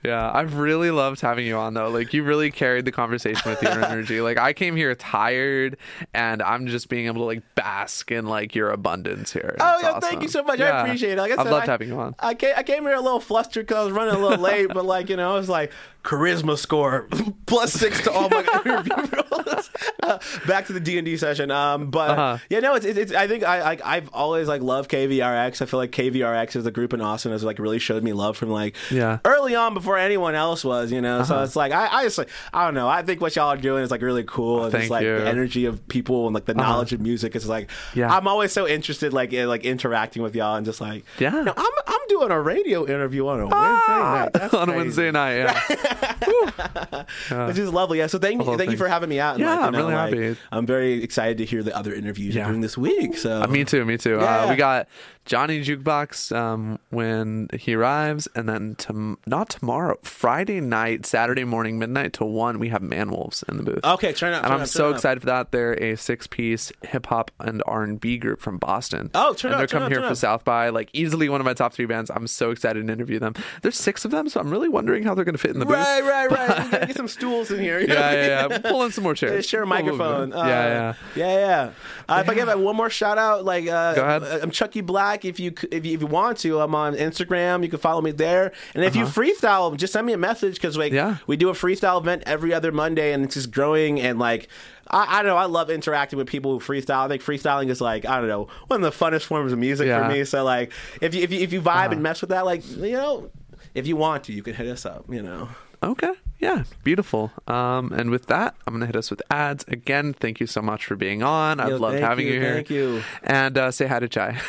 [SPEAKER 1] Yeah, I've really loved having you on though. Like you really carried the conversation with your energy. Like I came here tired and I'm just being able to like bask in like your abundance here.
[SPEAKER 3] Oh yeah, thank you so much.
[SPEAKER 1] Yeah.
[SPEAKER 3] I appreciate it. Like I
[SPEAKER 1] I've
[SPEAKER 3] said,
[SPEAKER 1] loved
[SPEAKER 3] I,
[SPEAKER 1] having you on.
[SPEAKER 3] I came, I came here a little flustered because I was running a little late, but like you know, I was like charisma score plus six to all my. Uh, back to the D and D session. Um, but
[SPEAKER 1] Uh-huh.
[SPEAKER 3] yeah, no, it's, it's, it's I think I, I I've always like loved KVRX. I feel like KVRX is a group in Austin has like really showed me love from like
[SPEAKER 1] Yeah.
[SPEAKER 3] early on before anyone else was. You know, so
[SPEAKER 1] Uh-huh.
[SPEAKER 3] it's like I I just like I don't know. I think what y'all are doing is like really cool. and
[SPEAKER 1] thank
[SPEAKER 3] just like
[SPEAKER 1] you.
[SPEAKER 3] the energy of people and like the
[SPEAKER 1] Uh-huh.
[SPEAKER 3] knowledge of music is like
[SPEAKER 1] Yeah.
[SPEAKER 3] I'm always so interested like in like interacting with y'all and just like
[SPEAKER 1] Yeah.
[SPEAKER 3] no, I'm I'm doing a radio interview on a Wednesday night. That's
[SPEAKER 1] on a
[SPEAKER 3] crazy.
[SPEAKER 1] Wednesday night. Yeah. Yeah.
[SPEAKER 3] Which is lovely. Yeah. So thank you, thank you for having me out. And,
[SPEAKER 1] Yeah,
[SPEAKER 3] like,
[SPEAKER 1] I'm
[SPEAKER 3] know,
[SPEAKER 1] really
[SPEAKER 3] like,
[SPEAKER 1] happy.
[SPEAKER 3] I'm very excited to hear the other interviews
[SPEAKER 1] Yeah.
[SPEAKER 3] you're doing this week. So
[SPEAKER 1] Uh, me too, me too.
[SPEAKER 3] Yeah.
[SPEAKER 1] Uh, we got Jonny Jukebox um, when he arrives, and then tom- not tomorrow, Friday night, Saturday morning, midnight to one, we have Manwolves in the booth.
[SPEAKER 3] Okay, turn up.
[SPEAKER 1] and
[SPEAKER 3] turn
[SPEAKER 1] I'm
[SPEAKER 3] up,
[SPEAKER 1] so
[SPEAKER 3] turn up.
[SPEAKER 1] excited for that. They're a six-piece hip hop and R&B group from Boston.
[SPEAKER 3] Oh, turn
[SPEAKER 1] and
[SPEAKER 3] up,
[SPEAKER 1] they're coming here for. South by, like easily one of my top three bands. I'm so excited to interview them. There's six of them, so I'm really wondering how they're going to fit in the booth.
[SPEAKER 3] Right, right, right. We gotta get some stools in here. you know what I
[SPEAKER 1] Yeah, yeah, yeah. Pull in some more chairs.
[SPEAKER 3] Yeah, share a
[SPEAKER 1] Pull a little
[SPEAKER 3] microphone. Uh,
[SPEAKER 1] yeah, yeah.
[SPEAKER 3] yeah, yeah. Uh, If I give one more shout out, like uh,
[SPEAKER 1] Go ahead.
[SPEAKER 3] I'm Chucky Black. If you if you, if you want to, I'm on Instagram. You can follow me there. And if you
[SPEAKER 1] Uh-huh.
[SPEAKER 3] freestyle, just send me a message because like
[SPEAKER 1] Yeah.
[SPEAKER 3] we do a freestyle event every other Monday, and it's just growing and like. I, I don't know. I love interacting with people who freestyle. I think freestyling is like I don't know one of the funnest forms of music
[SPEAKER 1] Yeah.
[SPEAKER 3] for me. So like, if you if you, if you vibe
[SPEAKER 1] Uh-huh.
[SPEAKER 3] and mess with that, like you know, if you want to, you can hit us up. You know.
[SPEAKER 1] Okay. Yeah. Beautiful. Um, and with that, I'm gonna hit us with ads again. Thank you so much for being on. I've
[SPEAKER 3] Yo,
[SPEAKER 1] loved having you,
[SPEAKER 3] you,
[SPEAKER 1] here.
[SPEAKER 3] thank you.
[SPEAKER 1] And uh, say hi to Chai.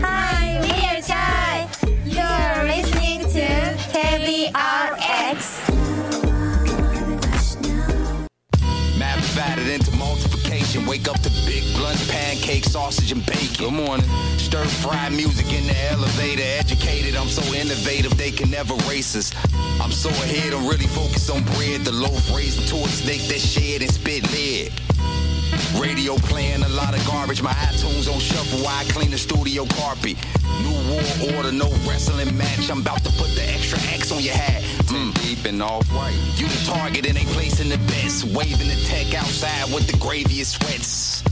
[SPEAKER 14] Hi, we are Chai. You're listening to KVRX.
[SPEAKER 22] Divided into multiplication. Wake up to big blunt pancake, sausage, and bacon. Good morning. Stir fry music in the elevator. Educated, I'm so innovative, they can never race us. I'm so ahead, I'm really focused on bread. The loaf raised to a snake that shed and spit lead. Radio playing a lot of garbage. My iTunes on shuffle I clean the studio carpet. New war order, no wrestling match. I'm about to put the extra X on your hat. Off white. You the target and they placing the bets. Waving the tech outside with the gravy of sweats.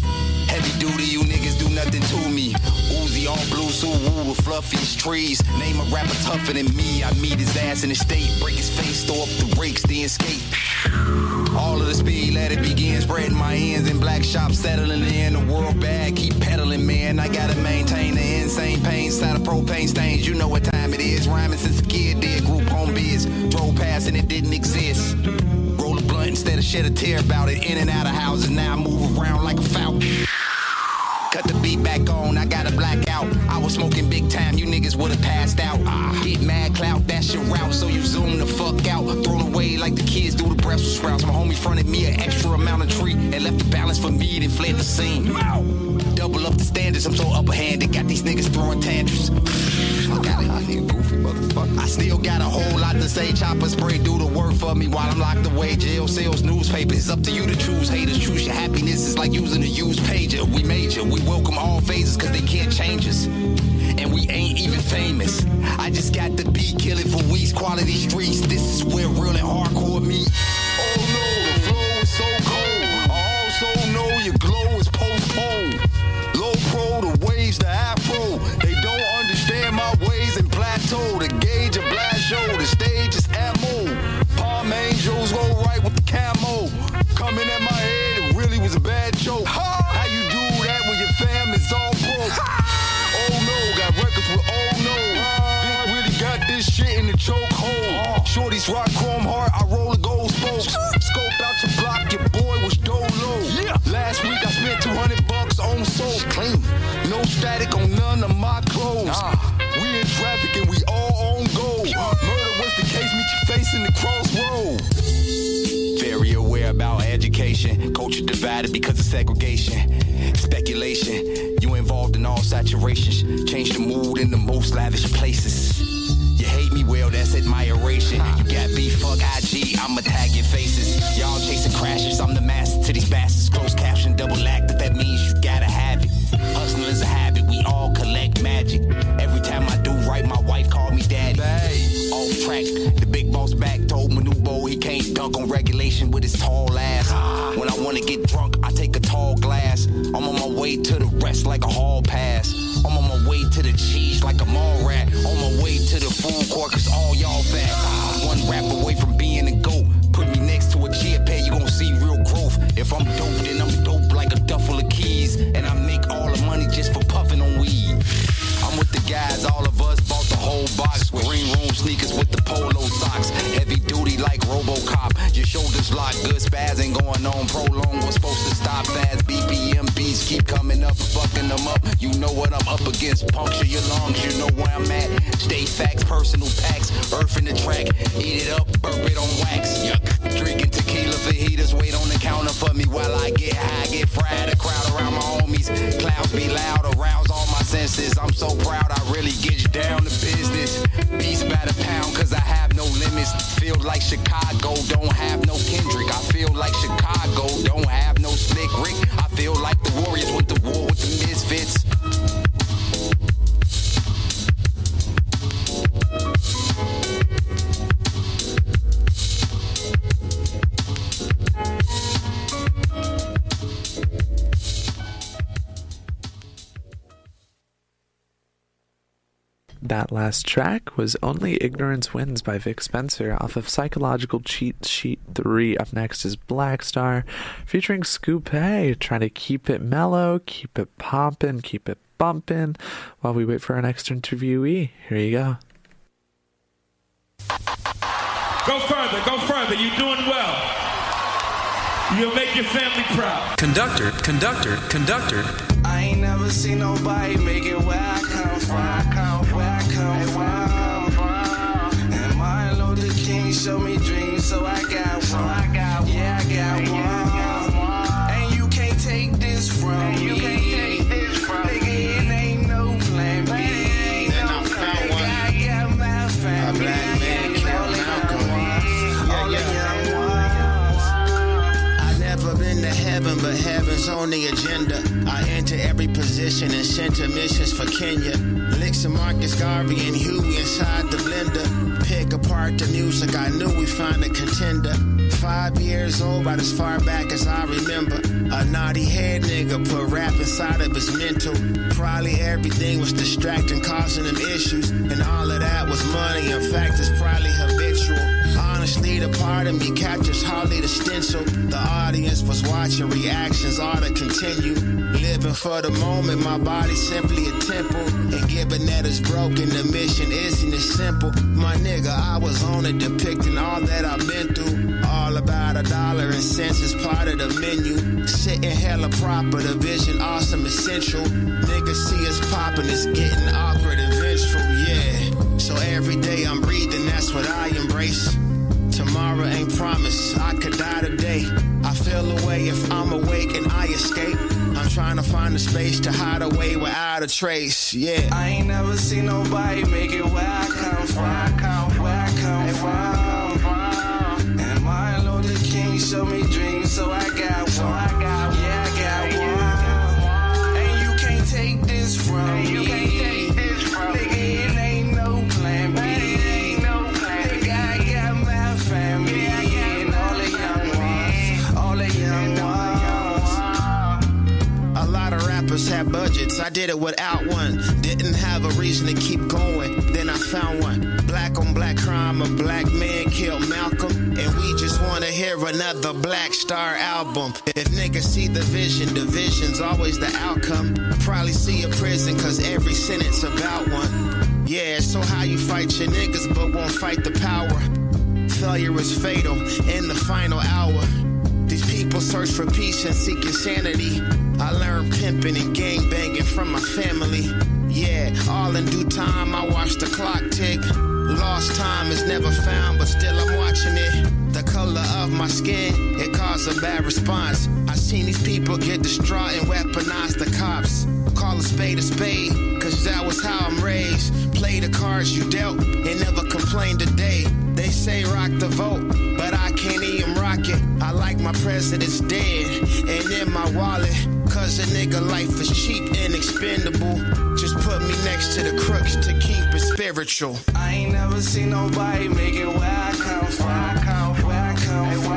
[SPEAKER 22] Heavy duty, you niggas do nothing to me. Uzi all blue, Suwu with fluffiest trees. Name a rapper tougher than me. I meet his ass in the state, break his face, throw up the brakes, then escape. All of the speed, let it begin. Spreading my ends in black shops, settling in the world bad. Keep pedaling, man. I gotta maintain the insane pain. Side of propane stains, you know what time it is. Rhyming since a kid did. Group home biz. Drove past and it didn't exist. Roll a blunt instead of shed a tear about it. In and out of houses, now I move around like a falcon. Cut the beat back on, I got a blackout. I was smoking big time, you niggas would've passed out. Get mad clout, that's your route, so you zoom the fuck out. Thrown away like the kids do the Brussels sprouts. My homie fronted me an extra amount of tree and left the balance for me, then fled the scene. Double up the standards, I'm so upper handed. Got these niggas throwing tantrums. Here, nigga, goofy motherfucker. I still got a whole lot to say. Chopper spray, do the work for me while I'm locked away. Jail sales, newspapers. It's up to you to choose. Haters choose your happiness. It's like using a used pager. We major. We welcome all phases because they can't change us. And we ain't even famous. I just got the beat killing for weeks. Quality streets. This is where real and hardcore meet. Oh no, the flow is so cold. I also know your glow is postponed. Low pro, the waves, the afro. They with the camo. Coming at my head, it really was a bad joke. How you do that when your fam is all broke? Oh no, got records with oh no. Really got this shit in the chokehold. Oh. Shorty's rock chrome heart, I roll a gold spoke. Scope out your block, your boy was dolo. Last week I spent 200 bucks on soap. Clean. No static on none of my clothes. We in traffic and we all on go. Murder was the case, meet your face in the crossroad. Aware about education. Culture divided because of segregation. Speculation. You involved in all saturations, change the mood in the most lavish places. You hate me, well, that's admiration. You got beef, fuck IG, I'ma tag your faces. Y'all chasing crashes, I'm the master to these bastards. Closed caption, double act, that that means you gotta have it. Hustling is a habit, we all collect magic. Every time I do right, my wife call me daddy. Off track, boss back told Manubo he can't dunk on regulation with his tall ass. When I wanna get drunk, I take a tall glass. I'm on my way to the rest like a hall pass. I'm on my way to the cheese like a mall rat. On my way to the food court, cause all y'all fat. I'm one rap away from being a goat. Put me next to a chia pet, you gon' see real growth. If I'm dope, then I'm dope like a duffel of keys. And I make all the money just for puffing on weed. I'm with the guys, all of us bought the whole box. With green room sneakers with the polo Shoulders locked, good spaz ain't going on. Prolong was supposed to stop fast. BPM beats keep coming up, fucking them up. You know what I'm up against. Puncture your lungs, you know where I'm at. Stay facts, personal packs. Earth in the track. Eat it up, burp it on wax. Yuck. Drinking tequila fajitas, wait on the counter for me while I get high, get fried. A crowd around my homies. Clouds be loud, arouse all my senses. I'm so proud, I really get you down to business. Beast by the pound, cause I have limits. Feel like Chicago don't have no Kendrick. I feel like Chicago don't have no Slick Rick. I feel like the Warriors went to war with the Misfits.
[SPEAKER 1] That last track was Only Ignorance Wins by Vic Spencer off of Psychological Cheat Sheet 3. Up next is Black Star featuring Scoop trying to keep it mellow, keep it poppin', keep it bumpin' while we wait for our next interviewee. Here you go.
[SPEAKER 23] Go further, go further. You're doing well. You'll make your family proud.
[SPEAKER 15] Conductor, conductor, conductor.
[SPEAKER 2] I ain't never seen nobody make it where I come from. Showed me dreams, so I got one so I got one. Yeah, I got one. On the agenda. I enter every position and center missions for Kenya. Licks and Marcus Garvey and Huey inside the blender. Pick apart the music, I knew we'd find a contender. Five years old, about as far back as I remember. A naughty head nigga put rap inside of his mental. Probably everything was distracting, causing him issues. And all of that was money. In fact, it's probably habitual. Honestly, the part of me captures hardly the stencil. The audience was watching reactions, ought to continue. Living for the moment, my body's simply a temple. And given that it's broken, the mission isn't as simple. My nigga, I was on it, depicting all that I've been through. All about a dollar and cents is part of the menu. Sitting hella proper, the vision awesome, essential. Niggas see us popping, it's getting awkward and vengeful, yeah. So every day I'm breathing, that's what I embrace. Tomorrow ain't promised, I could die today. I feel away if I'm awake and I escape. I'm trying to find a space to hide away without a trace, yeah. I ain't never seen nobody make it where I come from. Where I come from. And Martin Luther King showed me dreams, so I got have budgets. I did it without one. Didn't have a reason to keep going. Then I found one. Black on black crime, a black man killed Malcolm. And we just wanna hear another Black Star album. If niggas see the vision, the vision's always the outcome. Probably see a prison, cause every sentence about one. Yeah, so how you fight your niggas but won't fight the power? Failure is fatal in the final hour. These people search for peace and seek insanity. I learned pimping and gang banging from my family. Yeah, all in due time, I watch the clock tick. Lost time is never found, but still I'm watching it. The color of my skin, it caused a bad response. I seen these people get distraught and weaponize the cops. Call a spade a spade, cause that was how I'm raised. Play the cards you dealt and never complain today. They say rock the vote, it. I like my president's dead and in my wallet. Cause a nigga life is cheap and expendable. Just put me next to the crooks to keep it spiritual.
[SPEAKER 15] I ain't never seen nobody make it where I come from. Where I come from.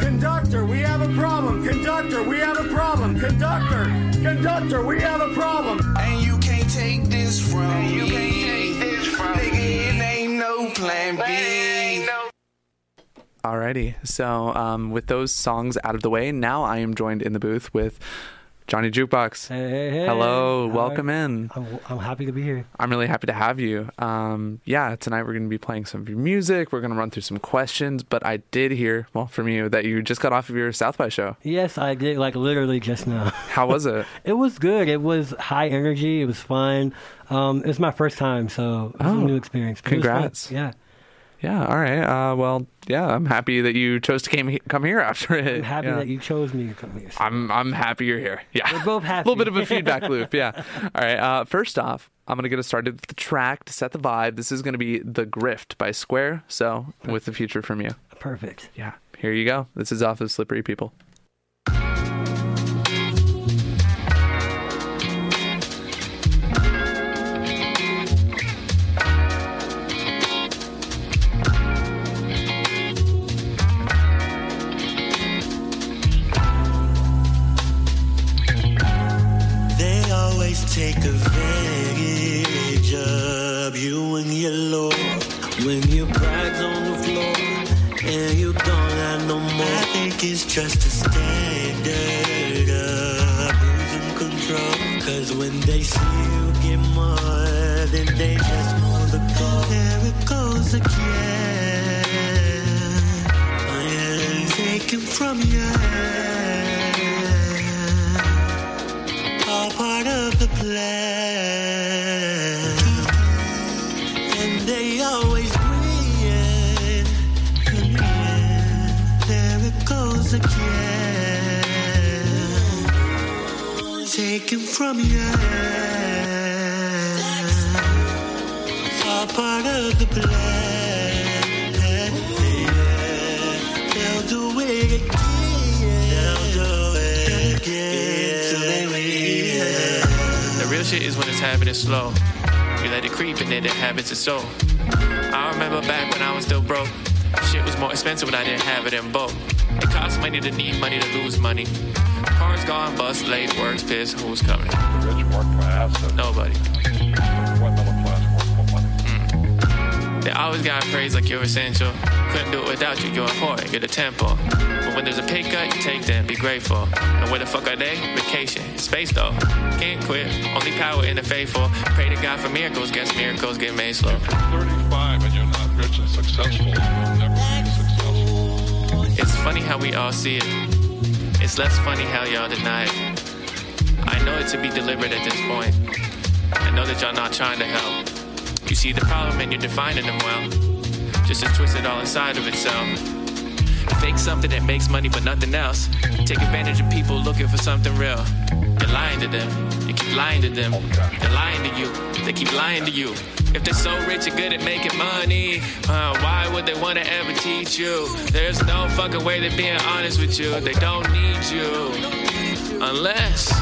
[SPEAKER 24] Conductor, we have a problem. Conductor, we have a problem. Conductor, conductor, we have a problem.
[SPEAKER 15] And you can't take this from me. You can't take this from Nigga, it ain't no plan B.
[SPEAKER 1] Alrighty. So, um, with those songs out of the way, now I am joined in the booth with Jonny Jukebox.
[SPEAKER 25] Hey, hey, hey.
[SPEAKER 1] Hello.
[SPEAKER 25] Hi.
[SPEAKER 1] Welcome in.
[SPEAKER 25] I'm, I'm happy to be here.
[SPEAKER 1] I'm really happy to have you. Um, yeah, tonight we're going to be playing some of your music. We're going to run through some questions. But I did hear, well, from you, that you just got off of your South by show.
[SPEAKER 25] Yes, I did, like literally just now.
[SPEAKER 1] How was it?
[SPEAKER 25] it was good. It was high energy. It was fun. Um, it was my first time, so it was
[SPEAKER 1] Oh,
[SPEAKER 25] a new experience. but it was fun.
[SPEAKER 1] Congrats.
[SPEAKER 25] Yeah.
[SPEAKER 1] Yeah. All right. Uh, well, yeah, I'm happy that you chose to came come here after it.
[SPEAKER 25] I'm happy
[SPEAKER 1] Yeah.
[SPEAKER 25] that you chose me to come here.
[SPEAKER 1] I'm I'm happy you're here. Yeah.
[SPEAKER 25] We're both happy.
[SPEAKER 1] A little bit of a feedback loop. Yeah. All right. Uh, first off, I'm gonna get us started with the track to set the vibe. This is gonna be "The Grift" by Square. So, with the future from you.
[SPEAKER 25] Perfect.
[SPEAKER 1] Yeah. Here you go. This is off of Slippery People.
[SPEAKER 26] Just a standard of who's in control. Cause when they see you get more, then they just want to go. There it goes again. Oh, yeah. Taken from hand all part of the plan. Again. Taken from hand. All part of the plan. They'll do it
[SPEAKER 27] real shit is when it's happening slow. You let it creep and then it habits its soul. I remember back when I was still broke. Shit was more expensive when I didn't have it in bulk. It costs money to need money to lose money. Cars gone, bus late, works pissed. Who's coming? Rich work class. Nobody. What middle class work money? They always got praise like you're essential. Couldn't do it without you. You're important. You're the temple. But when there's a pay cut, you take them. Be grateful. And where the fuck are they? Vacation. Space though. Can't quit. Only power in the faithful. Pray to God for miracles. Guess miracles get made slow.
[SPEAKER 28] 35 and you're not rich and successful,
[SPEAKER 27] funny how we all see it. It's less funny how y'all deny it. I know it to be deliberate at this point. I know that y'all not trying to help. You see the problem and you're defining them well. Just as twisted all inside of itself. Fake something that makes money but nothing else. Take advantage of people looking for something real. You're lying to them. You keep lying to them. They're lying to you. They keep lying to you. If they're so rich and good at making money, uh, why would they want to ever teach you? There's no fucking way they're being honest with you. They don't need you. Unless,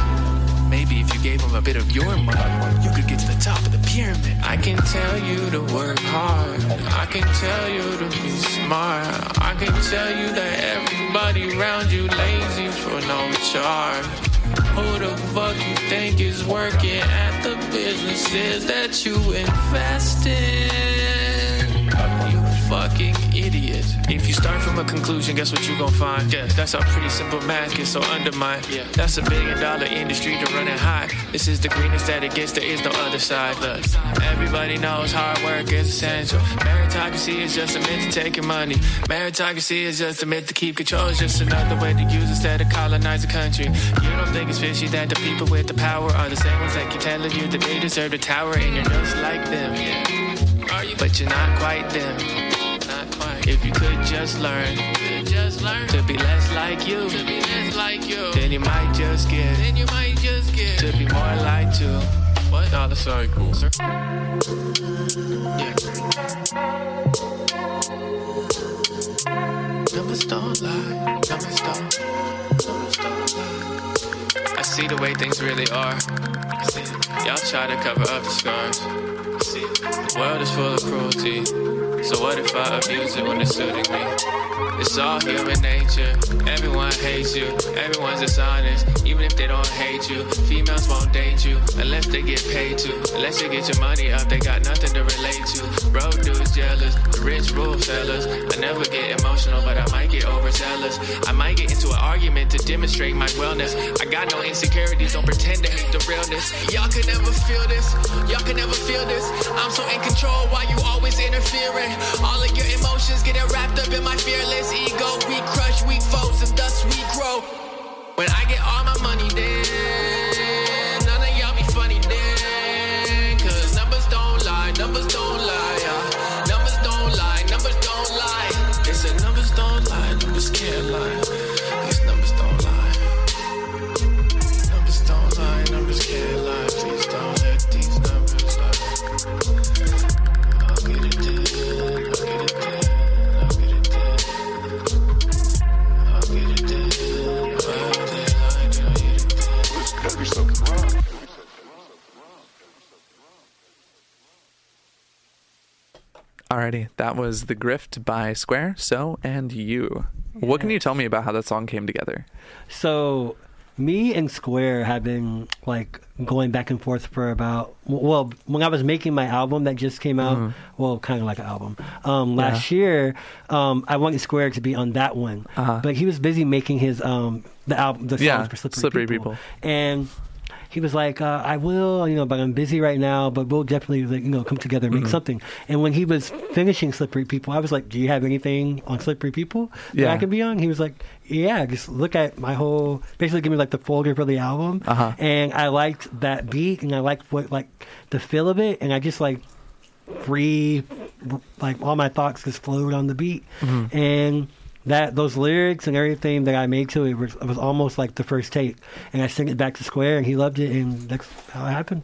[SPEAKER 27] maybe if you gave them a bit of your money, you could get to the top of the pyramid. I can tell you to work hard. I can tell you to be smart. I can tell you that everybody around you lazy for no charge. Who the fuck you think is working at the businesses that you invest in? You fucking idiot. If you start from a conclusion, guess what you gon' find? Yeah, that's how pretty simple math gets so undermined. Yeah, that's a billion dollar industry to run it high. This is the greenest that it gets, there is no other side. Look, everybody knows hard work is essential. Meritocracy is just a myth to take your money. Meritocracy is just a myth to keep control. It's just another way to use instead of colonize a country. You don't think it's fishy that the people with the power are the same ones that keep telling you that they deserve the tower and you're just like them. Yeah. Are you? But you're not quite them. Not. If you could just learn, just learn to be less like you, to be less like you, then you might just get, then you might just get to be more like you. What? No, that's sorry, cool. Sir. Yeah. Numbers don't lie. Numbers don't. Numbers don't lie. I see the way things really are. Y'all try to cover up the scars. The world is full of cruelty. So what if I abuse it when it's suiting me? It's all human nature. Everyone hates you. Everyone's dishonest. Even if they don't hate you. Females won't date you unless they get paid to. Unless you get your money up, they got nothing to relate to. Road dudes jealous. The rich rule fellas. I never get emotional, but I might get overzealous. I might get into an argument to demonstrate my wellness. I got no insecurities. Don't pretend to hate the realness. Y'all can never feel this. Y'all can never feel this. I'm so in control. Why you always interfering? All of your emotions getting wrapped up in my fearless ego. We crush weak foes and thus we grow. When I get all my money, then
[SPEAKER 1] Alrighty, that was The Grift by Square, So, and You. What can you tell me about how that song came together?
[SPEAKER 25] So, me and Square have been like going back and forth for about well, when I was making my album that just came out,
[SPEAKER 1] Mhm.
[SPEAKER 25] well, kind of like an album. Um, last year, um, I wanted Square to be on that one,
[SPEAKER 1] Uh-huh.
[SPEAKER 25] but he was busy making his um the album, the songs
[SPEAKER 1] Yeah,
[SPEAKER 25] for Slippery,
[SPEAKER 1] Slippery
[SPEAKER 25] People.
[SPEAKER 1] People.
[SPEAKER 25] and. He was like, uh, "I will, you know, but I'm busy right now. But we'll definitely, like, you know, come together and make
[SPEAKER 1] Mhm.
[SPEAKER 25] something." And when he was finishing Slippery People, I was like, "Do you have anything on Slippery People that
[SPEAKER 1] Yeah.
[SPEAKER 25] I can be on?" He was like, "Yeah, just look at my whole, basically give me like the folder for the album."
[SPEAKER 1] Uh-huh.
[SPEAKER 25] And I liked that beat, and I liked what like the feel of it, and I just like free, like all my thoughts just flowed on the beat,
[SPEAKER 1] Mhm.
[SPEAKER 25] and that those lyrics and everything that I made to it was, it was almost like the first take, and I sent it back to Square, and he loved it, and that's how it happened.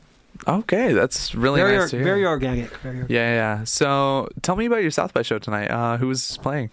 [SPEAKER 1] Okay, that's really
[SPEAKER 25] very,
[SPEAKER 1] nice hear.
[SPEAKER 25] very organic. Very organic.
[SPEAKER 1] Yeah, yeah. So, tell me about your South by show tonight. Uh, who was playing?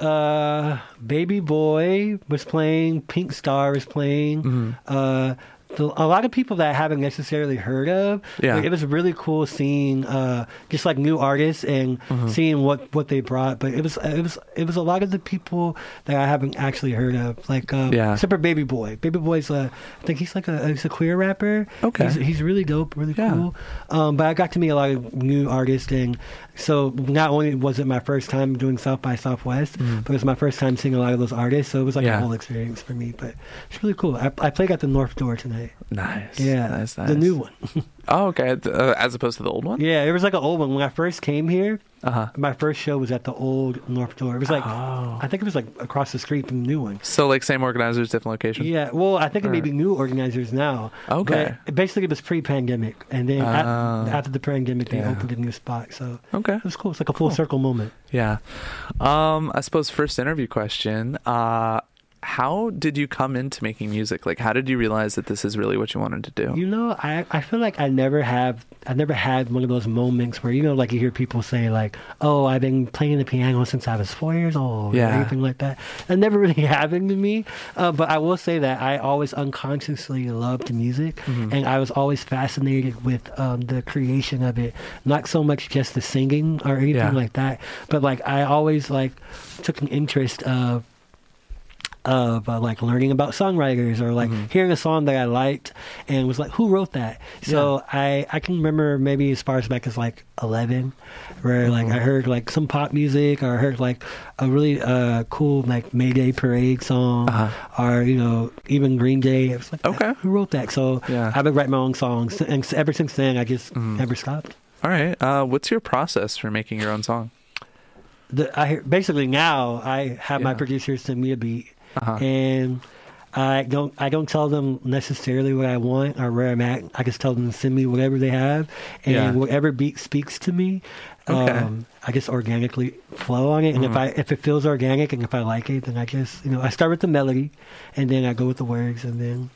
[SPEAKER 25] uh, Baby Boy was playing, Pink Star was playing.
[SPEAKER 1] Mm-hmm.
[SPEAKER 25] Uh, the, a lot of people that I haven't necessarily heard of.
[SPEAKER 1] Yeah.
[SPEAKER 25] Like, it was really cool seeing uh, just like new artists and
[SPEAKER 1] Mhm.
[SPEAKER 25] seeing what, what they brought. But it was it was it was a lot of the people that I haven't actually heard of. Like uh,
[SPEAKER 1] Yeah.
[SPEAKER 25] except for Baby Boy. Baby Boy's a I think he's like a he's a queer rapper.
[SPEAKER 1] Okay.
[SPEAKER 25] He's, he's really dope, really cool. Um, but I got to meet a lot of new artists and. So not only was it my first time doing South by Southwest,
[SPEAKER 1] Mhm.
[SPEAKER 25] but it was my first time seeing a lot of those artists. So it was like
[SPEAKER 1] Yeah.
[SPEAKER 25] a whole experience for me. But it's really cool. I, I played at the North Door tonight.
[SPEAKER 1] Nice.
[SPEAKER 25] Yeah,
[SPEAKER 1] Nice,
[SPEAKER 25] the new one.
[SPEAKER 1] Oh, okay. Uh, as opposed to the old one?
[SPEAKER 25] yeah, it was like an old one. When I first came here,
[SPEAKER 1] Uh-huh.
[SPEAKER 25] my first show was at the old North Door. It was like
[SPEAKER 1] Oh.
[SPEAKER 25] I think it was like across the street from the new one.
[SPEAKER 1] So, like, same organizers, different location?
[SPEAKER 25] Yeah, well, I think it may be new organizers now.
[SPEAKER 1] Okay.
[SPEAKER 25] But basically, it was pre-pandemic, and then at-
[SPEAKER 1] Oh.
[SPEAKER 25] after the pandemic, they
[SPEAKER 1] Yeah.
[SPEAKER 25] opened a new spot. So
[SPEAKER 1] Okay.
[SPEAKER 25] it was cool. It's like a full circle moment.
[SPEAKER 1] Yeah. Um, I suppose first interview question. Uh, how did you come into making music? Like, how did you realize that this is really what you wanted to do?
[SPEAKER 25] You know, I I feel like I never have I never had one of those moments where you know, like you hear people say like, "Oh, I've been playing the piano since I was four years old,"
[SPEAKER 1] Yeah.
[SPEAKER 25] or anything like that. That never really happened to me. Uh, but I will say that I always unconsciously loved music,
[SPEAKER 1] Mhm.
[SPEAKER 25] and I was always fascinated with um, the creation of it. Not so much just the singing or anything
[SPEAKER 1] Yeah.
[SPEAKER 25] like that, but like I always like took an interest of of uh, like learning about songwriters or like hearing a song that I liked and was like, who wrote that? So I I can remember maybe as far as back as like eleven, where like I heard like some pop music or I heard like a really uh cool like Mayday Parade song or you know even Green Day. It was like, okay, who wrote that? So
[SPEAKER 1] Yeah.
[SPEAKER 25] I've been writing my own songs and ever since then I just never stopped.
[SPEAKER 1] All right. Uh, what's your process for making your own song?
[SPEAKER 25] the, I basically now I have my producers send me a beat,
[SPEAKER 1] Uh-huh.
[SPEAKER 25] and I don't I don't tell them necessarily what I want or where I'm at. I just tell them to send me whatever they have, and
[SPEAKER 1] Yeah.
[SPEAKER 25] whatever beat speaks to me.
[SPEAKER 1] Okay.
[SPEAKER 25] Um, I just organically flow on it, and if
[SPEAKER 1] Mhm.
[SPEAKER 25] I if it feels organic and if I like it, then I just you know I start with the melody, and then I go with the words, and then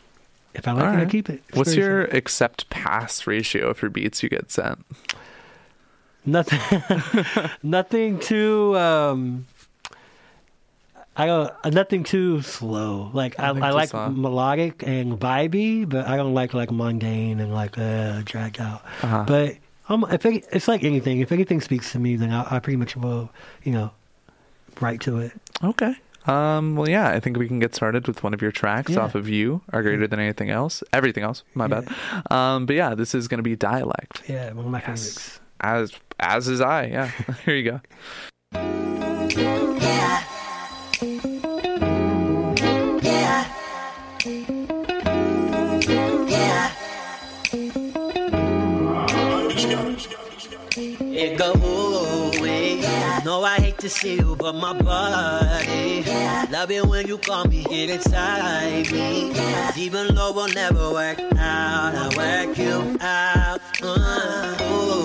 [SPEAKER 25] if I like
[SPEAKER 1] All
[SPEAKER 25] it, I keep it. It's
[SPEAKER 1] What's your accept pass ratio for beats you get sent?
[SPEAKER 25] Nothing, nothing too. Um, I don't. uh, Nothing too slow. Like I,
[SPEAKER 1] Nothing
[SPEAKER 25] I like
[SPEAKER 1] slow.
[SPEAKER 25] melodic and vibey, but I don't like like mundane and like uh, dragged out.
[SPEAKER 1] Uh-huh.
[SPEAKER 25] But um, if it, it's like anything, if anything speaks to me, then I, I pretty much will, you know, write to it.
[SPEAKER 1] Okay. Um, well, yeah, I think we can get started with one of your tracks
[SPEAKER 25] Yeah.
[SPEAKER 1] off of You Are Greater Than Anything Else. Everything else, my bad. Um, but yeah, this is going to be Dialect.
[SPEAKER 25] Yeah, one of my favorites.
[SPEAKER 1] As, as is I, yeah. Here you go.
[SPEAKER 26] It go away. No, I hate to see you, but my body. Love it when you call me, get inside me. Even though we'll never work out, I work you out. Uh, oh.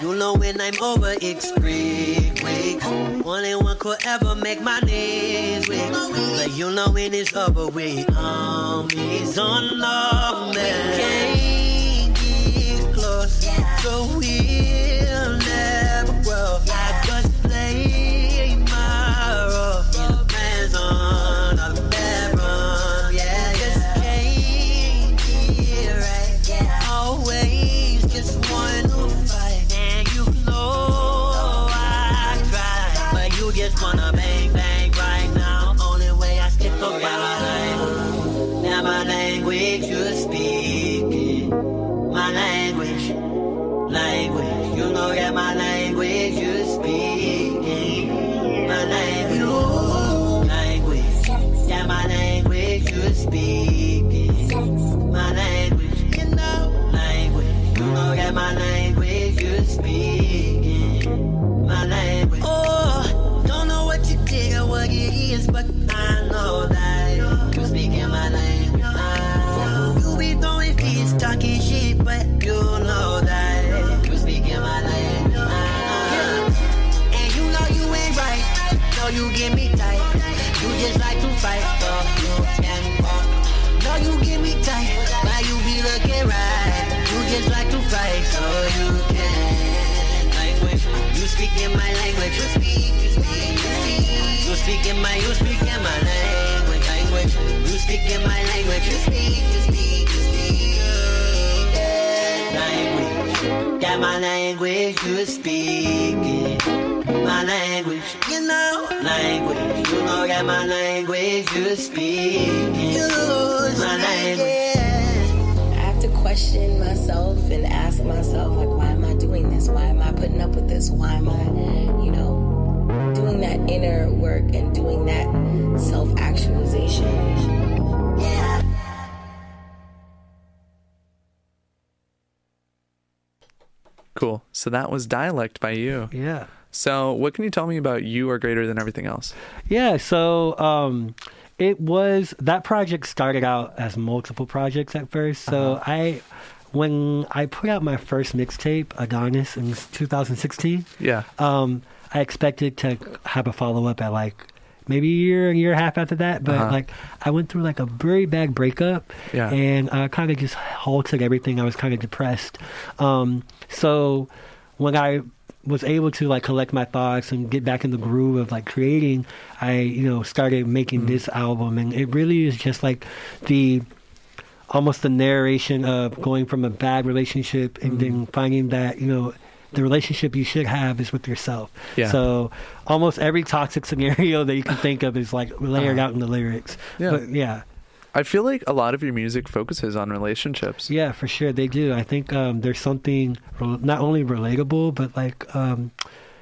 [SPEAKER 26] You know when I'm over, it's weak. Only one could ever make my knees weak. But you know when it's over, we on me. So no, man. Can't get close, my language you're speaking, my language, language. Yeah, my language you're speaking, my language. You know, language. You know my language you're speaking, my language. Oh, don't know what you did or what it is, but I know that you speaking my language. You be throwing talking shit, but you just like to fight, you can walk. No, you get me tight, why you be looking right? You just like to fight, so you can. Language, you speak in my language. You speak, you speak, you speak. In my, you speak in my language. Language, you speak in my language. You speak, you speak, you speak. Yeah, my language. You speak my language. You know, language. You know that my language. You speak my language.
[SPEAKER 29] I have to question myself and ask myself, like, why am I doing this? Why am I putting up with this? Why am I, you know, doing that inner work and doing that self actualization?
[SPEAKER 1] Cool. So that was Dialect by you.
[SPEAKER 25] Yeah.
[SPEAKER 1] So what can you tell me about You Are Greater Than Everything Else?
[SPEAKER 25] Yeah, so um, it was that project started out as multiple projects at first. So
[SPEAKER 1] Uh-huh.
[SPEAKER 25] I, when I put out my first mixtape, Adonis, in 2016,
[SPEAKER 1] Yeah.
[SPEAKER 25] um, I expected to have a follow up at like maybe a year, a year and a half after that. But
[SPEAKER 1] Uh-huh.
[SPEAKER 25] like I went through like a very bad breakup,
[SPEAKER 1] Yeah.
[SPEAKER 25] and I kind of just halted everything. I was kind of depressed. Um, so when I was able to like collect my thoughts and get back in the groove of like creating, I you know started making this album, and it really is just like the almost the narration of going from a bad relationship and then finding that you know the relationship you should have is with yourself.
[SPEAKER 1] Yeah.
[SPEAKER 25] So almost every toxic scenario that you can think of is like layered
[SPEAKER 1] Uh-huh.
[SPEAKER 25] out in the lyrics.
[SPEAKER 1] Yeah.
[SPEAKER 25] But yeah.
[SPEAKER 1] I feel like a lot of your music focuses on relationships.
[SPEAKER 25] Yeah, for sure they do. I think um, there's something not only relatable, but like um,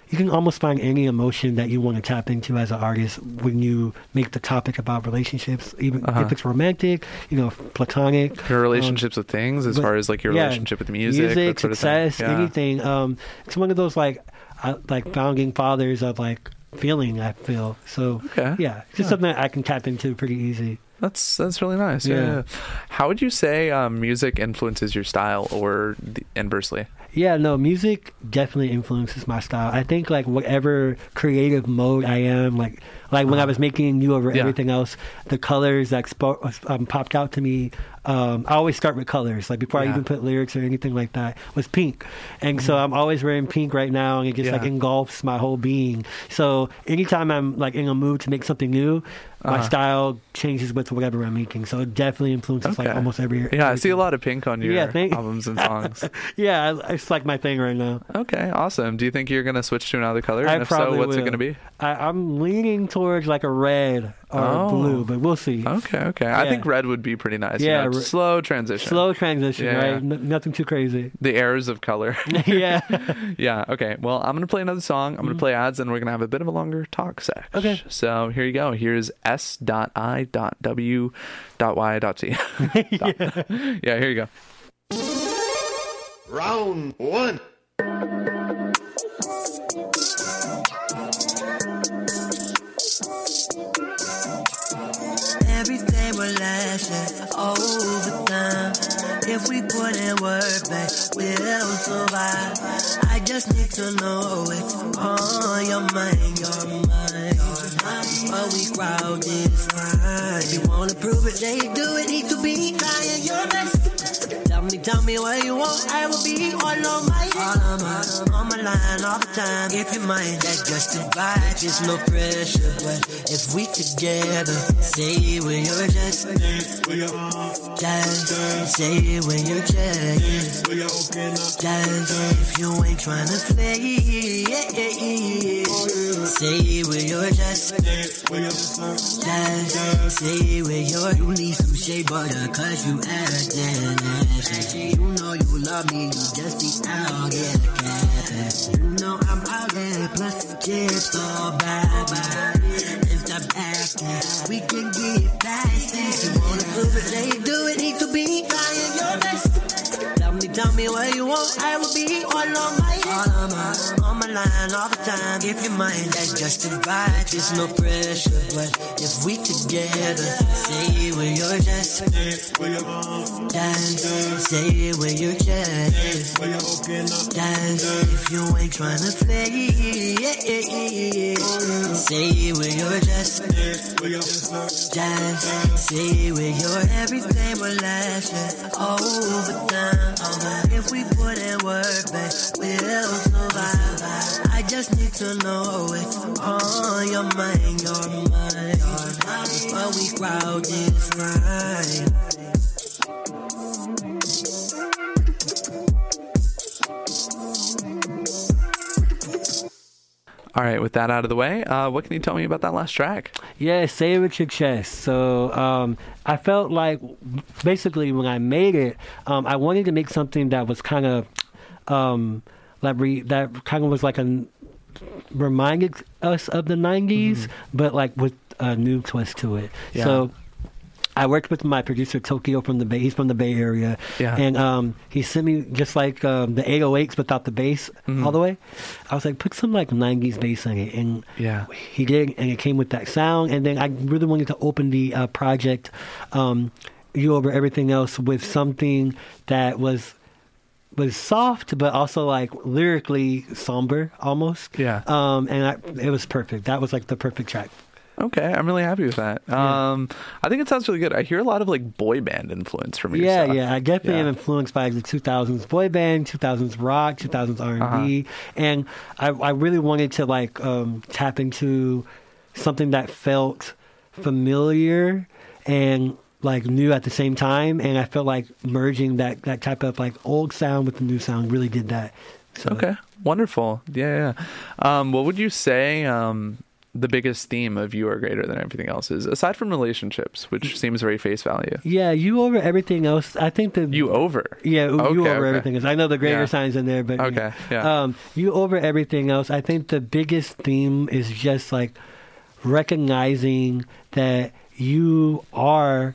[SPEAKER 25] you can almost find any emotion that you want to tap into as an artist when you make the topic about relationships, even
[SPEAKER 1] Uh-huh.
[SPEAKER 25] if it's romantic, you know, platonic.
[SPEAKER 1] Your
[SPEAKER 25] um,
[SPEAKER 1] relationships with things, as
[SPEAKER 25] but-
[SPEAKER 1] far as like your
[SPEAKER 25] yeah,
[SPEAKER 1] relationship with music, of
[SPEAKER 25] success,
[SPEAKER 1] thing. Yeah.
[SPEAKER 25] anything. Um, it's one of those like uh, like founding fathers of like feeling. I feel so.
[SPEAKER 1] Okay.
[SPEAKER 25] Yeah, just
[SPEAKER 1] Yeah.
[SPEAKER 25] something that I can tap into pretty easy.
[SPEAKER 1] That's that's really nice. Yeah.
[SPEAKER 25] Yeah.
[SPEAKER 1] yeah. How would you say um, music influences your style, or the, inversely?
[SPEAKER 25] Yeah, no, music definitely influences my style. I think like whatever creative mode I am, like like when I was making you over
[SPEAKER 1] Uh-huh. Yeah.
[SPEAKER 25] everything else, the colors that spo- um, popped out to me. Um, I always start with colors, like before I even put lyrics or anything like that. Was pink, and so I'm always wearing pink right now, and it just like
[SPEAKER 1] Mm-hmm.
[SPEAKER 25] Engulfs my whole being. So anytime I'm like in a mood to make something new, my
[SPEAKER 1] Uh-huh.
[SPEAKER 25] style changes with whatever I'm making. So it definitely influences like almost every. year.
[SPEAKER 1] Yeah, I see a lot of pink on your
[SPEAKER 25] Yeah,
[SPEAKER 1] albums and songs.
[SPEAKER 25] yeah, I- it's like my thing right now.
[SPEAKER 1] okay, awesome. Do you think you're gonna switch to another color?
[SPEAKER 25] I
[SPEAKER 1] and if so, what's it gonna be?
[SPEAKER 25] I, I'm leaning towards like a red or
[SPEAKER 1] Oh.
[SPEAKER 25] blue, but we'll see.
[SPEAKER 1] Okay, okay. I think red would be pretty nice. you
[SPEAKER 25] Yeah,
[SPEAKER 1] know,
[SPEAKER 25] re-
[SPEAKER 1] slow transition.
[SPEAKER 25] Slow transition,
[SPEAKER 1] Yeah.
[SPEAKER 25] right? N- nothing too crazy.
[SPEAKER 1] The errors of color.
[SPEAKER 25] yeah.
[SPEAKER 1] yeah. Okay. Well, I'm gonna play another song. I'm gonna play ads, and we're gonna have a bit of a longer talk sec.
[SPEAKER 25] Mm-hmm. Okay.
[SPEAKER 1] So here you go. Here's S. I. W. Y. T. yeah. Here you go.
[SPEAKER 30] Round one.
[SPEAKER 26] Everything will last over time. If we put in work, back, we'll survive. I just need to know it's on your mind, your mind. While we crowd this line. If you wanna prove it, then you do it. Need to be trying your best. Tell me, tell me what you want. I will be all on my all on my, on my line all the time. If you mind, that's just a vibe. There's no pressure, but if we together, say when you're just, just say it when you're just, just if you ain't trying to play, say when you're just, just say when you're, you need some shea butter, cause you acting nasty. You know you love me, you just be out here capping. You know I'm out there, plus the chips all bad, bad. If I'm acting, we can get past this. You wanna prove it, then you do it, need to be trying your best. Tell me, tell me what you want, I will be all on my, all on my, on my line all the time. If you mind, that's just a vibe, there's no pressure. But if we together, say when you're just, dance, say where you're just, dance. If you ain't trying to play, say where you're just, dance, say when you're everything will last yeah, over time. If we put in work, back, we'll survive. I just need to know it's on your mind, your mind. While we crowd this line.
[SPEAKER 1] All right. With that out of the way, uh, what can you tell me about that last track?
[SPEAKER 25] Yeah, say it with your chest. So um, I felt like basically when I made it, um, I wanted to make something that was kind of um, like re- that kind of was like a reminded us of the '90s, but like with a new twist to it.
[SPEAKER 1] Yeah.
[SPEAKER 25] So. I worked with my producer Tokyo from the Bay. He's from the Bay Area,
[SPEAKER 1] Yeah.
[SPEAKER 25] and um, he sent me just like um, the 808s without the bass all the way. I was like, put some like 90s bass in it, and
[SPEAKER 1] Yeah.
[SPEAKER 25] he did, and it came with that sound. And then I really wanted to open the uh, project, um, you over everything else, with something that was was soft, but also like lyrically somber, almost.
[SPEAKER 1] Yeah.
[SPEAKER 25] Um, and I, it was perfect. That was like the perfect track.
[SPEAKER 1] Okay, I'm really happy with that. Um, I think it sounds really good. I hear a lot of like boy band influence from you.
[SPEAKER 25] Yeah,
[SPEAKER 1] stuff.
[SPEAKER 25] yeah. I definitely
[SPEAKER 1] Yeah.
[SPEAKER 25] am influenced by the 2000s boy band, 2000s rock, 2000s R&B,
[SPEAKER 1] Uh-huh.
[SPEAKER 25] and I, I really wanted to like um, tap into something that felt familiar and like new at the same time. And I felt like merging that that type of like old sound with the new sound really did that. So,
[SPEAKER 1] Okay, wonderful. Yeah, yeah. Um, what would you say um, the biggest theme of "You Are Greater Than Everything Else" is, aside from relationships, which seems very face value?
[SPEAKER 25] Yeah, you over everything else. I think the
[SPEAKER 1] You over.
[SPEAKER 25] Yeah, you over
[SPEAKER 1] okay.
[SPEAKER 25] everything else. I know the greater
[SPEAKER 1] Yeah.
[SPEAKER 25] signs in there, but
[SPEAKER 1] Okay, yeah.
[SPEAKER 25] Um, you over everything else. I think the biggest theme is just like recognizing that you are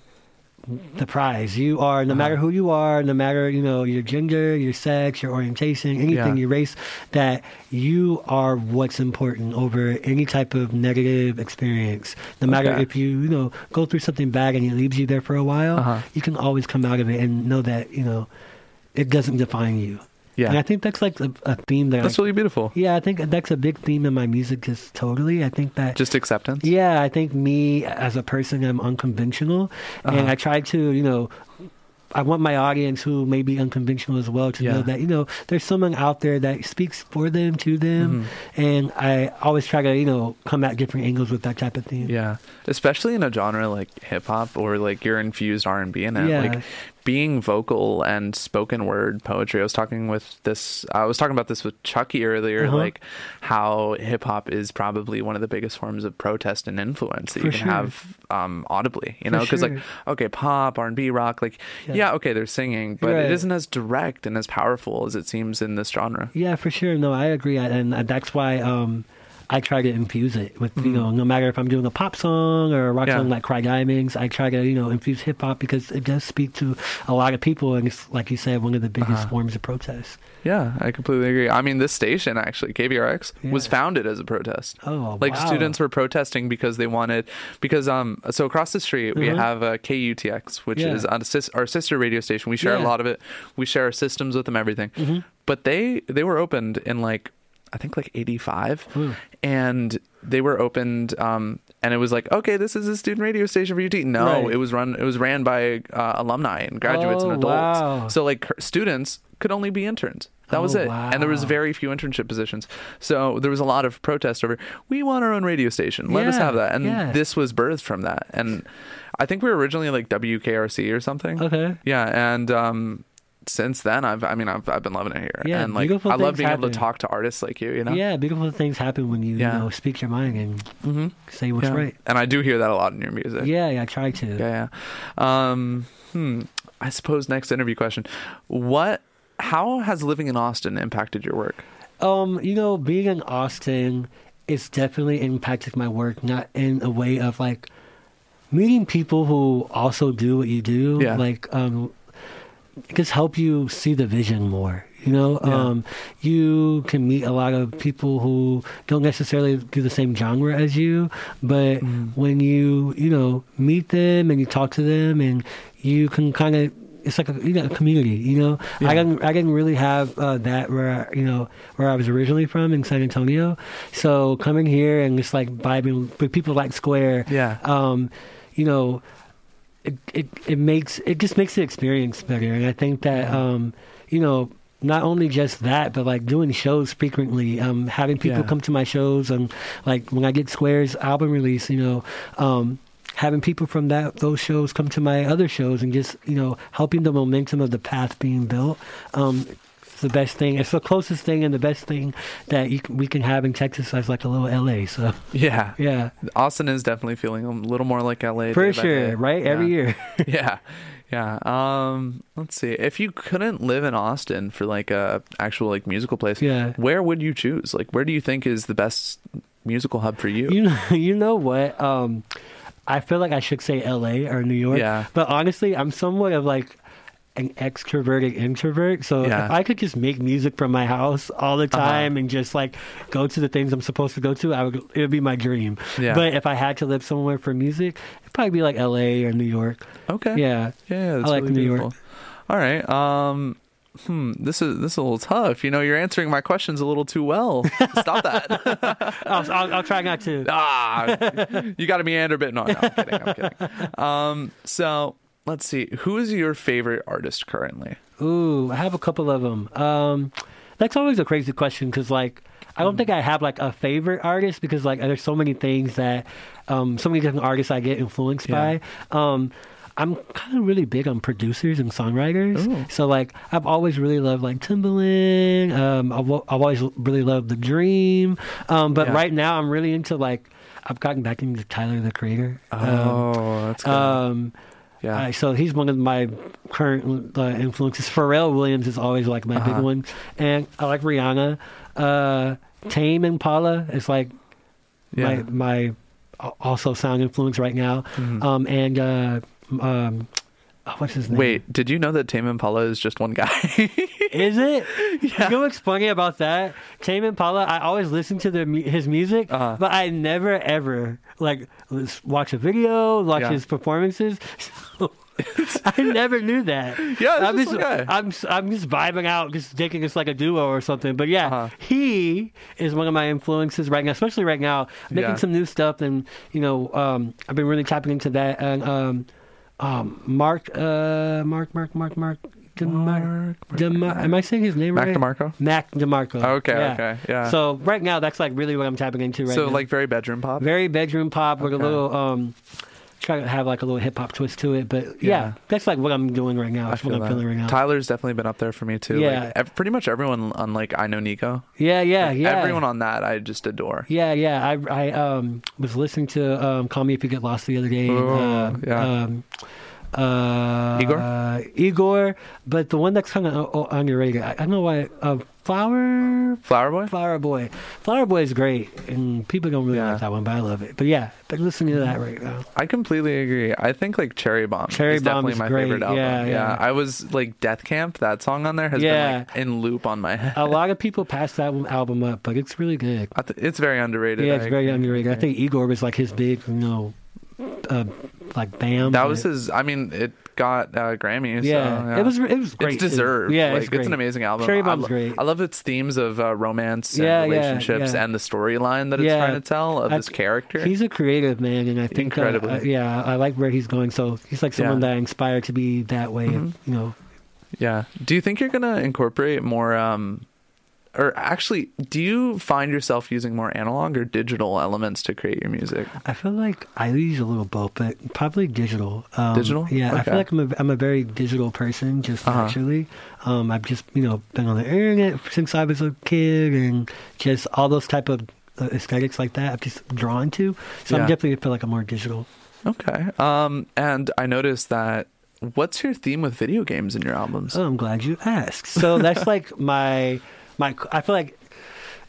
[SPEAKER 25] the prize. You are no matter who you are, no matter you know your gender, your sex, your orientation, anything,
[SPEAKER 1] Yeah.
[SPEAKER 25] your race, that you are what's important over any type of negative experience. No matter if you you know go through something bad and it leaves you there for a while,
[SPEAKER 1] Uh-huh.
[SPEAKER 25] you can always come out of it and know that you know it doesn't define you.
[SPEAKER 1] Yeah.
[SPEAKER 25] and I think that's like a, a theme that
[SPEAKER 1] That's
[SPEAKER 25] I,
[SPEAKER 1] really beautiful.
[SPEAKER 25] yeah, I think that's a big theme in my music. Just totally, I think that
[SPEAKER 1] Just acceptance.
[SPEAKER 25] yeah, I think me as a person, I'm unconventional, and
[SPEAKER 1] Uh-huh.
[SPEAKER 25] I try to, you know, I want my audience who may be unconventional as well to know that you know there's someone out there that speaks for them to them,
[SPEAKER 1] Mm-hmm.
[SPEAKER 25] and I always try to you know come at different angles with that type of theme.
[SPEAKER 1] Yeah, especially in a genre like hip hop or like your infused R and B in it.
[SPEAKER 25] Yeah.
[SPEAKER 1] Like being vocal and spoken word poetry. I was talking with this. I was talking about this with Chucky earlier.
[SPEAKER 25] Uh-huh.
[SPEAKER 1] Like how hip hop is probably one of the biggest forms of protest and influence that
[SPEAKER 25] For
[SPEAKER 1] you can
[SPEAKER 25] sure.
[SPEAKER 1] have um, audibly. You know, because like okay, pop, R and B, rock. Like
[SPEAKER 25] Yeah.
[SPEAKER 1] yeah. okay, they're singing, but
[SPEAKER 25] Right.
[SPEAKER 1] it isn't as direct and as powerful as it seems in this genre.
[SPEAKER 25] Yeah, for sure. No, I agree, I- and that's why um, I try to infuse it with you know, no matter if I'm doing a pop song or a rock
[SPEAKER 1] Mm-hmm. Yeah.
[SPEAKER 25] song like Cry Diamonds, I try to you know infuse hip hop because it does speak to a lot of people, and it's like you said, one of the biggest
[SPEAKER 1] Uh-huh.
[SPEAKER 25] forms of protest.
[SPEAKER 1] Yeah, I completely agree. I mean, this station actually, KVRX, was founded as a protest.
[SPEAKER 25] Oh,
[SPEAKER 1] like
[SPEAKER 25] wow.
[SPEAKER 1] students were protesting because they wanted because um so across the street we
[SPEAKER 25] Mhm.
[SPEAKER 1] have a KUTX, which
[SPEAKER 25] Yeah.
[SPEAKER 1] is on our sister radio station. We share a lot of it. We share our systems with them, everything.
[SPEAKER 25] Mhm.
[SPEAKER 1] But they they were opened in like I think like eighty five,
[SPEAKER 25] Hmm.
[SPEAKER 1] and they were opened. Um, and it was like, okay, this is a student radio station for UT. No,
[SPEAKER 25] Right.
[SPEAKER 1] it was run. It was ran by uh, alumni and graduates and
[SPEAKER 25] Oh,
[SPEAKER 1] adults.
[SPEAKER 25] wow.
[SPEAKER 1] So like students could only be interns. That was
[SPEAKER 25] Oh,
[SPEAKER 1] it. And there was very few internship positions. So there was a lot of protest over we want our own radio station. Let us have that. And
[SPEAKER 25] yeah.
[SPEAKER 1] this was birthed from that. And I think we were originally like WKRC or something.
[SPEAKER 25] Okay.
[SPEAKER 1] Yeah, and um since then I've I mean I've I've been loving it here.
[SPEAKER 25] Yeah,
[SPEAKER 1] and like
[SPEAKER 25] beautiful
[SPEAKER 1] I love being able to talk to artists like you, you know?
[SPEAKER 25] Yeah, beautiful things happen when you
[SPEAKER 1] Yeah.
[SPEAKER 25] you know speak your mind and
[SPEAKER 1] Mm-hmm.
[SPEAKER 25] say what's
[SPEAKER 1] yeah.
[SPEAKER 25] right.
[SPEAKER 1] And I do hear that a lot in your music.
[SPEAKER 25] Yeah, yeah, I try to.
[SPEAKER 1] Yeah, yeah. Um, hmm. I suppose next interview question: What? How has living in Austin impacted your work?
[SPEAKER 25] Um, you know, being in Austin, it's definitely impacted my work, not in a way of like meeting people who also do what you do.
[SPEAKER 1] Yeah.
[SPEAKER 25] Like, um, just help you see the vision more. You know,
[SPEAKER 1] Yeah.
[SPEAKER 25] um, you can meet a lot of people who don't necessarily do the same genre as you, but
[SPEAKER 1] Mm.
[SPEAKER 25] when you, you know, meet them and you talk to them and you can kind of it's like a you know a community you know i didn't i didn't really have uh, that where I- you know where i was originally from in san antonio so coming here and just like vibing with people like square
[SPEAKER 1] Yeah.
[SPEAKER 25] um you know it, it it makes it just makes the experience better and i think that um you know not only just that but like doing shows frequently um having people
[SPEAKER 1] Yeah.
[SPEAKER 25] come to my shows and like when i get squares album release you know um having people from that those shows come to my other shows and just you know helping the momentum of the path being built um the best thing it's the closest thing and the best thing that you can, we can have in texas as like a little la so
[SPEAKER 1] Yeah,
[SPEAKER 25] yeah
[SPEAKER 1] Austin is definitely feeling a little more like LA.
[SPEAKER 25] for sure right every year
[SPEAKER 1] yeah yeah um let's see if you couldn't live in austin for like a actual like musical place
[SPEAKER 25] Yeah.
[SPEAKER 1] where would you choose like where do you think is the best musical hub for you
[SPEAKER 25] You know, you know what? Um, I feel like I should say L.A. or New York.
[SPEAKER 1] Yeah.
[SPEAKER 25] But honestly, I'm somewhat of like an extroverted introvert. So
[SPEAKER 1] Yeah.
[SPEAKER 25] if I could just make music from my house all the
[SPEAKER 1] Uh-huh.
[SPEAKER 25] time and just like go to the things I'm supposed to go to, I would. It would be my dream.
[SPEAKER 1] Yeah.
[SPEAKER 25] But if I had to live somewhere for music, it'd probably be like L.A. or New York.
[SPEAKER 1] okay
[SPEAKER 25] Yeah.
[SPEAKER 1] yeah that's
[SPEAKER 25] I like
[SPEAKER 1] really
[SPEAKER 25] New
[SPEAKER 1] beautiful.
[SPEAKER 25] York.
[SPEAKER 1] all right um hmm this is this is a little tough you know you're answering my questions a little too well stop that
[SPEAKER 25] I'll, I'll, I'll try not to.
[SPEAKER 1] ah you got to meander a bit no, no i'm kidding i'm kidding um so let's see who is your favorite artist currently
[SPEAKER 25] Ooh, I have a couple of them. Um, that's always a crazy question because, like, I don't think I have like a favorite artist because, like, there's so many things that, um, so many different artists I get influenced
[SPEAKER 1] Yeah.
[SPEAKER 25] by. Um, I'm kind of really big on producers and songwriters.
[SPEAKER 1] Ooh.
[SPEAKER 25] So, like, I've always really loved like Timbaland. Um, I've, I've always really loved The Dream. Um, but
[SPEAKER 1] Yeah.
[SPEAKER 25] right now, I'm really into like, I've gotten back into Tyler the Creator. Um,
[SPEAKER 1] oh that's good
[SPEAKER 25] um,
[SPEAKER 1] yeah
[SPEAKER 25] uh, so he's one of my current uh, influences. Pharrell Williams is always like my
[SPEAKER 1] Uh-huh.
[SPEAKER 25] big one, and I like Rihanna. Uh, Tame Impala is like
[SPEAKER 1] yeah
[SPEAKER 25] my my also sound influence right now.
[SPEAKER 1] Mhm.
[SPEAKER 25] Um, and uh, um, what's his name?
[SPEAKER 1] Wait, did you know that Tame Impala is just one guy?
[SPEAKER 25] Is it? You know what's funny about that? Tame Impala, I always listen to their, his music,
[SPEAKER 1] Uh-huh.
[SPEAKER 25] but I never ever like watch a video, watch
[SPEAKER 1] Yeah.
[SPEAKER 25] his performances. I never knew that.
[SPEAKER 1] Yeah,
[SPEAKER 25] I'm
[SPEAKER 1] just guy.
[SPEAKER 25] I'm I'm just vibing out, just thinking it's like a duo or something. But yeah,
[SPEAKER 1] Uh-huh.
[SPEAKER 25] he is one of my influences right now, especially right now, making
[SPEAKER 1] Yeah.
[SPEAKER 25] some new stuff, and you know, um, I've been really tapping into that. And um, um, Mark, uh, Mark, Mark, Mark, Mark. DeMar- DeMar- am I saying his name
[SPEAKER 1] Mac
[SPEAKER 25] right?
[SPEAKER 1] DeMarco?
[SPEAKER 25] Mac DeMarco.
[SPEAKER 1] Okay,
[SPEAKER 25] yeah.
[SPEAKER 1] okay, yeah.
[SPEAKER 25] So right now, that's like really what I'm tapping into right
[SPEAKER 1] so
[SPEAKER 25] now.
[SPEAKER 1] like very bedroom pop.
[SPEAKER 25] very bedroom pop with a little um, try to have like a little hip hop twist to it. But yeah,
[SPEAKER 1] Yeah.
[SPEAKER 25] that's like what I'm doing right now.
[SPEAKER 1] I
[SPEAKER 25] That's what I'm
[SPEAKER 1] that.
[SPEAKER 25] feeling right now.
[SPEAKER 1] Tyler's definitely been up there for me too.
[SPEAKER 25] Yeah.
[SPEAKER 1] Like, ev- pretty much everyone on like I know Nico.
[SPEAKER 25] Yeah, yeah,
[SPEAKER 1] Like,
[SPEAKER 25] yeah.
[SPEAKER 1] Everyone on that I just adore.
[SPEAKER 25] Yeah, yeah. I I um was listening to um Call Me If You Get Lost the other day. and,
[SPEAKER 1] Oh,
[SPEAKER 25] uh,
[SPEAKER 1] yeah.
[SPEAKER 25] Um, uh,
[SPEAKER 1] Igor?
[SPEAKER 25] uh, Igor, but the one that's kind of underrated. I, I don't know why. Uh, Flower,
[SPEAKER 1] Flower Boy.
[SPEAKER 25] Flower Boy, Flower Boy is great, and people don't really
[SPEAKER 1] Yeah.
[SPEAKER 25] like that one, but I love it. But yeah, but listening to that right now.
[SPEAKER 1] I completely agree. I think like Cherry Bomb
[SPEAKER 25] Cherry
[SPEAKER 1] is
[SPEAKER 25] Bomb
[SPEAKER 1] definitely
[SPEAKER 25] is
[SPEAKER 1] my
[SPEAKER 25] great.
[SPEAKER 1] favorite album.
[SPEAKER 25] Yeah, yeah.
[SPEAKER 1] I was like Death Camp. That song on there has
[SPEAKER 25] Yeah.
[SPEAKER 1] been like in loop on my head.
[SPEAKER 25] A lot of people pass that album up, but it's really good.
[SPEAKER 1] I th- it's very underrated.
[SPEAKER 25] Yeah,
[SPEAKER 1] I
[SPEAKER 25] it's very
[SPEAKER 1] agree.
[SPEAKER 25] underrated. I think Igor was like his big, you know, uh, like bam.
[SPEAKER 1] that was his. I mean, it got uh, Grammys. so,
[SPEAKER 25] Yeah, it was- it was great,
[SPEAKER 1] It's deserved.
[SPEAKER 25] Yeah,
[SPEAKER 1] like,
[SPEAKER 25] it's
[SPEAKER 1] it's, an amazing album.
[SPEAKER 25] Cherry
[SPEAKER 1] I
[SPEAKER 25] Bomb's
[SPEAKER 1] lo-
[SPEAKER 25] great.
[SPEAKER 1] I love its themes of uh, romance and
[SPEAKER 25] Yeah, yeah,
[SPEAKER 1] relationships
[SPEAKER 25] yeah.
[SPEAKER 1] and the storyline that it's
[SPEAKER 25] Yeah.
[SPEAKER 1] trying to tell of
[SPEAKER 25] I-
[SPEAKER 1] this character.
[SPEAKER 25] He's a creative man, and I think, uh,
[SPEAKER 1] Incredibly.
[SPEAKER 25] uh, yeah, I like where he's going. So he's like someone
[SPEAKER 1] Yeah.
[SPEAKER 25] that I inspire to be that way.
[SPEAKER 1] Mhm.
[SPEAKER 25] You know,
[SPEAKER 1] Yeah. Do you think you're gonna incorporate more um or actually do you find yourself using more analog or digital elements to create your music?
[SPEAKER 25] I feel like I use a little both, but probably digital. Um,
[SPEAKER 1] Digital?
[SPEAKER 25] Yeah, I feel like I'm a, I'm a very digital person, just
[SPEAKER 1] Uh-huh.
[SPEAKER 25] naturally. Um, I've just you know been on the internet since I was a kid, and just all those type of uh, aesthetics like that. I've just drawn to. So
[SPEAKER 1] Yeah.
[SPEAKER 25] I'm definitely feel like I'm more digital.
[SPEAKER 1] Okay. Um and I noticed that what's your theme with video games in your albums?
[SPEAKER 25] Oh, I'm glad you asked. So that's like my my. I feel like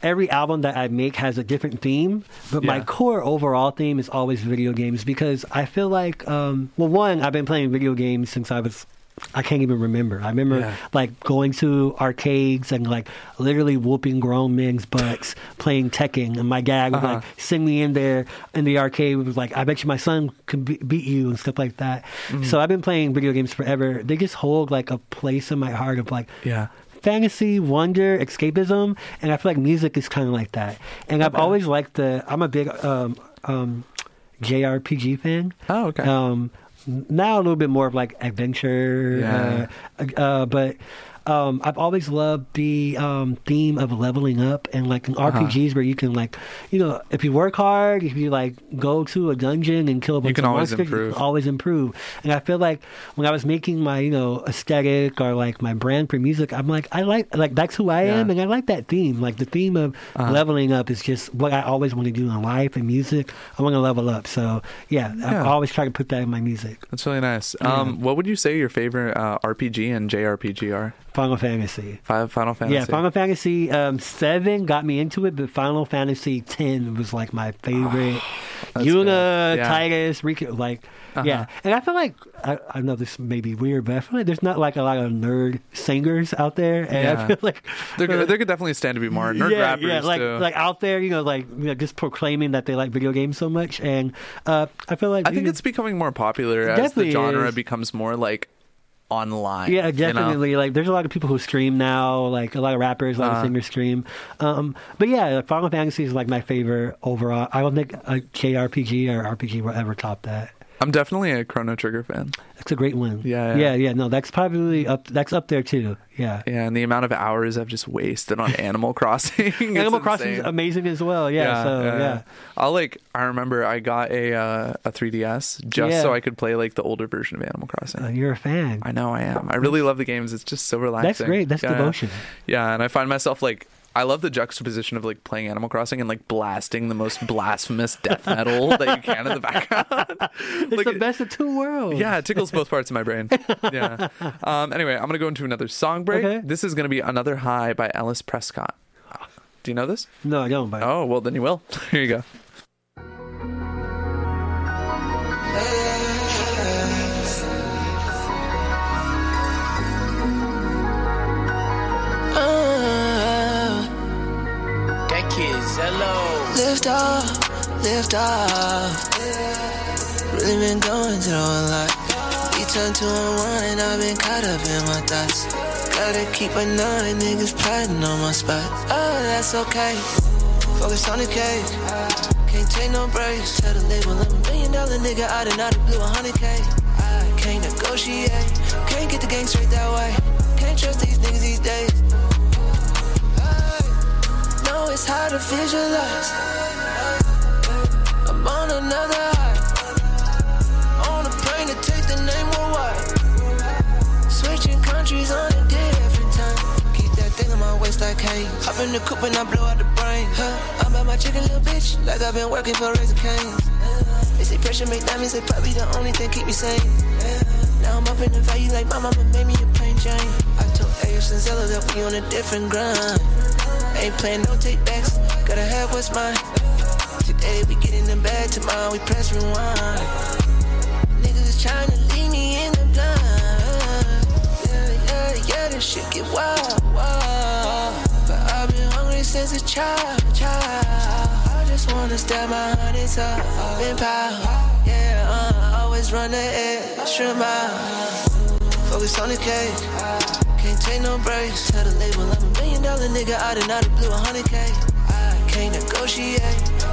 [SPEAKER 25] every album that I make has a different theme, but my core overall theme is always video games because I feel like, um, well, one, I've been playing video games since I was. I can't even remember. I remember
[SPEAKER 1] Yeah.
[SPEAKER 25] like going to arcades and like literally whooping grown men's butts playing Tekken, and my dad would
[SPEAKER 1] Uh-huh.
[SPEAKER 25] like send me in there in the arcade. Was like, I bet you my son could be- beat you and stuff like that.
[SPEAKER 1] Mm-hmm.
[SPEAKER 25] So I've been playing video games forever. They just hold like a place in my heart of like
[SPEAKER 1] Yeah.
[SPEAKER 25] Fantasy, wonder, escapism, and I feel like music is kind of like that. And I've always liked the. I'm a big um, um, JRPG fan.
[SPEAKER 1] Oh, okay.
[SPEAKER 25] Um, now a little bit more of like adventure,
[SPEAKER 1] Yeah.
[SPEAKER 25] uh, uh, but. Um, I've always loved the um, theme of leveling up and like in
[SPEAKER 1] Uh-huh.
[SPEAKER 25] RPGs where you can like, you know, if you work hard, if you like go to a dungeon and kill a bunch
[SPEAKER 1] can
[SPEAKER 25] of
[SPEAKER 1] always
[SPEAKER 25] monsters, you
[SPEAKER 1] improve.
[SPEAKER 25] can always improve. And I feel like when I was making my, you know, aesthetic or like my brand for music, I'm like, I like, like that's who I am, and I like that theme. Like the theme of
[SPEAKER 1] Uh-huh.
[SPEAKER 25] leveling up is just what I always want to do in life and music. I want to level up. So yeah,
[SPEAKER 1] Yeah.
[SPEAKER 25] I always try to put that in my music.
[SPEAKER 1] That's really nice. Um what would you say your favorite uh, RPG and JRPG are?
[SPEAKER 25] Final Fantasy.
[SPEAKER 1] Five Final Fantasy.
[SPEAKER 25] Yeah, Final Fantasy um, seven got me into it, but Final Fantasy ten was like my favorite.
[SPEAKER 1] That's
[SPEAKER 25] Yuna.
[SPEAKER 1] Yeah.
[SPEAKER 25] Tidus, Rikku, like
[SPEAKER 1] Uh-huh.
[SPEAKER 25] yeah. And I feel like I, I know this may be weird, but I feel like there's not like a lot of nerd singers out there, and I feel like
[SPEAKER 1] There, could- there could definitely stand to be more nerd
[SPEAKER 25] yeah,
[SPEAKER 1] rappers
[SPEAKER 25] yeah, like
[SPEAKER 1] too.
[SPEAKER 25] like out there, you know, like you know, just proclaiming that they like video games so much, and uh, I feel like
[SPEAKER 1] I think it's becoming more popular as the genre
[SPEAKER 25] is.
[SPEAKER 1] becomes more like online.
[SPEAKER 25] Yeah,
[SPEAKER 1] you know?
[SPEAKER 25] definitely. Like, there's a lot of people who stream now. Like, a lot of rappers, a lot
[SPEAKER 1] Uh.
[SPEAKER 25] of singers stream. Um, but yeah, Final Fantasy is like my favorite overall. I don't think a JRPG or RPG will ever top that.
[SPEAKER 1] I'm definitely a Chrono Trigger fan.
[SPEAKER 25] That's a great one.
[SPEAKER 1] Yeah,
[SPEAKER 25] yeah,
[SPEAKER 1] yeah.
[SPEAKER 25] yeah. No, that's probably up. That's up there too. Yeah.
[SPEAKER 1] Yeah, and the amount of hours I've just wasted on Animal Crossing.
[SPEAKER 25] Animal Crossing is amazing as well. Yeah. so yeah.
[SPEAKER 1] I'll like. I remember I got a uh, a 3ds just
[SPEAKER 25] Yeah.
[SPEAKER 1] so I could play like the older version of Animal Crossing.
[SPEAKER 25] Uh, you're a fan.
[SPEAKER 1] I know I am. I really love the games. It's just so relaxing.
[SPEAKER 25] That's great. That's
[SPEAKER 1] Yeah, yeah.
[SPEAKER 25] devotion.
[SPEAKER 1] Yeah, and I find myself like I love the juxtaposition of like playing Animal Crossing and like blasting the most blasphemous death metal that you can in the background.
[SPEAKER 25] It's the best of two worlds.
[SPEAKER 1] Yeah, it tickles both parts of my brain. Yeah. Um, anyway, I'm gonna go into another song break.
[SPEAKER 25] Okay.
[SPEAKER 1] This is gonna be "Another High" by Ellis Prescott. Do you know this?
[SPEAKER 25] No, I don't. But
[SPEAKER 1] Oh, well then you will. Here you go.
[SPEAKER 21] Lift off, lift off. Really been going through a lot. We turned to a one and I've been caught up in my thoughts. Gotta keep a nine niggas plotting on my spot. Oh, that's okay. Focus on the cake. Can't take no breaks. Tell the label I'm a million dollar nigga out and out of blue, a hundred K. I can't negotiate. Can't get the gang straight that way. Can't trust these niggas these days. No, it's hard to visualize. I'm on another high. On a plane to take the name worldwide. Switching countries on a different time. Keep that thing on my waist like hey. Hop in the coupe and I blow out the brain. Huh? I'm at my chicken little bitch, like I've been working for Raising Cane's. They say pressure make diamonds, they probably the only thing keep me sane. Now I'm up in the value like my mama made me a plain Jane. I told Ayers and Zella that we on a different grind. Ain't playing no take backs, gotta have what's mine. Today we get in the bag, tomorrow we press rewind. Niggas is trying to leave me in the blind. Yeah, yeah, yeah, this shit get wild, wild. But I've been hungry since a child, child. I just wanna stab my hundreds up, been power. Yeah, uh, always run the extra mile. Focus on the cake. Can't take no breaks. Tell the label I'm million dollar nigga I and out of blue, 100K. I can't negotiate,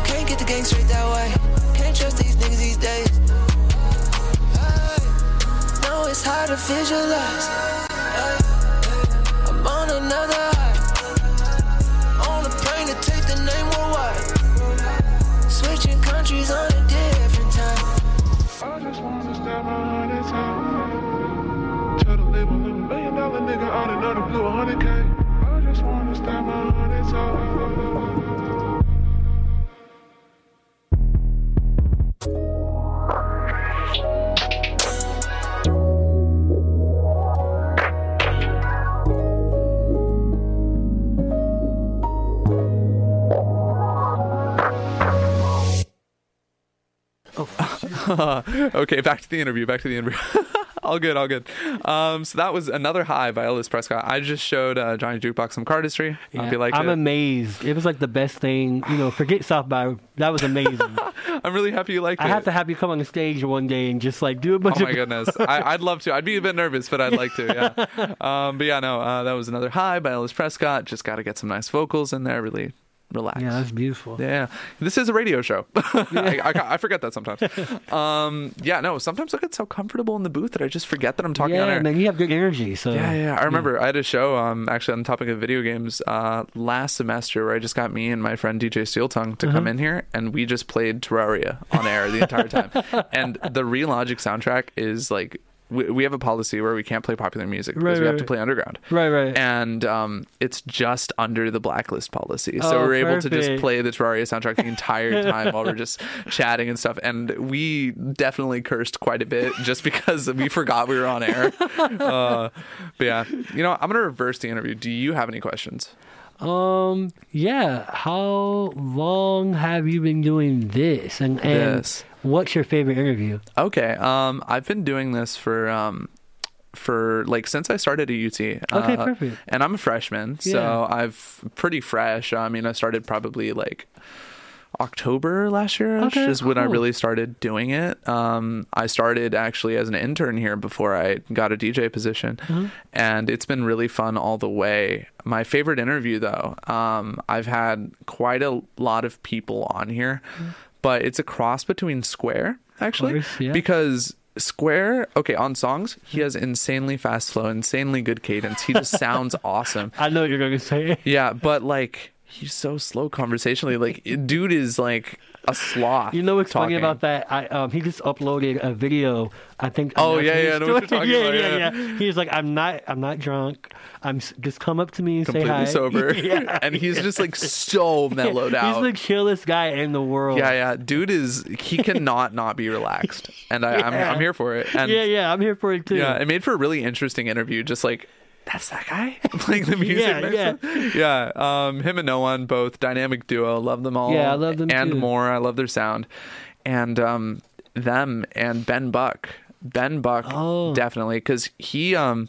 [SPEAKER 21] can't get the gang straight that way. Can't trust these niggas these days. No, it's hard to visualize. I'm on another high. On a plane to take the name worldwide. Switching countries on a different time.
[SPEAKER 31] I just wanna step on this time. Tell the label, a million dollar nigga I and out of blue, 100K. Oh.
[SPEAKER 1] okay, back to the interview. Back to the interview. all good, all good. Um, so that was another high by Elvis Prescott. I just showed uh, Jonny Jukebox some card history. I hope you like
[SPEAKER 25] I'm
[SPEAKER 1] it.
[SPEAKER 25] amazed. It was like the best thing. You know, forget South by. That was amazing.
[SPEAKER 1] I'm really happy you liked
[SPEAKER 25] I
[SPEAKER 1] it.
[SPEAKER 25] I have to have you come on the stage one day and just like do a bunch
[SPEAKER 1] Oh
[SPEAKER 25] of.
[SPEAKER 1] my goodness, I, I'd love to. I'd be a bit nervous, but I'd like to. Yeah. Um, but yeah, no, uh, that was another high by Elvis Prescott. Just got to get some nice vocals in there. Really relax.
[SPEAKER 25] Yeah, that's beautiful.
[SPEAKER 1] Yeah, this is a radio show. I, I, I forget that sometimes. Um, yeah, no, sometimes I get so comfortable in the booth that I just forget that I'm talking on
[SPEAKER 25] yeah,
[SPEAKER 1] air.
[SPEAKER 25] man, you have good energy. So
[SPEAKER 1] Yeah, yeah. I remember I had a show um actually on the topic of video games uh last semester where I just got me and my friend DJ Steel Tongue to come
[SPEAKER 25] Uh-huh.
[SPEAKER 1] in here and we just played Terraria on air the entire time. and the Relogic soundtrack is like we, we have a policy where we can't play popular music because
[SPEAKER 25] Right,
[SPEAKER 1] we have to play underground.
[SPEAKER 25] Right, right.
[SPEAKER 1] And um, it's just under the blacklist policy, so
[SPEAKER 25] Oh,
[SPEAKER 1] we're able to just play the Terraria soundtrack the entire time while we're just chatting and stuff. And we definitely cursed quite a bit just because we forgot we were on air. Uh, but yeah, you know, I'm gonna reverse the interview. Do you have any questions?
[SPEAKER 25] Um. Yeah. How long have you been doing this? And and
[SPEAKER 1] This.
[SPEAKER 25] What's your favorite interview?
[SPEAKER 1] Okay. Um, I've been doing this for um, for like since I started at UT.
[SPEAKER 25] Okay,
[SPEAKER 1] Uh,
[SPEAKER 25] perfect.
[SPEAKER 1] And I'm a freshman, so I've pretty fresh. I mean, I started probably like October last year
[SPEAKER 25] Okay,
[SPEAKER 1] is when I really started doing it. Um, I started actually as an intern here before I got a DJ position,
[SPEAKER 25] Mm-hmm.
[SPEAKER 1] and it's been really fun all the way. My favorite interview, though, um, I've had quite a lot of people on here, but it's a cross between Square actually,
[SPEAKER 25] course, yeah.
[SPEAKER 1] because. Square, okay, on songs, he has insanely fast flow, insanely good cadence. He just sounds awesome.
[SPEAKER 25] I know what you're gonna say.
[SPEAKER 1] Yeah, but like he's so slow conversationally. Like dude is like a sloth.
[SPEAKER 25] You know what's funny
[SPEAKER 1] talking.
[SPEAKER 25] about that? I um he just uploaded a video. I think.
[SPEAKER 1] Oh, yeah, yeah, I know what you're talking
[SPEAKER 25] yeah,
[SPEAKER 1] about,
[SPEAKER 25] Yeah,
[SPEAKER 1] yeah.
[SPEAKER 25] yeah, He's like, I'm not, I'm not drunk. I'm just come up to me and
[SPEAKER 1] completely
[SPEAKER 25] say hi.
[SPEAKER 1] sober,
[SPEAKER 25] yeah.
[SPEAKER 1] and he's just like so mellowed out.
[SPEAKER 25] He's the chillest guy in the world.
[SPEAKER 1] yeah, yeah, dude is he cannot not be relaxed, and I, I'm I'm here for it. And
[SPEAKER 25] yeah, yeah. I'm here for it too.
[SPEAKER 1] yeah, it made for a really interesting interview. Just like that's that guy playing the music.
[SPEAKER 25] Yeah,
[SPEAKER 1] to- yeah. Um, him and No One, both dynamic duo. Love them all.
[SPEAKER 25] Yeah, I love them
[SPEAKER 1] and
[SPEAKER 25] too.
[SPEAKER 1] more. I love their sound, and um, them and Ben Buck. Ben Buck
[SPEAKER 25] Oh.
[SPEAKER 1] definitely because he um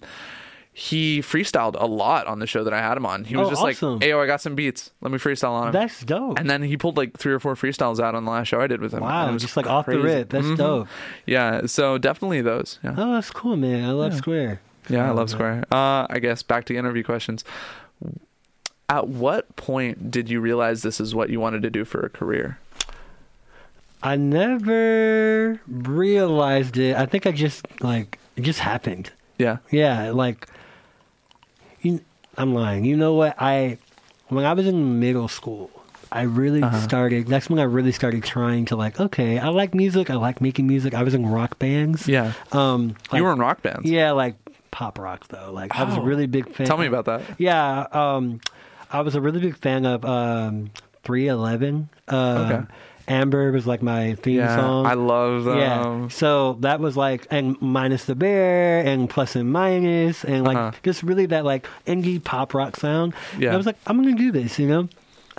[SPEAKER 1] he freestyled a lot on the show that I had him on. He was
[SPEAKER 25] Oh,
[SPEAKER 1] just
[SPEAKER 25] awesome.
[SPEAKER 1] like, "Hey, yo, I got some beats. Let me freestyle on them."
[SPEAKER 25] That's dope.
[SPEAKER 1] And then he pulled like three or four freestyles out on the last show I did with him.
[SPEAKER 25] Wow,
[SPEAKER 1] it was
[SPEAKER 25] just, like, off the rip. That's
[SPEAKER 1] Mhm.
[SPEAKER 25] dope.
[SPEAKER 1] Yeah, so definitely those. Yeah.
[SPEAKER 25] Oh, that's cool, man. I love
[SPEAKER 1] Yeah.
[SPEAKER 25] Square.
[SPEAKER 1] Yeah, I love
[SPEAKER 25] man.
[SPEAKER 1] Square. Uh, I guess back to interview questions. At what point did you realize this is what you wanted to do for a career?
[SPEAKER 25] I never realized it. I think I just like it just happened.
[SPEAKER 1] Yeah.
[SPEAKER 25] Yeah, like you, I'm lying. You know what? I when I was in middle school, I really
[SPEAKER 1] Uh-huh.
[SPEAKER 25] started. That's when I really started trying to like. Okay, I like music. I like making music. I was in rock bands.
[SPEAKER 1] Yeah.
[SPEAKER 25] Um,
[SPEAKER 1] you were in rock bands.
[SPEAKER 25] Yeah, like pop rock though. Like I was a
[SPEAKER 1] Oh.
[SPEAKER 25] really big fan.
[SPEAKER 1] Tell me about that.
[SPEAKER 25] Yeah, um, I was a really big fan of um, 311. Um,
[SPEAKER 1] Okay.
[SPEAKER 25] Amber was like my theme
[SPEAKER 1] Yeah,
[SPEAKER 25] song.
[SPEAKER 1] I love them.
[SPEAKER 25] Yeah, so that was like, and minus the bear, and plus and minus, and like
[SPEAKER 1] Uh-huh.
[SPEAKER 25] just really that like indie pop rock sound. And
[SPEAKER 1] Yeah.
[SPEAKER 25] I was like, I'm gonna do this, you know.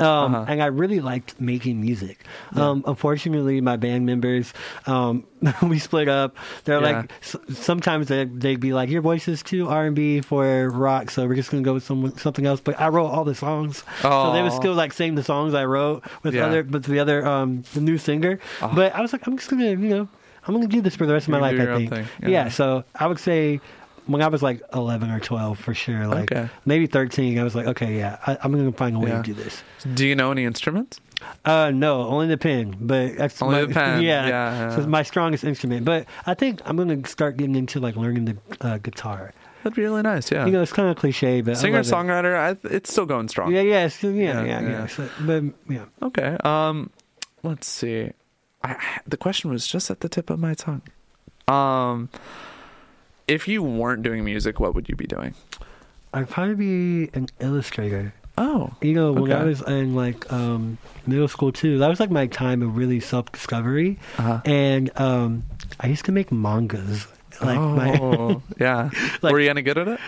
[SPEAKER 25] Um,
[SPEAKER 1] Uh-huh.
[SPEAKER 25] And I really liked making music. Um, unfortunately, my band members, um, we split up. They're
[SPEAKER 1] Yeah.
[SPEAKER 25] like, s- sometimes they, they'd be like, your voice is too R&B for rock, so we're just going to go with some, something else. But I wrote all the songs. So they would still like sing the songs I wrote with
[SPEAKER 1] Yeah.
[SPEAKER 25] other, with the other, um, the new singer.
[SPEAKER 1] Ah.
[SPEAKER 25] But I was like, I'm just going to, you know, I'm going to do this for the rest of my life, I think. Yeah.
[SPEAKER 1] yeah.
[SPEAKER 25] So I would say when I was like 11 or 12 for sure, like
[SPEAKER 1] Okay.
[SPEAKER 25] maybe 13, I was like, okay, yeah, I, I'm going to find a way
[SPEAKER 1] Yeah.
[SPEAKER 25] to do this.
[SPEAKER 1] Do you know any instruments?
[SPEAKER 25] Uh, no, only the pen, but that's
[SPEAKER 1] Only
[SPEAKER 25] my,
[SPEAKER 1] the pen,
[SPEAKER 25] Yeah,
[SPEAKER 1] yeah,
[SPEAKER 25] so
[SPEAKER 1] yeah.
[SPEAKER 25] it's my strongest instrument. But I think I'm gonna start getting into like learning the uh, guitar.
[SPEAKER 1] That'd be really nice. Yeah.
[SPEAKER 25] You know, it's kind of cliche, but
[SPEAKER 1] Singer
[SPEAKER 25] it.
[SPEAKER 1] songwriter, I, it's still going strong.
[SPEAKER 25] Yeah, yeah, yeah, yeah,
[SPEAKER 1] Yeah,
[SPEAKER 25] yeah.
[SPEAKER 1] yeah.
[SPEAKER 25] So, but yeah,
[SPEAKER 1] Okay. Um, let's see. I, the question was just at the tip of my tongue. Um, if you weren't doing music, what would you be doing?
[SPEAKER 25] I'd probably be an illustrator.
[SPEAKER 1] Oh,
[SPEAKER 25] you know, when I was in like um, middle school too, that was like my time of really self discovery,
[SPEAKER 1] Uh-huh.
[SPEAKER 25] and um, I used to make mangas. Like my
[SPEAKER 1] oh, yeah.
[SPEAKER 25] Like-
[SPEAKER 1] Were you any good at it?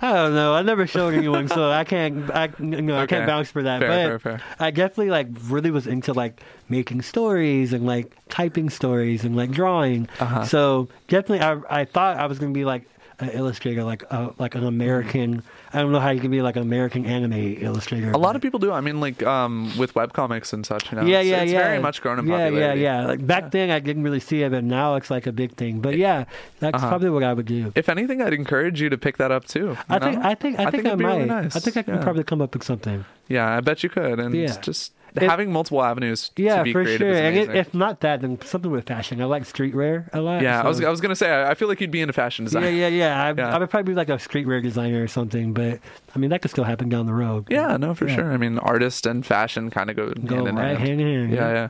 [SPEAKER 25] I don't know. I never showed anyone, so I can't. I you know, I
[SPEAKER 1] Okay.
[SPEAKER 25] can't vouch for that.
[SPEAKER 1] Fair,
[SPEAKER 25] but
[SPEAKER 1] fair, fair.
[SPEAKER 25] I definitely like really was into like making stories and like typing stories and like drawing.
[SPEAKER 1] Uh-huh.
[SPEAKER 25] So definitely, I I thought I was gonna be like an illustrator, like uh, like an American. I don't know how you can be like an American anime illustrator.
[SPEAKER 1] A lot of people do. I mean, like um, with webcomics and such. You know,
[SPEAKER 25] yeah,
[SPEAKER 1] it's,
[SPEAKER 25] yeah,
[SPEAKER 1] it's
[SPEAKER 25] yeah.
[SPEAKER 1] very much grown in
[SPEAKER 25] yeah,
[SPEAKER 1] popularity.
[SPEAKER 25] Yeah, yeah, Like back then, I didn't really see it, but now it's like a big thing. But yeah, that's
[SPEAKER 1] Uh-huh.
[SPEAKER 25] probably what I would do.
[SPEAKER 1] If anything, I'd encourage you to pick that up too.
[SPEAKER 25] I think,
[SPEAKER 1] know?
[SPEAKER 25] I think, I think, I,
[SPEAKER 1] it'd be
[SPEAKER 25] might.
[SPEAKER 1] really nice.
[SPEAKER 25] I think I can
[SPEAKER 1] Yeah.
[SPEAKER 25] probably come up with something.
[SPEAKER 1] Yeah, I bet you could. And
[SPEAKER 25] Yeah.
[SPEAKER 1] just
[SPEAKER 25] It-
[SPEAKER 1] having multiple avenues
[SPEAKER 25] Yeah,
[SPEAKER 1] to be
[SPEAKER 25] for
[SPEAKER 1] creative
[SPEAKER 25] sure. And if, not that, then something with fashion. I like streetwear a lot.
[SPEAKER 1] yeah, I was I was gonna say I I feel like you'd be into fashion design.
[SPEAKER 25] Yeah, yeah, yeah. I,
[SPEAKER 1] Yeah.
[SPEAKER 25] I would probably be like a streetwear designer or something, but I mean that could still happen down the road.
[SPEAKER 1] Yeah, no, for
[SPEAKER 25] Yeah.
[SPEAKER 1] sure. I mean, artist and fashion kind of go,
[SPEAKER 25] Go
[SPEAKER 1] hand in
[SPEAKER 25] right
[SPEAKER 1] hand.
[SPEAKER 25] hand hand,
[SPEAKER 1] Yeah,
[SPEAKER 25] yeah.
[SPEAKER 1] yeah.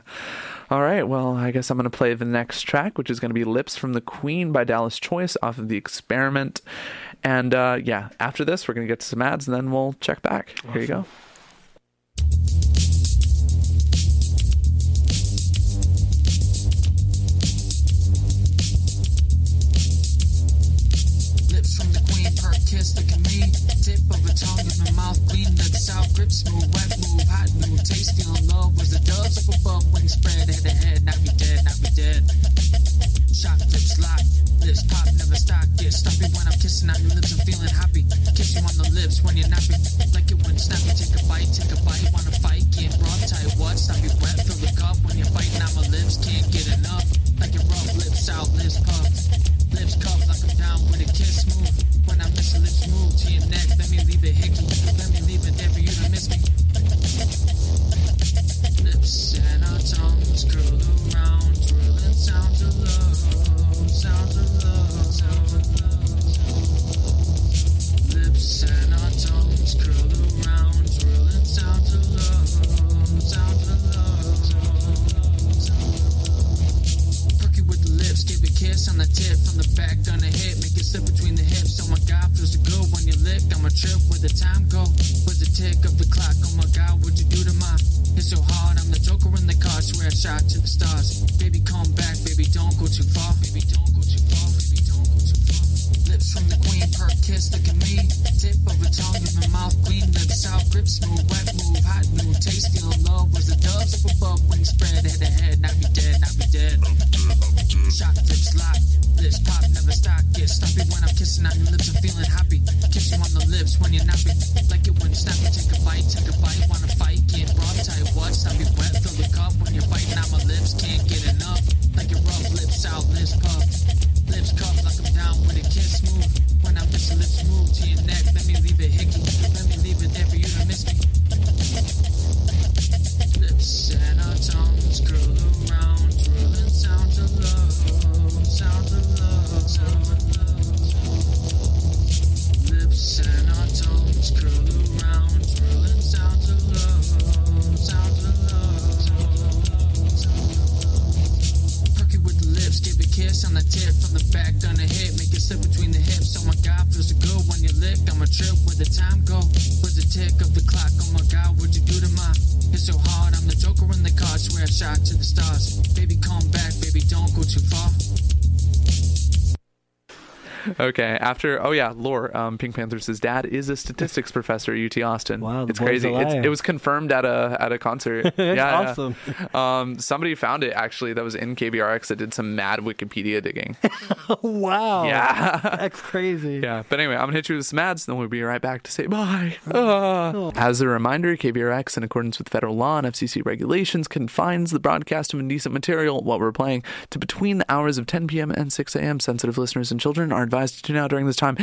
[SPEAKER 1] All right. Well, I guess I'm going to play the next track, which is going to be "Lips from the Queen" by Dallas Choice off of the Experiment. And uh, yeah, after this, we're going to get to some ads, and then we'll check back. Here you go.
[SPEAKER 30] Kiss, look at me. Tip of a tongue in my mouth, clean, let south, grip smooth, wet move, hot move, tasty on love. Was the doves up above when he spread head to head, not be dead, not be dead. Shot lips lock, lips pop, never stop. Get stumpy when I'm kissing on your lips, I'm feeling happy. Kiss you on the lips when you're nappy. Like it when snappy, take a bite, take a bite, wanna fight, can't rub, tight what? Stop your breath, fill the cup when you're fighting on my lips, can't get enough. Like your rough lips out, lips puff. Lips cupped like I'm down with a kiss smooth. When I miss a lips move to your neck, let me leave it hickey. Let me leave it there for you to miss me. Lips and our tongues curl around, twirling sounds of love, sounds of love, sounds of love. Lips and our tongues curl around, twirling sounds of love, sounds of love, sounds of lips, give a kiss on the tip from the back, gonna hit, make it slip between the hips. Oh my god, feels so good when you lick. I'm a trip where the time go, where's the tick of the clock? Oh my god, what'd you do to my? It's so hard, I'm the joker in the car, swear I shot to the stars. Baby, come back, baby, don't go too far. Baby, don't go too far, Lips from the queen, per kiss, look at me. Tip of a tongue in my mouth, clean lips out, grip smooth, wet move, hot move, tasty on love. Was the doves up above you spread head to head, not be dead, not be dead. Shot lips lock, lips pop, never stop. Get stumpy when I'm kissing on your lips, I'm feeling happy. Kiss you on the lips when you're nappy. Like it when you snappy. Take a bite, take a bite. Wanna fight, get. Tell you what, stop me wet. Fill the cup when you're biting on my lips. Can't get enough. Like your rough lips out, lips puff. Lips cup like I'm down with a kiss move. When I miss lips move to your neck, let me leave it hickey. Let me leave it there for you to miss me. Lips and our tongues curl around, twirling sounds of love, sounds of love, sounds of love. Lips and our tongues curl around, twirling sounds of love, sounds of love, sounds of love. Perky with the lips, give a kiss on the tip from the back on the hip, make it slip between the hips. Oh my god, feels so good when you lick. I'm a trip where the time go. Where's the tick of the clock? Oh my god, what'd you do to my? It's so hard. I'm the joker in the car. Swear I shot to the stars. Baby, come back. Baby, don't go too far.
[SPEAKER 1] Okay, after oh yeah, Lore, um, Pink Panthers' dad is a statistics professor at UT Austin. Wow, it's crazy. It's, it was confirmed at a at a concert. Yeah,
[SPEAKER 25] awesome.
[SPEAKER 1] Yeah. Um, somebody found it actually. That was in KVRX. That did some mad Wikipedia digging.
[SPEAKER 25] wow.
[SPEAKER 1] Yeah.
[SPEAKER 25] That's crazy.
[SPEAKER 1] Yeah, but anyway, I'm gonna hit you with some ads, and then we'll be right back to say bye. Ah. As a reminder, KVRX, in accordance with federal law and FCC regulations, confines the broadcast of indecent material while we're playing to between the hours of 10 p.m. and 6 a.m. Sensitive listeners and children are advised to tune out during this time.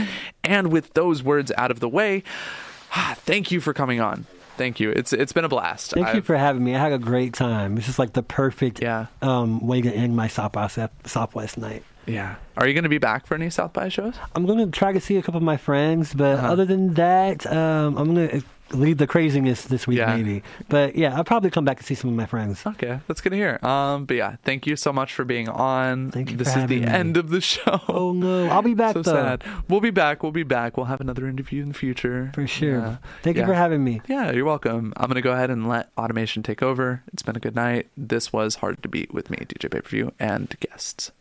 [SPEAKER 1] And with those words out of the way, thank you for coming on. Thank you. It's it's been a blast.
[SPEAKER 25] Thank you
[SPEAKER 1] I've-
[SPEAKER 25] for having me. I had a great time. This is like the perfect um, way to end my South by Southwest night.
[SPEAKER 1] Yeah. Are you going to be back for any South by shows?
[SPEAKER 25] I'm going to try to see a couple of my friends, but
[SPEAKER 1] Uh-huh.
[SPEAKER 25] other than that, um, I'm going to leave the craziness this week,
[SPEAKER 1] Yeah.
[SPEAKER 25] maybe. But yeah, I'll probably come back and see some of my friends.
[SPEAKER 1] Okay, that's good to hear. Um, but yeah, thank you so much for being on. Thank you. This is the
[SPEAKER 25] me.
[SPEAKER 1] end of the show.
[SPEAKER 25] Oh no, I'll be back
[SPEAKER 1] so
[SPEAKER 25] though.
[SPEAKER 1] sad. We'll be back. We'll be back. We'll have another interview in the future.
[SPEAKER 25] For sure.
[SPEAKER 1] Yeah.
[SPEAKER 25] Thank you for having me.
[SPEAKER 1] Yeah, you're welcome. I'm gonna go ahead and let automation take over. It's been a good night. This was hard to beat with me, DJ Pay Per View, and guests.